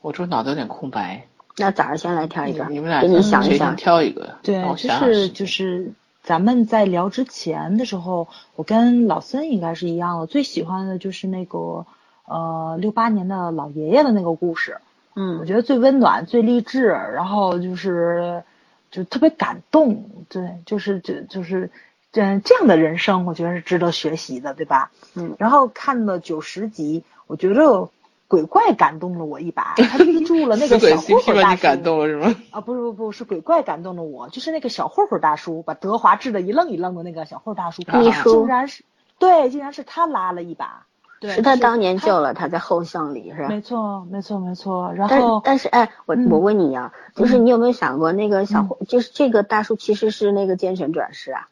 我这脑子有点空白。那早上先来挑一个，你们俩给你想一想，挑一个。对，就是就是咱们在聊之前的时候，我跟老森应该是一样的，最喜欢的就是那个呃六八年的老爷爷的那个故事。嗯，我觉得最温暖、最励志，然后就是，就特别感动，对，就是就就是嗯这样的人生，我觉得是值得学习的，对吧？嗯，然后看了九十集，我觉得鬼怪感动了我一把，他记住了那个小混混大叔，感动了是吗？啊，不是不不是鬼怪感动了我，就是那个小混混大叔，把德华治的一愣一愣的那个小混混大叔，秘书竟然是对，竟然是他拉了一把。对，是他当年救了他在后巷里，是吧？没错，没错，没错。然后，但是哎，我我问你啊，就是你有没有想过，那个小就是这个大叔其实是那个奸臣转世啊？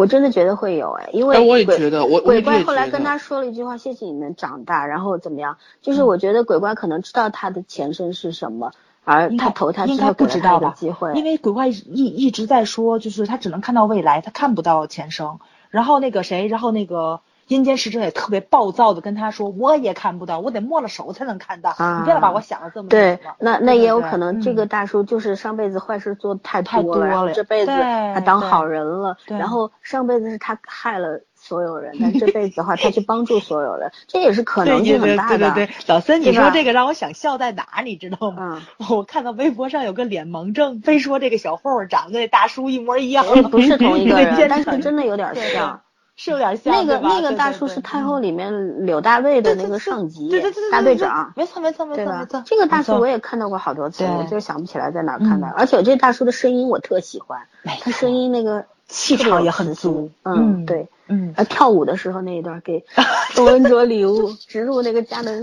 我真的觉得会有哎，因为我也觉得，我鬼怪后来跟他说了一句话：“谢谢你们长大。”然后怎么样？就是我觉得鬼怪可能知道他的前身是什么，而他投他应该不知道吧机会，因为鬼怪一一直在说，就是他只能看到未来，他看不到前生。然后那个谁，然后那个。阴间使者也特别暴躁的跟他说：“我也看不到，我得摸了手才能看到。你不要把我想的这么对，那那也有可能，这个大叔就是上辈子坏事做的太多了，这辈子他当好人了。然后上辈子是他害了所有人，但这辈子的话，他去帮助所有人，这也是可能性很大的。对对对，老森，你说这个让我想笑在哪？你知道吗？我看到微博上有个脸盲症，非说这个小混混长得跟大叔一模一样。不是同一个 人，但是真的有点像。”是有点像那个那个大叔是太后里面柳大卫的那个上级大队长，没错没错没错没错。这个大叔我也看到过好多次，我就想不起来在哪看到。而且这大叔的声音我特喜欢，他声音那个气场也很足。嗯，对。嗯，啊，跳舞的时候那一段给 董文卓礼物植入那个佳能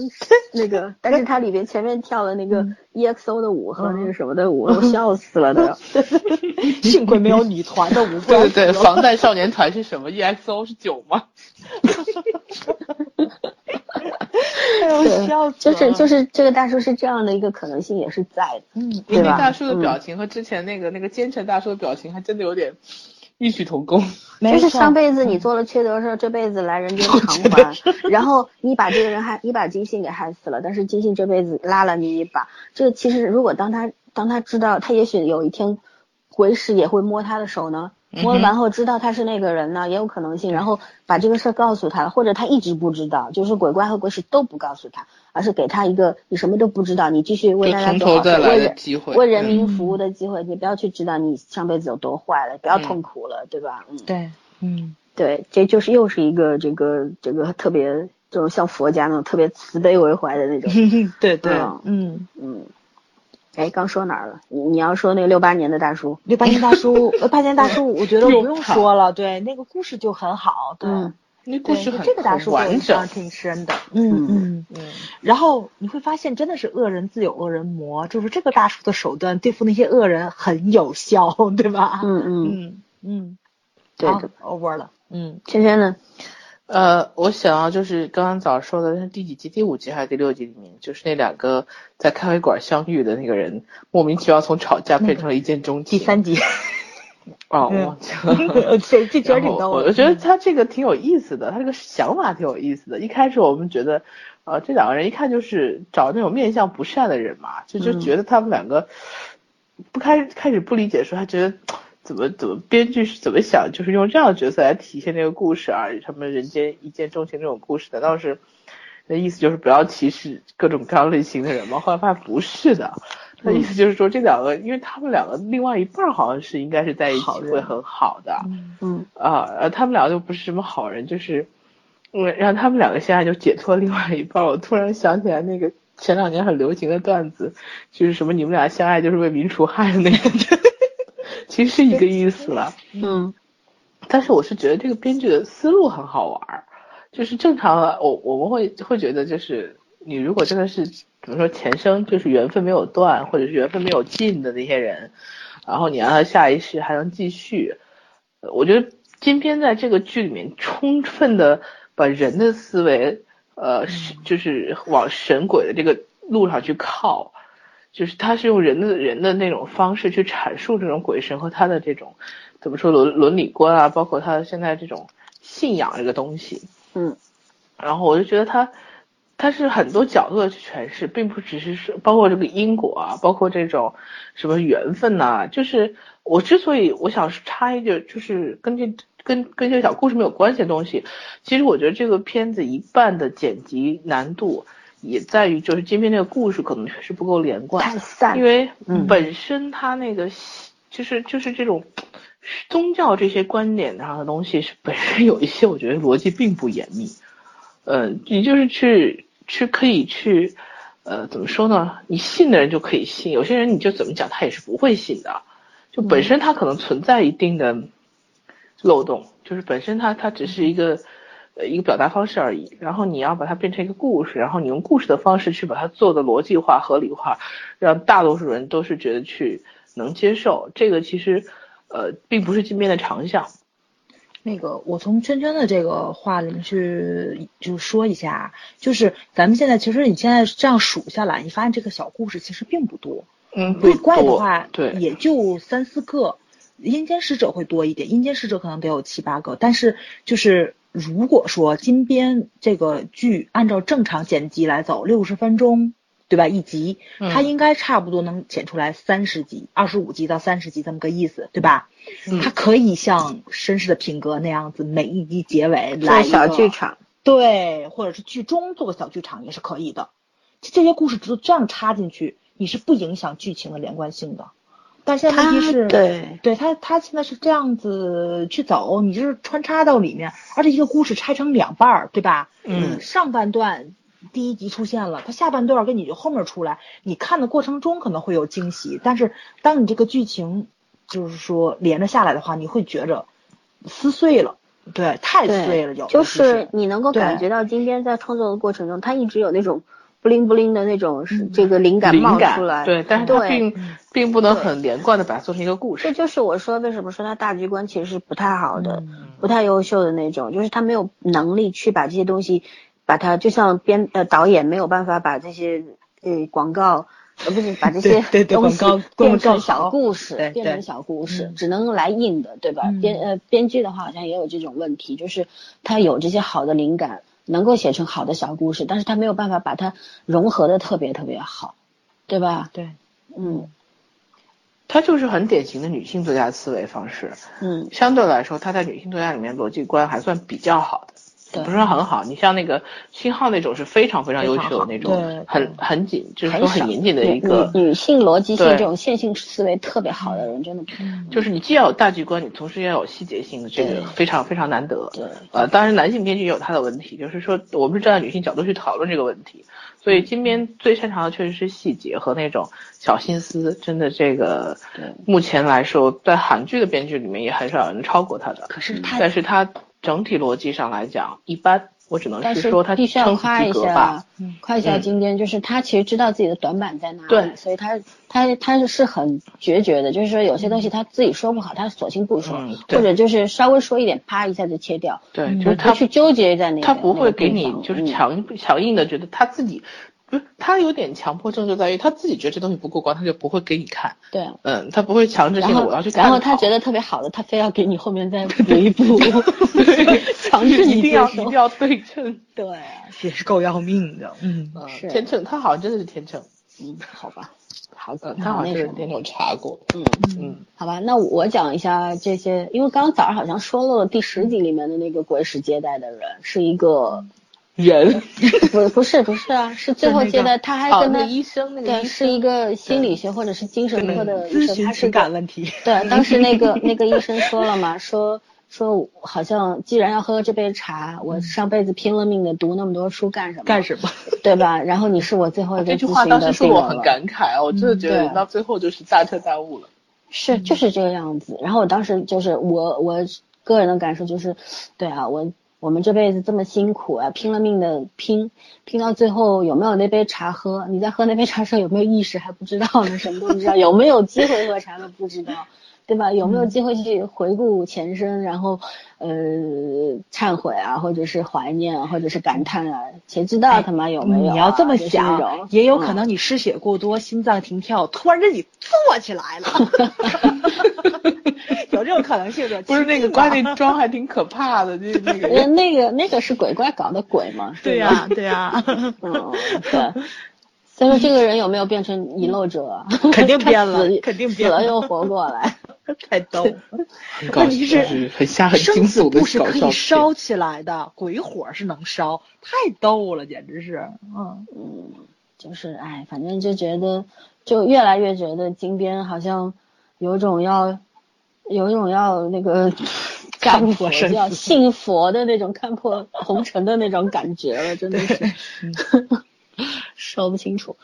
那个，但是他里边前面跳了那个 EXO 的舞和那个什么的舞，我笑死了都。幸亏没有女团的舞。对对对，防弹少年团是什么？EXO 是酒吗？哎呦，笑死就是就是这个大叔是这样的一个可能性也是在的，嗯，对吧？大叔的表情和之前那个那个奸臣大叔的表情还真的有点。异曲同工，就是上辈子你做了缺德事，这辈子来人间偿还。然后你把这个人害，你把金信给害死了，但是金信这辈子拉了你一把。这其实如果当他当他知道，他也许有一天鬼使也会摸他的手呢。摸完后知道他是那个人呢，也有可能性。然后把这个事儿告诉他了，或者他一直不知道，就是鬼怪和鬼使都不告诉他，而是给他一个你什么都不知道，你继续为大家做好事，为人为人民服务的机会。你不要去知道你上辈子有多坏了，不要痛苦了，对吧？嗯，对，嗯，对，这就是又是一个这个这个特别这种像佛家那种特别慈悲为怀的那种。对对，嗯嗯。哎，刚说哪儿了？你你要说那个六八年的大叔，六八年大叔，六八年大叔，我觉得 不用说了，对，那个故事就很好，对，那故事很这个大叔印象，挺深的，嗯嗯嗯。然后你会发现，真的是恶人自有恶人磨，就是这个大叔的手段对付那些恶人很有效，对吧？嗯嗯嗯嗯，对，over 了，嗯，芊芊呢？呃，我想要就是刚刚早说的，是第几集？第五集还是第六集里面？就是那两个在咖啡馆相遇的那个人，莫名其妙从吵架变成了一见钟情。第三集。哦，我忘记了。这这确挺逗。我我觉得他这个挺有意思的，他这个想法挺有意思的。一开始我们觉得，呃，这两个人一看就是找那种面相不善的人嘛，就就觉得他们两个不开开始不理解，说他觉得。怎么怎么编剧是怎么想，就是用这样的角色来体现这个故事啊？什么人间一见钟情这种故事，难道是那意思就是不要歧视各种各样类型的人吗？后来发现不是的，那意思就是说这两个，因为他们两个另外一半好像是应该是在一起会很好的，嗯啊，他们两个就不是什么好人，就是嗯，让他们两个现在就解脱另外一半。我突然想起来那个前两年很流行的段子，就是什么你们俩相爱就是为民除害的那个。其实是一个意思了，嗯，但是我是觉得这个编剧的思路很好玩儿，就是正常的我我们会会觉得就是你如果真的是怎么说前生就是缘分没有断或者是缘分没有尽的那些人，然后你让他下一世还能继续，我觉得金篇在这个剧里面充分的把人的思维呃就是往神鬼的这个路上去靠。就是他是用人的人的那种方式去阐述这种鬼神和他的这种怎么说伦伦理观啊，包括他现在这种信仰这个东西，嗯，然后我就觉得他他是很多角度的去诠释，并不只是说包括这个因果啊，包括这种什么缘分呐，就是我之所以我想插一句，就是跟这跟跟这个小故事没有关系的东西，其实我觉得这个片子一半的剪辑难度。也在于就是今天这个故事可能确实不够连贯，太散，因为本身它那个就是就是这种宗教这些观点上的东西是本身有一些我觉得逻辑并不严密，呃，你就是去去可以去呃怎么说呢？你信的人就可以信，有些人你就怎么讲他也是不会信的，就本身他可能存在一定的漏洞，就是本身他他只是一个。呃，一个表达方式而已。然后你要把它变成一个故事，然后你用故事的方式去把它做的逻辑化、合理化，让大多数人都是觉得去能接受。这个其实，呃，并不是金边的长项。那个，我从圈圈的这个话里面去就说一下，就是咱们现在其实你现在这样数下来，你发现这个小故事其实并不多。嗯，鬼怪的话，对，也就三四个。阴间使者会多一点，阴间使者可能得有七八个，但是就是。如果说金边这个剧按照正常剪辑来走，六十分钟，对吧？一集，它应该差不多能剪出来三十集，二十五集到三十集这么个意思，对吧？它可以像绅士的品格那样子，每一集结尾来小剧场，对，或者是剧中做个小剧场也是可以的。这些故事只这样插进去，你是不影响剧情的连贯性的。但现在问题是，对，对他他现在是这样子去走，你就是穿插到里面，而且一个故事拆成两半儿，对吧？嗯。上半段第一集出现了，他下半段跟你就后面出来，你看的过程中可能会有惊喜，但是当你这个剧情就是说连着下来的话，你会觉着撕碎了，对，太碎了，就就是你能够感觉到金边在创作的过程中，他一直有那种。不灵不灵的那种是这个灵感冒出来，对，但是它并并不能很连贯的把它做成一个故事。这就是我说为什么说他大局观其实是不太好的，不太优秀的那种，就是他没有能力去把这些东西，把它就像编呃导演没有办法把这些呃广告呃不是 把这些东西变成小故事，变成小故事，只能来硬的，对吧？编呃编剧的话好像也有这种问题，就是他有这些好的灵感。能够写成好的小故事，但是他没有办法把它融合的特别特别好，对吧？对，嗯，他就是很典型的女性作家思维方式，嗯，相对来说，他在女性作家里面逻辑观还算比较好的。不是很好，你像那个信号那种是非常非常优秀的那种，很很紧，就是说很严谨的一个女性逻辑性这种线性思维特别好的人，真的就是你既要有大局观，你同时要有细节性的，这个非常非常难得。对，呃，当然男性编剧也有他的问题，就是说我们是站在女性角度去讨论这个问题，所以金编最擅长的确实是细节和那种小心思，真的这个目前来说，在韩剧的编剧里面也很少有人超过他的。可是他，但是他。整体逻辑上来讲一般，我只能是说他必须要夸一下，夸一下今天，就是他其实知道自己的短板在哪里，对，所以他他他是很决绝的，就是说有些东西他自己说不好，他索性不说，或者就是稍微说一点，啪一下就切掉，对，就是他去纠结在那，他不会给你就是强强硬的觉得他自己。不是他有点强迫症，就在于他自己觉得这东西不过关，他就不会给你看。对，嗯，他不会强制性的我要去看。然后他觉得特别好的，他非要给你后面再补一补，强制一定要一定要对称。对，也是够要命的。嗯，是天秤，他好像真的是天秤。嗯，好吧，好的，他好像是天秤查过。嗯嗯，好吧，那我讲一下这些，因为刚刚早上好像说了第十集里面的那个鬼使接待的人是一个。人 不不是不是啊，是最后接的，他还跟他医生那个对，是一个心理学或者是精神科的医生，他是感问题。对，当时那个那个医生说了嘛，说说好像既然要喝这杯茶，我上辈子拼了命的读那么多书干什么？干什么？对吧？然后你是我最后一个这句话当时说我很感慨，我真的觉得到最后就是大彻大悟了。是就是这个样子。然后我当时就是我我个人的感受就是，对啊，我。我们这辈子这么辛苦啊，拼了命的拼，拼到最后有没有那杯茶喝？你在喝那杯茶的时候有没有意识还不知道呢，什么都不知道，有没有机会喝茶都不知道。对吧？有没有机会去回顾前生，然后呃忏悔啊，或者是怀念啊，或者是感叹啊？谁知道他妈有没有？你要这么想，也有可能你失血过多，心脏停跳，突然自己坐起来了，有这种可能性的。不是那个刮那妆还挺可怕的，那 那个那个那个是鬼怪搞的鬼吗？对呀，对呀，嗯，对。所以说这个人有没有变成遗漏者？肯定变了，肯定死了又活过来。太逗了，问题是很吓很惊悚的故事可以烧起来的，鬼火是能烧，太逗了，简直是，嗯嗯，就是哎，反正就觉得，就越来越觉得金边好像有种要有种要那个 干佛要信佛的那种看破红尘的那种感觉了，真的是 说不清楚。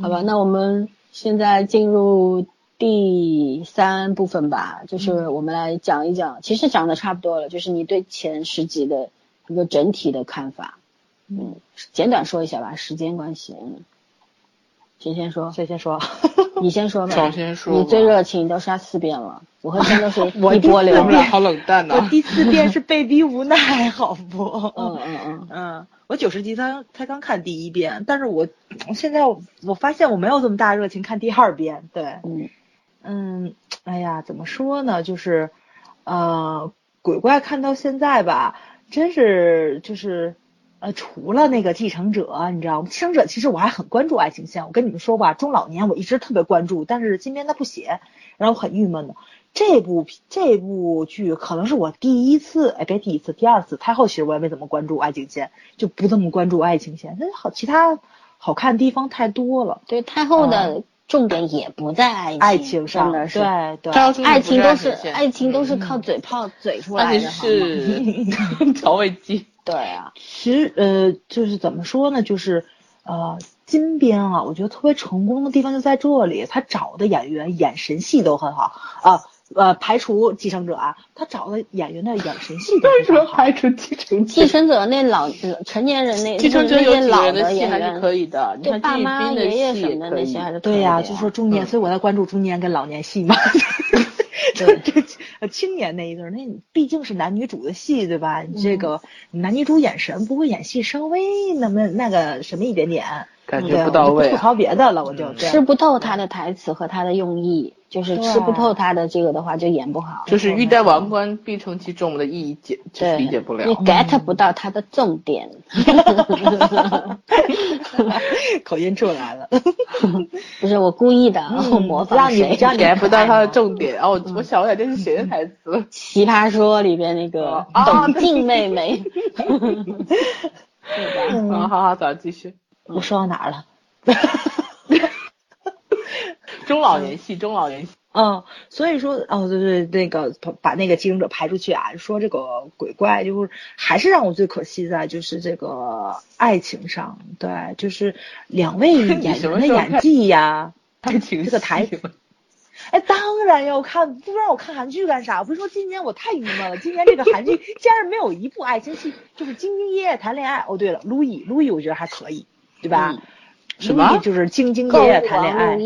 好吧，那我们现在进入第三部分吧，就是我们来讲一讲，其实讲的差不多了，就是你对前十集的一个整体的看法。嗯，简短说一下吧，时间关系。嗯，谁先说？谁先说？你先说吧。我先说。你最热情，都刷四遍了。我和天都是 一波流。我们俩好冷淡呐。我第四遍是被逼无奈，好不？嗯嗯嗯嗯。我九十集才才刚看第一遍，但是我现在我发现我没有这么大热情看第二遍。对，嗯嗯，哎呀，怎么说呢？就是呃，鬼怪看到现在吧，真是就是。呃，除了那个继承者，你知道吗？继承者其实我还很关注爱情线。我跟你们说吧，中老年我一直特别关注，但是今天他不写，让我很郁闷的。这部这部剧可能是我第一次，哎，别第一次，第二次。太后其实我也没怎么关注爱情线，就不这么关注爱情线。那好，其他好看地方太多了。对，太后的重点也不在爱爱情上，的是对对，爱情都是爱情都是靠嘴炮嘴出来的，是 调味剂。对啊，其实呃，就是怎么说呢，就是呃，金边啊，我觉得特别成功的地方就在这里，他找的演员眼神戏都很好。啊，呃，排除继承者啊，他找的演员的眼神戏都为什么排除继承继承者那老成年人那继承者有老的戏还是可以的，对爸妈爷爷什么的那些还是对呀，就说中年，所以我在关注中年跟老年戏嘛。这，这青年那一对，那毕竟是男女主的戏，对吧？你这个男女主眼神不会演戏，稍微那么那个什么一点点，感觉不到位。吐槽别的了，我就吃不透他的台词和他的用意，就是吃不透他的这个的话，就演不好。就是欲戴王冠，必承其重的意义解，就是理解不了。你 get 不到他的重点。口音出来了，不是我故意的，我模仿谁？让你 get 不到他的重点。哦，我想起来这是谁的台词？《奇葩说》里边那个董静妹妹。好好好，早继续。我说到哪儿了？中老年戏，中老年戏。嗯，所以说，哦，对对，那个把那个继承者排出去啊，说这个鬼怪，就是还是让我最可惜在就是这个爱情上，对，就是两位 演员的演技呀，爱情这个台。哎，当然要看，不然我看韩剧干啥？我不是说今年我太郁闷了，今年这个韩剧 竟然没有一部爱情戏，就是兢兢业业谈恋爱。哦，对了，路易，路易我觉得还可以，对吧？什么？就是兢兢业业谈恋爱。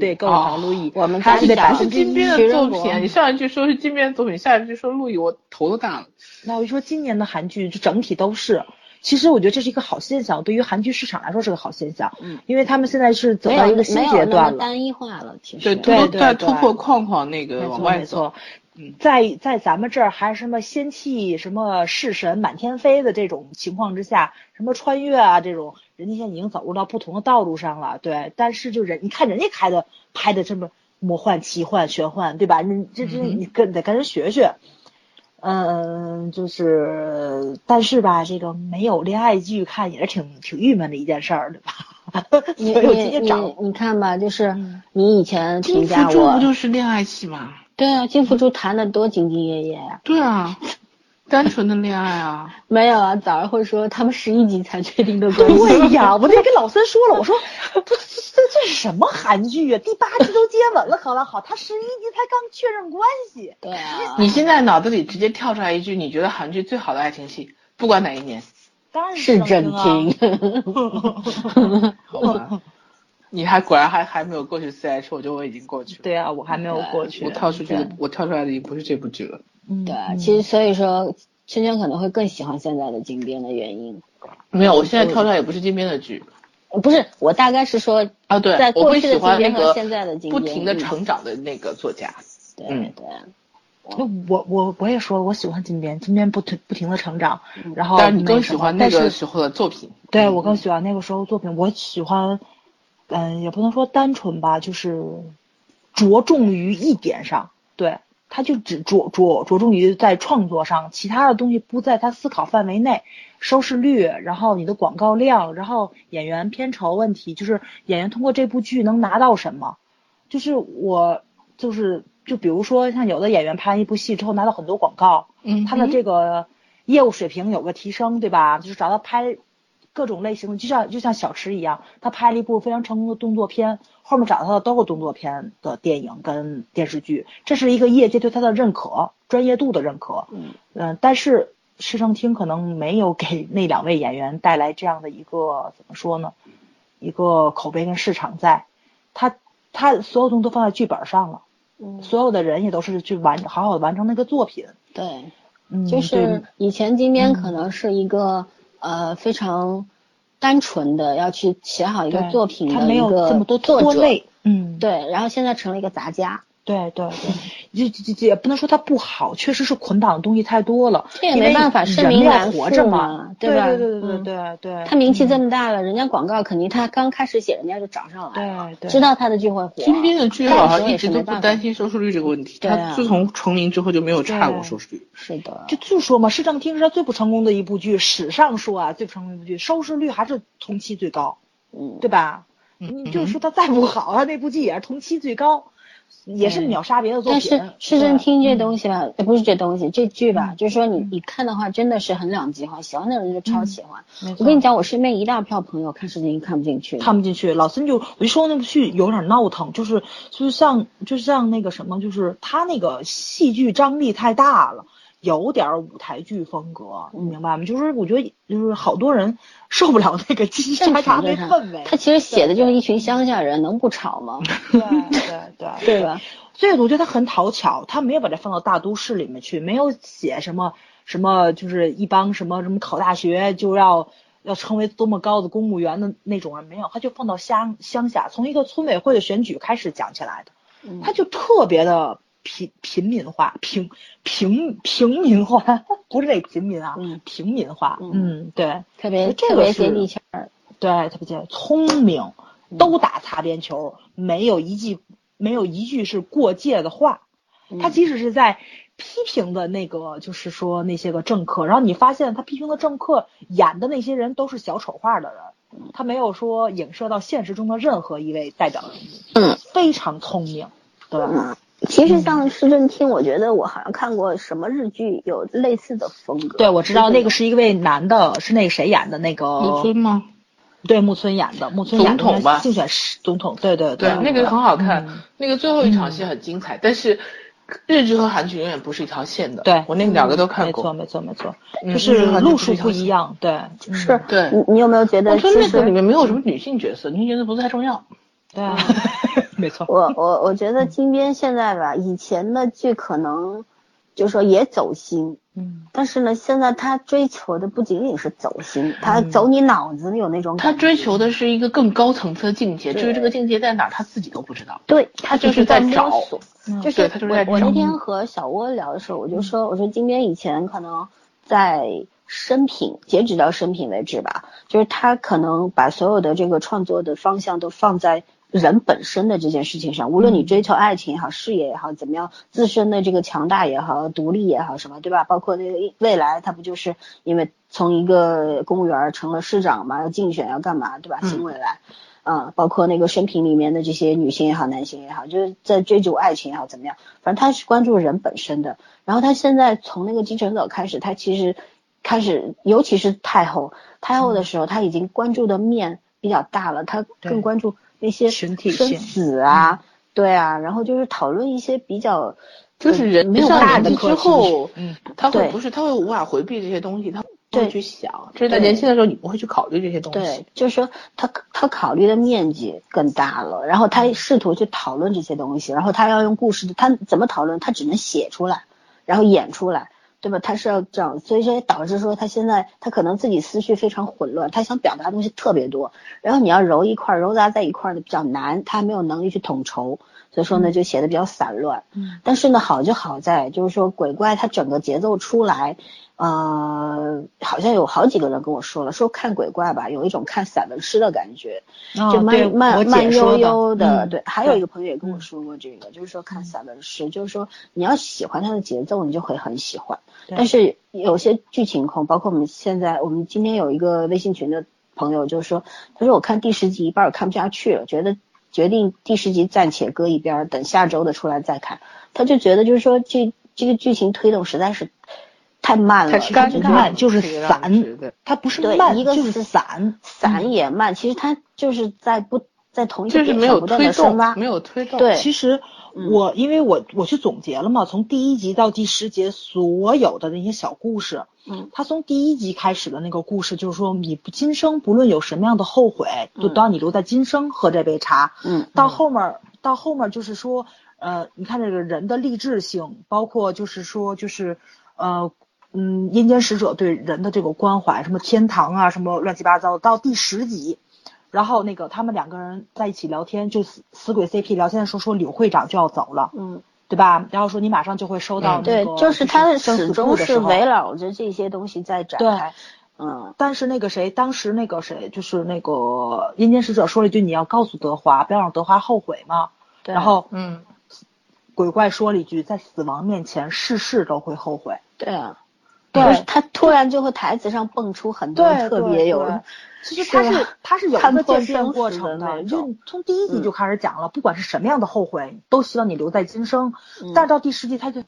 对，够王路易。我们他是讲是金边的作品，你上一句说是金边作品，下一句说路易，我头都大了。那我就说今年的韩剧，就整体都是。其实我觉得这是一个好现象，对于韩剧市场来说是个好现象。嗯，因为他们现在是走到一个新阶段了，单一化了。其实对对对，突破框框那个往外走。嗯，在在咱们这儿还什么仙气、什么式神满天飞的这种情况之下，什么穿越啊这种，人家现在已经走入到不同的道路上了。对，但是就人你看人家开的拍的这么魔幻、奇幻、玄幻，对吧？你这这你跟得跟人学学。嗯，就是，但是吧，这个没有恋爱剧看也是挺挺郁闷的一件事儿，对吧？你你你你看吧，就是你以前评价我，不就是恋爱戏吗？对啊，金福珠谈的多兢兢业业呀。对啊。单纯的恋爱啊，没有啊，早上会说他们十一集才确定的关系。对呀，我那跟老孙说了，我说这这这是什么韩剧啊？第八集都接吻了，好了好，他十一集才刚确认关系。对啊，你现在脑子里直接跳出来一句，你觉得韩剧最好的爱情戏，不管哪一年，当然是真听。好吧，你还果然还还没有过去 C H，我觉得我已经过去了。对啊，我还没有过去。我跳出去的，我跳出来的已经不是这部剧了。对，其实所以说，圈圈可能会更喜欢现在的金边的原因。没有，我现在跳出来也不是金边的剧。不是，我大概是说啊，对，在过去的金边和现在的金边，不停的成长的那个作家。对对。那我我我也说了，我喜欢金边，金边不停不停的成长。然后，但是你更喜欢那个时候的作品。对，我更喜欢那个时候作品。我喜欢，嗯，也不能说单纯吧，就是着重于一点上。对。他就只着着着重于在创作上，其他的东西不在他思考范围内。收视率，然后你的广告量，然后演员片酬问题，就是演员通过这部剧能拿到什么？就是我就是就比如说像有的演员拍完一部戏之后拿到很多广告，嗯他的这个业务水平有个提升，对吧？就是找到拍各种类型的，就像就像小池一样，他拍了一部非常成功的动作片，后面找他的都是动作片的电影跟电视剧，这是一个业界对他的认可，专业度的认可。嗯嗯，但是市政厅可能没有给那两位演员带来这样的一个怎么说呢？一个口碑跟市场在，他他所有东西都放在剧本上了，嗯，所有的人也都是去完好好的完成那个作品。对，嗯，就是以前金边可能是一个、呃非常单纯的要去写好一个对作品他没有的一个这么多作者，拖累。嗯，对，然后现在成了一个杂家，对对对，这这这也不能说它不好，确实是捆绑的东西太多了。这也没办法盛人要活着嘛对吧对对对对嗯对对，他名气这么么大了，人家广告肯定他刚开始写，人家就找上来了，对对，知道他的剧会火。金边的剧好像一直都不担心收视率这个问题，他自从成名之后就没有差过收视率。是的，就就说嘛，《市政厅》是他最不成功的一部剧，史上说啊最不成功的一部剧，收视率还是同期最高，嗯，对吧？嗯你就是说他再不好，他那部剧也是同期最高，也是秒杀别的作但品。是市政厅这东西，吧，嗯不是这东西，这剧吧，嗯就是说你嗯你看的话，真的是很两极化，喜欢的人就超喜欢。我跟你讲，我身边一大票朋友看市政厅看不进去，看不进去。老孙就我就说那部剧有点闹腾，就是就是像就像那个什么，就是他那个戏剧张力太大了。有点舞台剧风格，你明白吗？就是我觉得，就是好多人受不了那个叽叽正喳喳那氛围。他其实写的就是一群乡下人，能不吵吗？对对对对吧？所以我觉得他很讨巧，他没有把它放到大都市里面去，没有写什么什么，就是一帮什么什么考大学就要要成为多么高的公务员的那种人，没有，他就放到乡乡下，从一个村委会的选举开始讲起来的，嗯他就特别的平平民化，平平平民化，不是那平民啊，嗯。平民化，嗯。嗯，对，特别这个特别接是地气儿。对，特别接聪明，都打擦边球，没有一句没有一句是过界的话。他嗯即使是在批评的那个，就是说那些个政客，然后你发现他批评的政客演的那些人都是小丑化的人，他没有说影射到现实中的任何一位代表人。物，嗯，非常聪明，对吧？嗯，其实像市政厅，我觉得我好像看过什么日剧有类似的风格。对，我知道那个是一位男的，是那个谁演的那个木村吗？对木村演的，木村演的总统吧竞选是总统，对对对，那个很好看，嗯那个最后一场戏很精彩，但是日剧和韩剧永远不是一条线的。对我那两个都看过没错过。没错没错，嗯就是路数不一样，对，嗯是，对你你有没有觉得我觉得那个里面没有什么女性角色，女性角色不太重要。对，没错，我我我觉得金边现在吧，以前的剧可能就说也走心，嗯，但是呢，现在他追求的不仅仅是走心，他嗯走你脑子有那种他感觉。追求的是一个更高层次的境界，至于这个境界在哪儿，他自己都不知道。对他就是是在在找摸索，嗯就是我我那天和小窝聊的时候，我就说，我说金边以前可能在生平，截止到生平为止吧，就是他可能把所有的这个创作的方向都放在人本身的这件事情上，无论你追求爱情也好，事业也好，怎么样，自身的这个强大也好，独立也好，什么对吧？包括那个未来，他不就是因为从一个公务员成了市长嘛，要竞选要干嘛，对吧？嗯新未来。啊、包括那个生平里面的这些女性也好，男性也好，就是在追逐爱情也好，怎么样，反正他是关注人本身的。然后他现在从那个继承者开始，他其实开始，尤其是太后，太后的时候，他已经关注的面比较大了，他更关注那些群体生性死啊，对啊，然后就是讨论一些比较就是人没有上大的之后，嗯，他会不是他会无法回避这些东西，他不会去想。这是在年轻的时候，你不会去考虑这些东西。对，就是说他他考虑的面积更大了，然后他试图去讨论这些东西，然后他要用故事的，他怎么讨论？他只能写出来，然后演出来，对吧？他是要这样，所以说导致说他现在他可能自己思绪非常混乱，他想表达的东西特别多，然后你要揉一块儿揉杂在一块儿的比较难，他没有能力去统筹，所以说呢就写的比较散乱。嗯但是呢，好就好在就是说鬼怪他整个节奏出来，呃，好像有好几个人跟我说了，说看鬼怪吧，有一种看散文诗的感觉，就慢慢慢悠悠的。嗯对，还有一个朋友也跟我说过这个，就是说看散文诗，就是说你要喜欢它的节奏，你就会很喜欢。但是有些剧情控，包括我们现在，我们今天有一个微信群的朋友，就是说，他说我看第十集一半儿看不下去了，觉得决定第十集暂且搁一边，等下周的出来再看。他就觉得就是说这这个剧情推动实在是太慢了，太干慢就是散，它不是慢，一个就是散，散也慢。其实它就是在不在同一个点上不断的深挖，没有推动。对，其实我因为我我去总结了嘛，从第一集到第十节所有的那些小故事。嗯，他从第一集开始的那个故事，就是说你今生不论有什么样的后悔，都都要你留在今生喝这杯茶。嗯，到后面到后面就是说，呃，你看这个人的励志性，包括就是说就是呃嗯阴间使者对人的这个关怀，什么天堂啊，什么乱七八糟。到第十集，然后那个他们两个人在一起聊天，就死死鬼 CP 聊天的时候说柳会长就要走了。嗯。对吧？然后说你马上就会收到那个，就是他的始终是围绕着这些东西在展开。嗯，但是那个谁，当时那个谁，就是那个阴间使者说了一句：“你要告诉德华，不要让德华后悔嘛。”然后，嗯，鬼怪说了一句：“在死亡面前，事事都会后悔。”对啊，对，他突然就会台词上蹦出很多特别有。其实他是他是有一个渐变过程的，就从第一集就开始讲了，不管是什么样的后悔，都希望你留在今生。但是到第十集，他就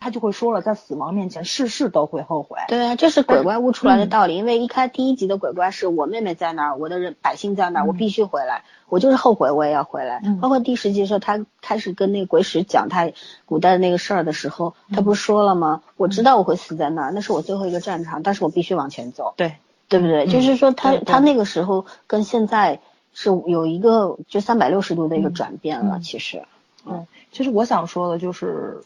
他就会说了，在死亡面前，事事都会后悔。对啊，这是鬼怪悟出来的道理。因为一开第一集的鬼怪是我妹妹在那儿，我的人百姓在那儿，我必须回来，我就是后悔我也要回来。包括第十集的时候，他开始跟那个鬼使讲他古代的那个事儿的时候，他不是说了吗？我知道我会死在那儿，那是我最后一个战场，但是我必须往前走。对。对不对？就是说，他他那个时候跟现在是有一个就三百六十度的一个转变了。其实，嗯，其实我想说的就是，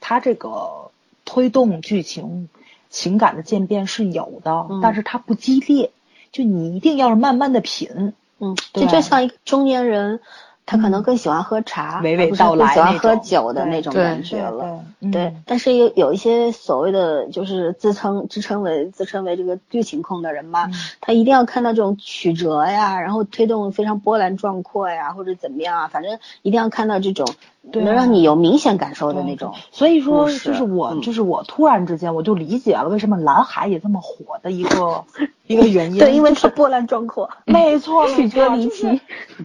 他这个推动剧情情感的渐变是有的，但是它不激烈，就你一定要是慢慢的品。嗯，这就像一个中年人。他可能更喜欢喝茶，娓娓道来喜欢喝酒的那种感觉了。对，但是有有一些所谓的就是自称自称为自称为这个剧情控的人嘛，他一定要看到这种曲折呀，然后推动非常波澜壮阔呀，或者怎么样啊，反正一定要看到这种能让你有明显感受的那种。所以说，就是我就是我突然之间我就理解了为什么蓝海也这么火的一个 一个原因。对，因为它波澜壮阔，没错，曲折离奇。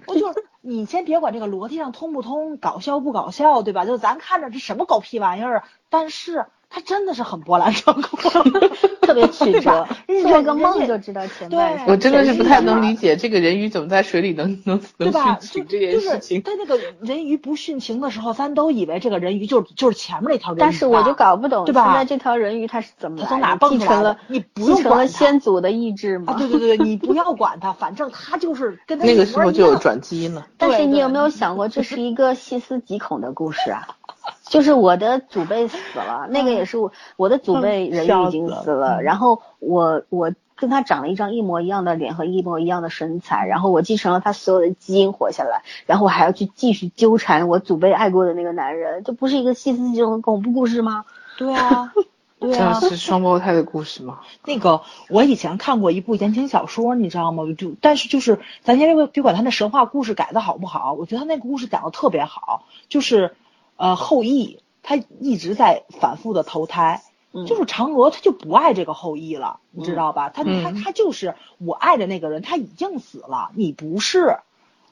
我就。你先别管这个逻辑上通不通，搞笑不搞笑，对吧？就咱看着这什么狗屁玩意儿，但是。他真的是很波澜壮阔，特别曲折，做个梦就知道前半。我真的是不太能理解这个人鱼怎么在水里能能能殉情这件事情。他那个人鱼不殉情的时候，咱都以为这个人鱼就是就是前面那条人鱼。但是我就搞不懂，对吧？现在这条人鱼它是怎么从哪蹦出来的？你不用管先祖的意志吗？对对对对，你不要管他，反正他就是跟他那个时候就有转基因了。但是你有没有想过，这是一个细思极恐的故事啊？就是我的祖辈死了，那个也是我我的祖辈人已经死了，然后我我跟他长了一张一模一样的脸和一模一样的身材，然后我继承了他所有的基因活下来，然后我还要去继续纠缠我祖辈爱过的那个男人，这不是一个细思极恐的恐怖故事吗？对啊，对啊，这是双胞胎的故事吗？那个我以前看过一部言情小说，你知道吗？就但是就是咱先别别管他那神话故事改的好不好，我觉得他那个故事讲的特别好，就是。呃，后羿他一直在反复的投胎，就是嫦娥她就不爱这个后羿了，你知道吧？他他他就是我爱的那个人，他已经死了，你不是，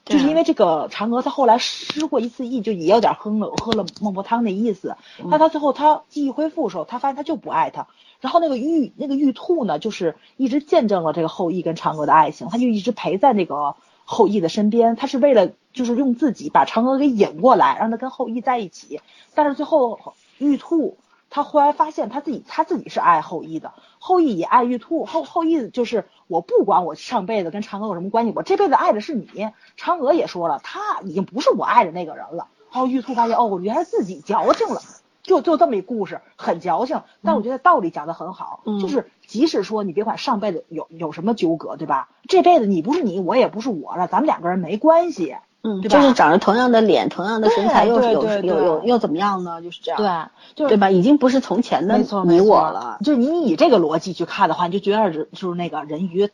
就是因为这个嫦娥她后来失过一次忆，就也有点喝了喝了孟婆汤的意思。那她最后她记忆恢复的时候，她发现她就不爱他。然后那个玉那个玉兔呢，就是一直见证了这个后羿跟嫦娥的爱情，他就一直陪在那个后羿的身边，他是为了。就是用自己把嫦娥给引过来，让他跟后羿在一起。但是最后玉兔他忽然发现他自己他自己是爱后羿的，后羿也爱玉兔。后后羿就是我不管我上辈子跟嫦娥有什么关系，我这辈子爱的是你。嫦娥也说了，他已经不是我爱的那个人了。然后玉兔发现哦，原来自己矫情了，就就这么一故事，很矫情。但我觉得道理讲的很好，就是即使说你别管上辈子有有什么纠葛，对吧？这辈子你不是你，我也不是我了，咱们两个人没关系。嗯，就是长着同样的脸，同样的身材，又有有有又怎么样呢？就是这样，对，对吧？已经不是从前的你我了。就你以这个逻辑去看的话，你就觉得就是那个人鱼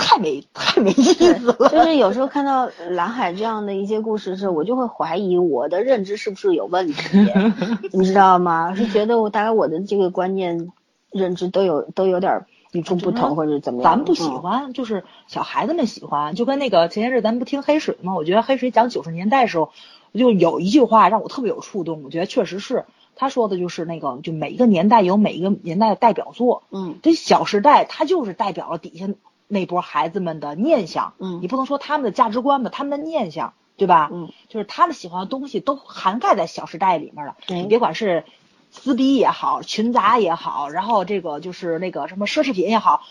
太没太没意思了。就是有时候看到蓝海这样的一些故事的时候，我就会怀疑我的认知是不是有问题，你知道吗？是觉得我大概我的这个观念认知都有都有点与众不同或者怎么样？咱不喜嗯欢，就是小孩子们喜欢，就跟那个前些日咱不听黑水吗？我觉得黑水讲九十年代的时候，就有一句话让我特别有触动，我觉得确实是他说的就是那个，就每一个年代有每一个年代的代表作，嗯这《小时代》它就是代表了底下那波孩子们的念想，嗯你不能说他们的价值观吧，他们的念想，对吧？嗯，就是他们喜欢的东西都涵盖在《小时代》里面了。对你别管是撕逼也好，群杂也好，然后这个就是那个什么奢侈品也好，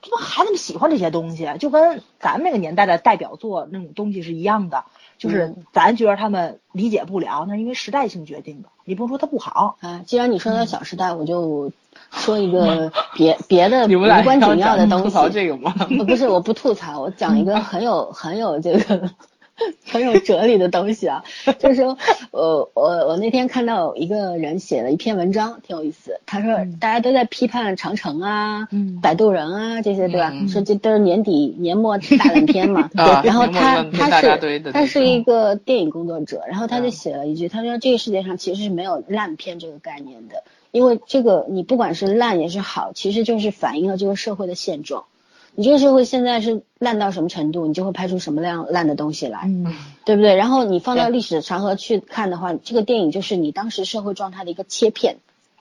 这不孩子们喜欢这些东西，就跟咱们那个年代的代表作那种东西是一样的。就是嗯咱觉得他们理解不了，那是因为时代性决定的。你不能说它不好，啊，既然你说到《小时代》，我就说一个 别别的你们俩无关紧要的东要讲吐槽西。这个吗？呃 不是，我不吐槽，我讲一个很有很有这个 很有哲理的东西啊，就是说，呃，我我那天看到一个人写了一篇文章，挺有意思。他说嗯大家都在批判长城啊、嗯摆渡人啊这些，对吧？嗯说这都是年底年末大烂片嘛。啊然后他他是他是一个电影工作者，然后他就嗯写了一句，他说这个世界上其实是没有烂片这个概念的，因为这个你不管是烂也是好，其实就是反映了这个社会的现状。你这个社会现在是烂到什么程度，你就会拍出什么样烂的东西来，嗯对不对？然后你放到历史长河去看的话，这个电影就是你当时社会状态的一个切片，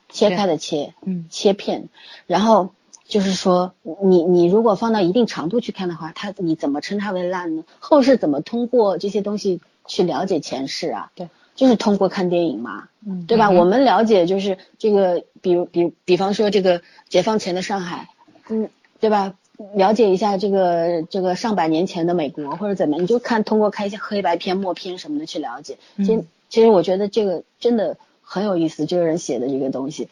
切开的切，嗯切片，然后就是说，你你如果放到一定长度去看的话，它你怎么称它为烂呢？后世怎么通过这些东西去了解前世啊？对，就是通过看电影嘛，嗯对吧？嗯我们了解就是这个，比如比比方说这个解放前的上海，嗯，对吧？了解一下这个这个上百年前的美国或者怎么样，你就看通过看一些黑白片、默片什么的去了解。其其实我觉得这个真的很有意思，这个人写的这个东西，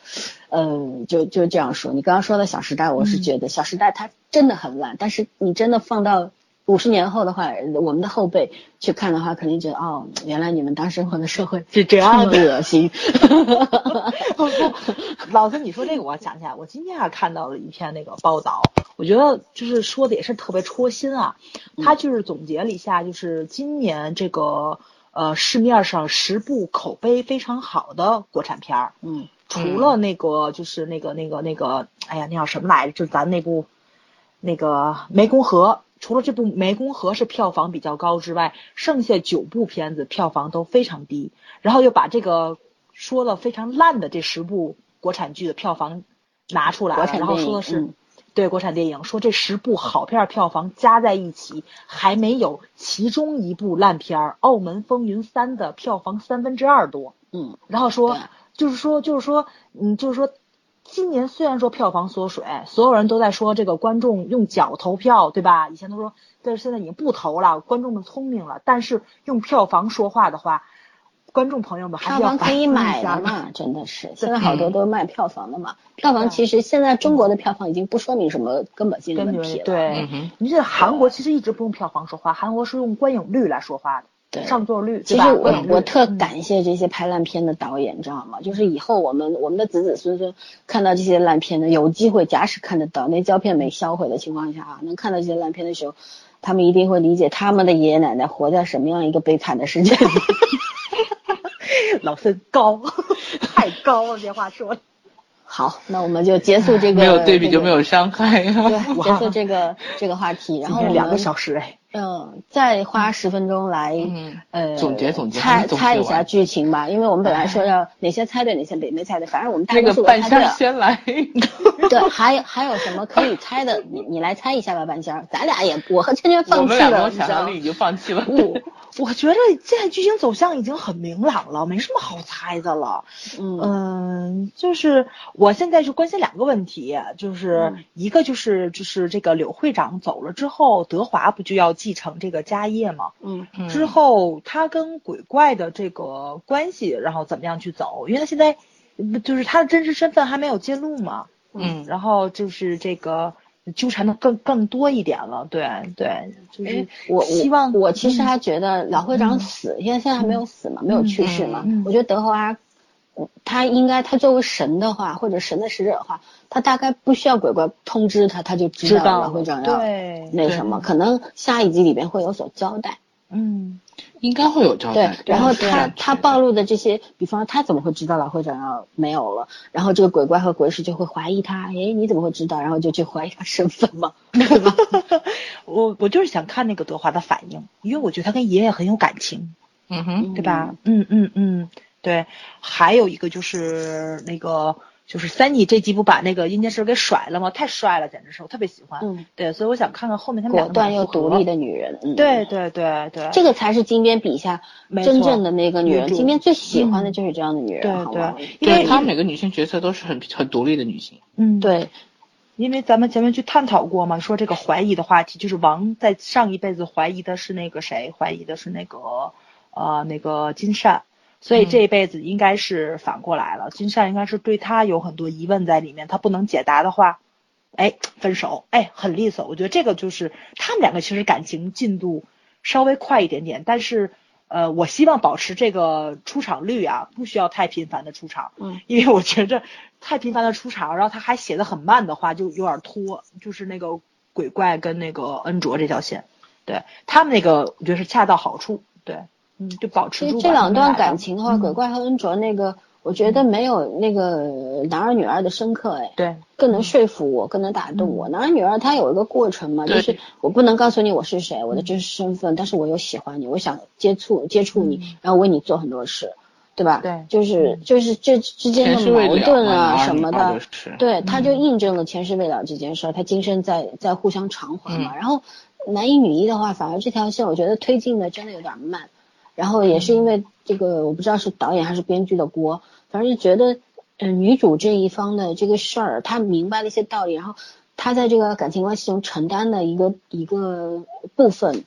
呃，就就这样说。你刚刚说的《小时代》，我是觉得《小时代》它真的很烂，但是你真的放到五十年后的话，我们的后辈去看的话，肯定觉得哦，原来你们当时活的社会是这样的恶心。老师，你说这个，我想起来，我今天还看到了一篇那个报道，我觉得就是说的也是特别戳心啊。他就是总结了一下，就是今年这个呃市面上十部口碑非常好的国产片儿，嗯除了那个就是那个那个那个，哎呀，那叫什么来着？就咱那部那个《湄公河》，除了这部《湄公河》是票房比较高之外，剩下九部片子票房都非常低。然后又把这个说了非常烂的这十部国产剧的票房拿出来了，然后说的是、嗯对国产电影，说这十部好片儿票房加在一起还没有其中一部烂片儿《澳门风云三》的票房三分之二多。嗯，然后说就是说，就是说，嗯，就是说，今年虽然说票房缩水，所有人都在说这个观众用脚投票，对吧？以前都说，但是现在已经不投了，观众们聪明了。但是用票房说话的话，观众朋友们还票是要房可以。买的嘛，真的是，现在好多都卖票房的嘛。票房其实现在中国的票房已经不说明什么根本性的问题了。据对你这韩国其实一直不用票房说话，韩国是用观影率来说话的，对上座率，其实我我特嗯感谢这些拍烂片的导演，你知道吗？就是以后我们我们的子子孙孙看到这些烂片的，有机会假使看得到，那胶片没销毁的情况下啊，能看到这些烂片的时候，他们一定会理解他们的爷爷奶奶活在什么样一个悲惨的世界里。老孙高，太高了，这话说的。好，那我们就结束这个，没有对比就没有有伤害啊。对，结束这个这个话题，然后我们两个小时哎，嗯，再花十分钟来、嗯呃总结总结猜猜一下剧情吧，因为我们本来说要哪些猜对，哪些没没猜对，反正我们大那多数都个半仙儿猜对了。先来，对，还有还有什么可以猜的？你你来猜一下吧，半仙儿。咱俩也，我和圈圈放弃了，们俩想象力？已经放弃了。我我觉得现在剧情走向已经很明朗了，没什么好猜的了。嗯嗯，就是我现在是关心两个问题，就是嗯一个就是就是这个柳会长走了之后，德华不就要继承这个家业吗？嗯嗯之后他跟鬼怪的这个关系，然后怎么样去走？因为他现在就是他的真实身份还没有揭露嘛。嗯然后就是这个纠缠的更更多一点了，对对，就是哎我希望我其实嗯。还觉得老会长死，因为现在还没有死嘛，没有去世嘛。我觉得德华，嗯他应该他作为神的话，或者神的使者的话，他大概不需要鬼怪通知他，他就知道老会长要对。那什么，可能下一集里边会有所交代。嗯，应该会有交对。，然后他他暴露的这些，比方说他怎么会知道老会长要没有了？然后这个鬼怪和鬼使就会怀疑他，诶，你怎么会知道？然后就去怀疑他身份嘛，对吧？我我就是想看那个德华的反应，因为我觉得他跟爷爷很有感情，嗯哼，对吧？嗯嗯嗯，对。还有一个就是那个就是三妮这集不把那个阴间师给甩了吗？太帅了，简直是我特别喜欢。嗯，对，所以我想看看后面他们两个果断又独立的女人，嗯，对对对对，这个才是金边笔下真正的那个女人。金边最喜欢的嗯就是这样的女人，对好吗对因为对他每个女性角色都是很很独立的女性。嗯，对，因为咱们前面去探讨过嘛，说这个怀疑的话题，就是王在上一辈子怀疑的是那个谁，怀疑的是那个呃那个金善，所以嗯。这一辈子应该是反过来了，金善应该是对他有很多疑问在里面，他不能解答的话，哎，分手，哎，很利索。我觉得这个就是他们两个其实感情进度稍微快一点点，但是呃，我希望保持这个出场率啊，不需要太频繁的出场，嗯，因为我觉着太频繁的出场，然后他还写的很慢的话，就有点拖，就是那个鬼怪跟那个恩卓这条线，对他们那个我觉得是恰到好处，对，嗯，就保持其住实这两段感情的话，嗯。鬼怪和恩卓那个，我觉得没有那个男二女二的深刻，哎，对，更能说服我，更能打动我。男二女二他有一个过程嘛，就是我不能告诉你我是谁，我的真实身份，但是我又喜欢你，我想接触接触你，然后为你做很多事，对吧？对？就是就是这之间的矛盾啊什么的就，是。对，他就印证了前世未了这件事儿，他今生在在互相偿还嘛。嗯。然后男一女一的话，反而这条线我觉得推进的真的有点慢。然后也是因为这个，我不知道是导演还是编剧的锅，反正就觉得，嗯、女主这一方的这个事儿，她明白了一些道理，然后她在这个感情关系中承担的一个一个部分，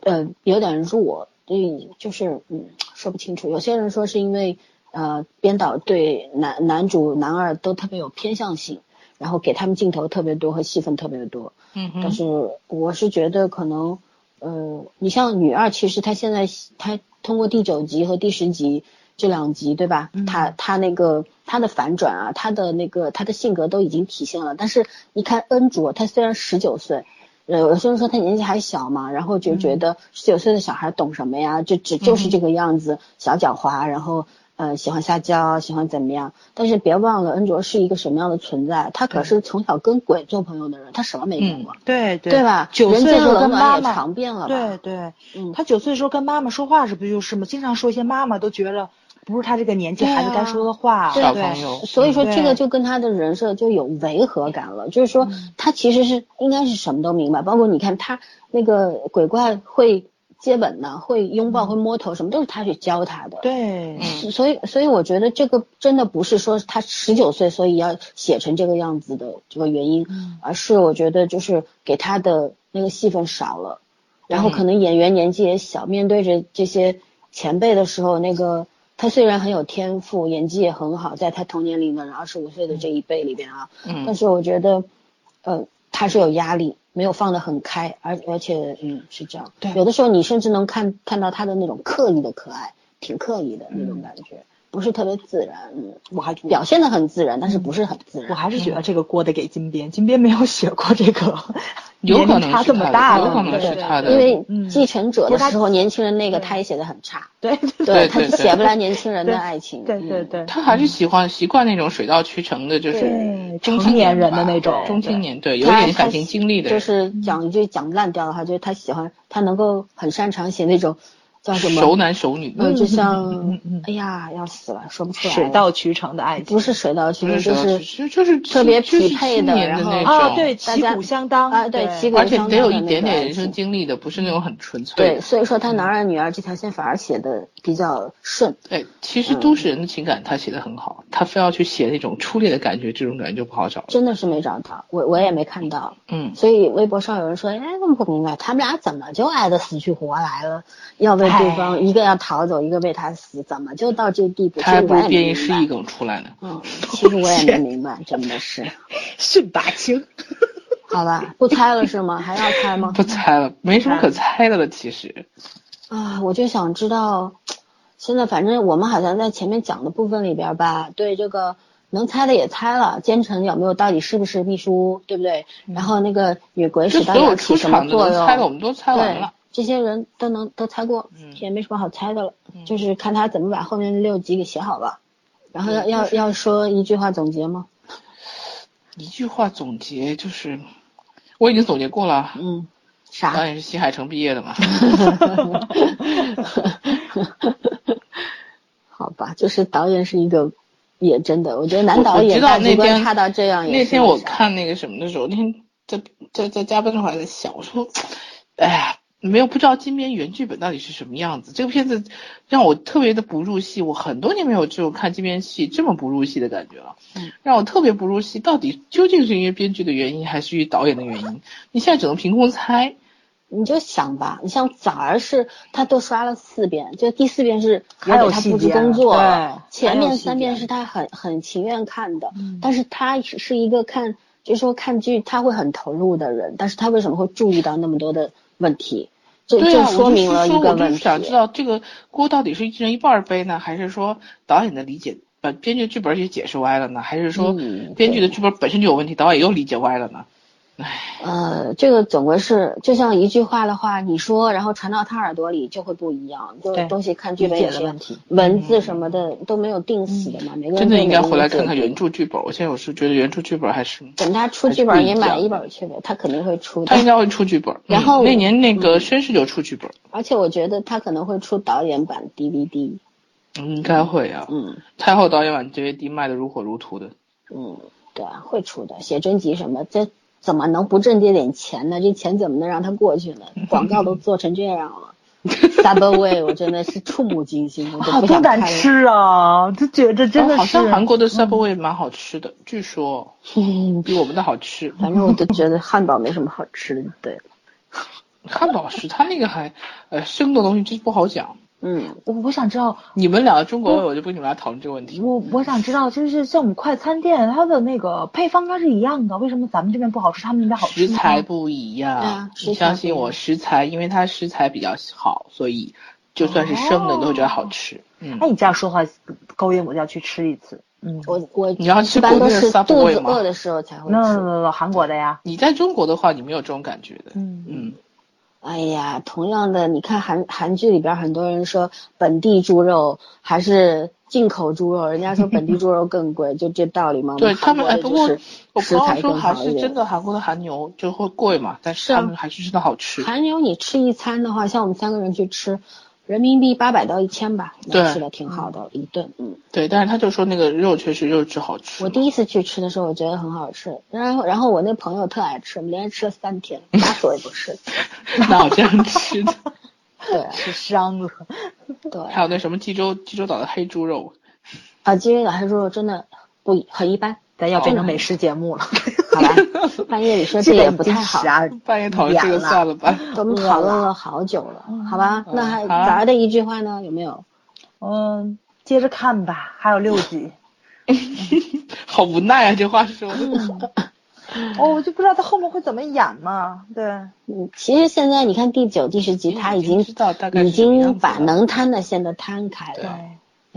呃，有点弱，所以就是嗯说不清楚。有些人说是因为呃编导对男男主男二都特别有偏向性，然后给他们镜头特别多和戏份特别多，嗯哼，但是我是觉得可能，呃，你像女二，其实她现在她通过第九集和第十集这两集，对吧？嗯她她那个她的反转啊，她的那个她的性格都已经体现了。但是你看恩卓，她虽然十九岁。呃，有些人说她年纪还小嘛，然后就觉得十九岁的小孩懂什么呀？就只就是这个样子，小狡猾，然后呃喜欢撒娇，喜欢怎么样？但是别忘了，恩卓是一个什么样的存在？他可是从小跟鬼做朋友的人，他什么没见过？对对对吧？九岁的时候跟妈妈尝遍了吧？对对，嗯他九岁的时候跟妈妈说话是不就是吗？经常说一些妈妈都觉得不是他这个年纪孩子该说的话，小对朋友所以说嗯这个就跟他的人设就有违和感了，就是说他其实是应该是什么都明白，包括你看他那个鬼怪会接吻呢，会拥抱，会摸头，什么都是他去教他的。对。嗯所以，所以我觉得这个真的不是说他十九岁，所以要写成这个样子的这个原因，嗯。而是我觉得就是给他的那个戏份少了，然后嗯可能演员年纪也小，面对着这些前辈的时候，那个他虽然很有天赋，演技也很好，在他同年龄的人二十五岁的这一辈里边啊，嗯。但是我觉得，呃，他是有压力，没有放得很开，而而且嗯是这样，对。有的时候你甚至能看看到他的那种刻意的可爱，挺刻意的那种感觉，不是特别自然，嗯，我还表现的很自然，但是不是很自然。我还是觉得这个锅得给金边，金边没有写过这个 有可能差是他这么大有可能对是他的因为嗯继承者的时候，年轻人那个他也写的很差，对对他写不来年轻人的爱情，嗯对对对，他还是喜欢习惯那种水到渠成的，就是中成年人的那种中青年，对，有点感情经历的就，是讲一句讲烂掉的话，就是他喜欢他能够很擅长写那种叫什么熟男熟女，呃，就嗯像嗯嗯。哎呀要死了，说不出来，水到渠成的爱情。不是水到渠成，就说是就就是特别匹配的然后那种啊，对，旗鼓相当啊对旗鼓而且得有一点点人生经历的，不是那种很纯粹对，所以说他男二女二这条线反而写的比较顺，对，其实都市人的情感他写的很好，他非要去写那种初恋的感觉，这种感觉就不好找。真的是没找到，我我也没看到，嗯，所以微博上有人说，哎，我不明白他们俩怎么就爱的死去活来了，要为对方一个要逃走，一个为他死，怎么就到这地步？他还不如其实我也编一诗意没明白。梗出来呢。嗯，其实我也没 明白，真的是。顺把清。好吧，不猜了是吗？还要猜吗？不猜了，没什么可猜的了。其实，啊，我就想知道，现在反正我们好像在前面讲的部分里边吧，对这个能猜的也猜了，奸臣有没有到底是不是秘书，对不对？然后那个女鬼就使到底起什么作用？猜的，我们都猜完了。这些人都能都猜过，也没什么好猜的了，就是看他怎么把后面六集给写好吧。然后要要要说一句话总结吗？一句话总结就是，我已经总结过了。嗯，啥？导演是西海城毕业的嘛？好吧，就是导演是一个，也真的，我觉得男导演大局观差到这样。那天我看那个什么的时候，那天在在在加班的时候还在想，我说，哎呀。没有不知道金边原剧本到底是什么样子。这个片子让我特别的不入戏，我很多年没有这种看金边戏这么不入戏的感觉了。嗯，让我特别不入戏，到底究竟是因为编剧的原因，还是因为导演的原因？你现在只能凭空猜。你就想吧，你像早儿是他都刷了四遍，就第四遍是还有他布置工作，前面三遍是他很很情愿看的，但是他是一个看就是说看剧他会很投入的人，但是他为什么会注意到那么多的？问题，这就说明了一个问题。想知道这个锅到底是一人一半背呢，还是说导演的理解把编剧剧本也解释歪了呢？还是说编剧的剧本本身就有问题，导演又理解歪了呢？呃，这个总归是就像一句话的话，你说，然后传到他耳朵里就会不一样。就东西看剧本也是问题，文字什么的都没有定死的嘛。每个人真的应该回来看看原著剧本。我现在我是觉得原著剧本还是等他出剧本，也买一本去呗。他肯定会出。他应该会出剧本。然后那年那个绅士就出剧本。而且我觉得他可能会出导演版 DVD。应该会啊。嗯。太后导演版 DVD 卖的如火如荼的。嗯，对啊，会出的，写真集什么这。怎么能不挣这点钱呢？这钱怎么能让他过去呢？广告都做成这样了，Subway 我真的是触目惊心，我都不敢吃啊！就觉得真的是。好像韩国的 Subway 蛮好吃的，据说 比我们的好吃。反正我都觉得汉堡没什么好吃的，对。汉堡是它那个还呃生的东西，真不好讲。嗯，我我想知道你们聊中国胃，我就不跟你们俩讨论这个问题。我我想知道，就是像我们快餐店，它的那个配方它是一样的，为什么咱们这边不好吃，他们那边好吃？食材不一样，你相信我，食材因为它食材比较好，所以就算是生的，你都会觉得好吃。嗯，那你这样说话勾引我就要去吃一次。嗯，我我你要吃一般都是肚子饿的时候才会吃。那那那韩国的呀？你在中国的话，你没有这种感觉的。嗯嗯。哎呀，同样的，你看韩韩剧里边很多人说本地猪肉还是进口猪肉，人家说本地猪肉更贵，就这道理吗？对他们，哎，不过我朋友说还是真的韩国的韩牛就会贵嘛，但是他们还是真的好吃。韩牛你吃一餐的话，像我们三个人去吃。人民币八百到一千吧，吃的挺好的一顿，嗯，对，但是他就说那个肉确实肉质好吃。我第一次去吃的时候，我觉得很好吃，然后然后我那朋友特爱吃，我们连着吃了三天，打手也不吃，哪有这样吃的？对，吃伤了。对，还有那什么济州济州岛的黑猪肉，啊，济州岛黑猪肉真的不很一般。咱要变成美食节目了，好吧？半夜里说这也不太好，半夜讨论这个算了吧。我们讨论了好久了，好吧？那还早儿的一句话呢？有没有？嗯，接着看吧，还有六集。好无奈啊，这话说的。哦，我就不知道他后面会怎么演嘛。对，嗯，其实现在你看第九、第十集，他已经已经把能摊的线都摊开了。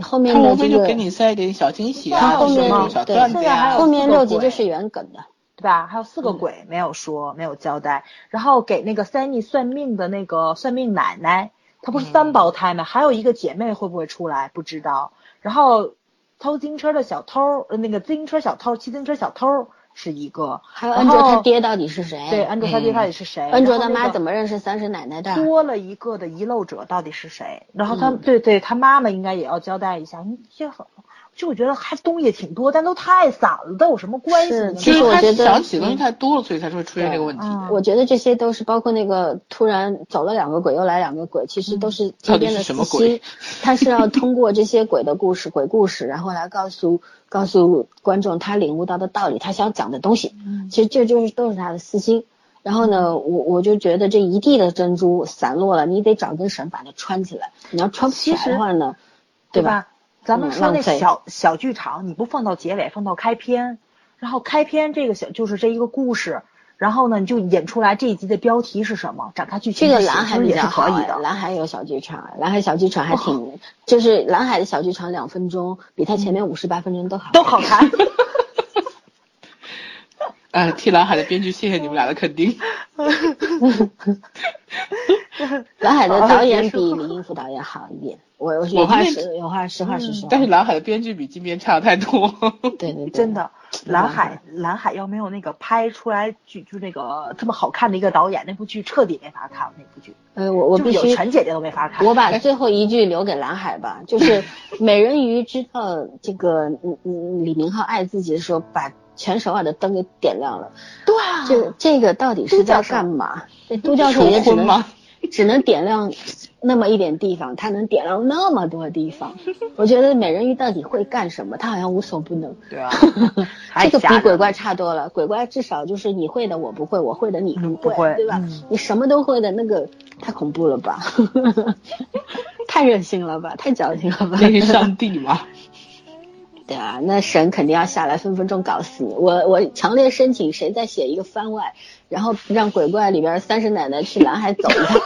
后面的这个给你塞一点小惊喜啊，后面对，后面六集就是原梗的，对吧？还有四个鬼没有说，没有交代。然后给那个 Sunny 算命的那个算命奶奶，她不是三胞胎吗？还有一个姐妹会不会出来？不知道。然后偷自行车的小偷，那个自行车小偷，骑自行车小偷。是一个，还有安卓他爹到底是谁？对，安卓他爹到底是谁？安卓他妈怎么认识三婶奶奶的？多了一个的遗漏者到底是谁？然后他，对对，他妈妈应该也要交代一下。你这很。就我觉得还东西也挺多，但都太散了，都有什么关系？其实我觉得想起东西太多了，所以才会出现这个问题。我觉得这些都是包括那个突然走了两个鬼，又来两个鬼，其实都是天边的私心。他是要通过这些鬼的故事、鬼故事，然后来告诉告诉观众他领悟到的道理，他想讲的东西。其实这就是都是他的私心。然后呢，我我就觉得这一地的珍珠散落了，你得找根绳把它穿起来。你要穿不起来的话呢，对吧？咱们说那小小剧场，你不放到结尾，放到开篇，然后开篇这个小就是这一个故事，然后呢你就引出来这一集的标题是什么，展开剧情。这个蓝海比较可以的，蓝海有小剧场，蓝海小剧场还挺，就是蓝海的小剧场两分钟，比他前面五十八分钟都好，都好看。哎，替蓝海的编剧谢谢你们俩的肯定。蓝海的导演比李英福导演好一点。我有话实有话实话实说。但是蓝海的编剧比金边差的太多。对对，真的，蓝海蓝海要没有那个拍出来剧就那个这么好看的一个导演，那部剧彻底没法看那部剧。呃，我我必须全姐姐都没法看。我把最后一句留给蓝海吧，就是 美人鱼知道这个嗯嗯李明浩爱自己的时候，把全首尔的灯给点亮了。对啊。这这个到底是在干嘛？这都教授也只能只能点亮。那么一点地方，他能点亮那么多地方，我觉得美人鱼到底会干什么？他好像无所不能。对啊，这个比鬼怪差多了。鬼怪至少就是你会的我不会，我会的你不会，对吧？你什么都会的那个太恐怖了吧？太任性了吧？太矫情了吧？那是上帝吗？对啊，那神肯定要下来，分分钟搞死你。我我强烈申请谁再写一个番外，然后让鬼怪里边三婶奶奶去南海走一趟。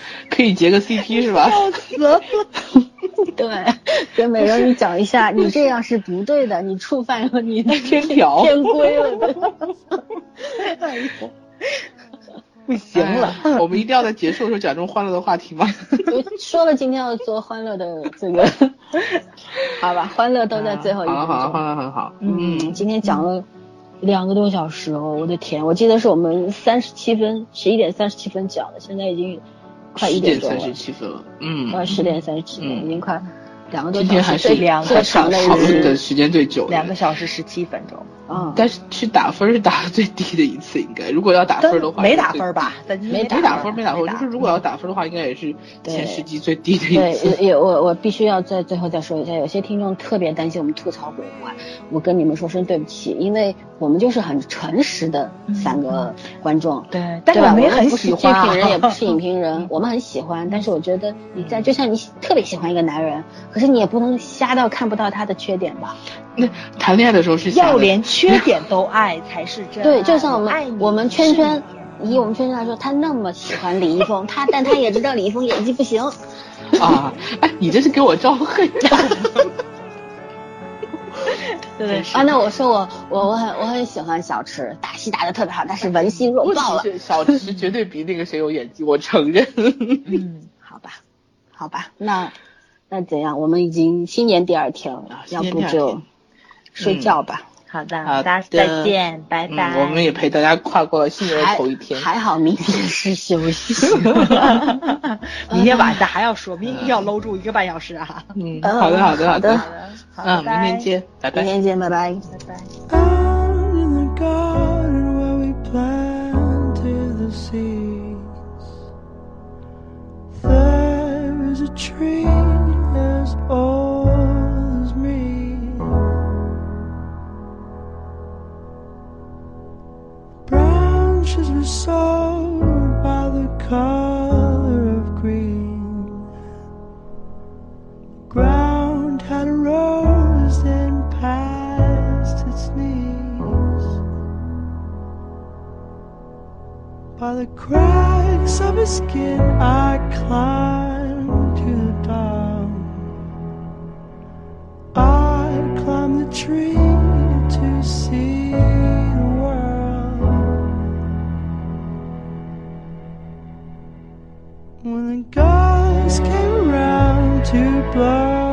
可以结个 CP 是吧？笑死了。对，跟美人鱼讲一下，你这样是不对的，你触犯了你的天条、天规了。不行了，我们一定要在结束的时候讲这种欢乐的话题吗？说了今天要做欢乐的这个，好吧，欢乐都在最后一分钟。好，欢乐很好。嗯，今天讲了两个多小时哦，我的天，我记得是我们三十七分，十一点三十七分讲的，现在已经。快一点三十七分了，嗯，快十点三十七分，已经快两个多小时。今天还是两个小时的时间最久，两个小时十七分钟。嗯，但是去打分是打的最低的一次，应该如果要打分的话，没打分吧？没打分，没打分，就是如果要打分的话，应该也是前十集最低的一次。对，也我我必须要在最后再说一下，有些听众特别担心我们吐槽鬼怪，我跟你们说声对不起，因为我们就是很诚实的三个观众，对，但是我们也很喜欢。剧评人也不是影评人，我们很喜欢，但是我觉得你在就像你特别喜欢一个男人，可是你也不能瞎到看不到他的缺点吧？那谈恋爱的时候是要连缺点都爱才是真。对，就像我们我们圈圈，以我们圈圈来说，他那么喜欢李易峰，他但他也知道李易峰演技不行。啊，哎，你这是给我招黑呀？对啊，那我说我我我很我很喜欢小池，打戏打的特别好，但是文心弱爆了。小池绝对比那个谁有演技，我承认。嗯，好吧，好吧，那那怎样？我们已经新年第二天了，要不就。睡觉吧，好的，好的，再见，拜拜。我们也陪大家跨过了新年的头一天，还好明天是休息，明天晚上还要说，明天要搂住一个半小时啊。嗯，好的，好的，好的，嗯，明天见，拜拜，明天见，拜拜，拜拜。Sold by the color of green. The ground had rose and past its knees. By the cracks of his skin, I climbed to the top. I climbed the tree to see. Guys came around to blow.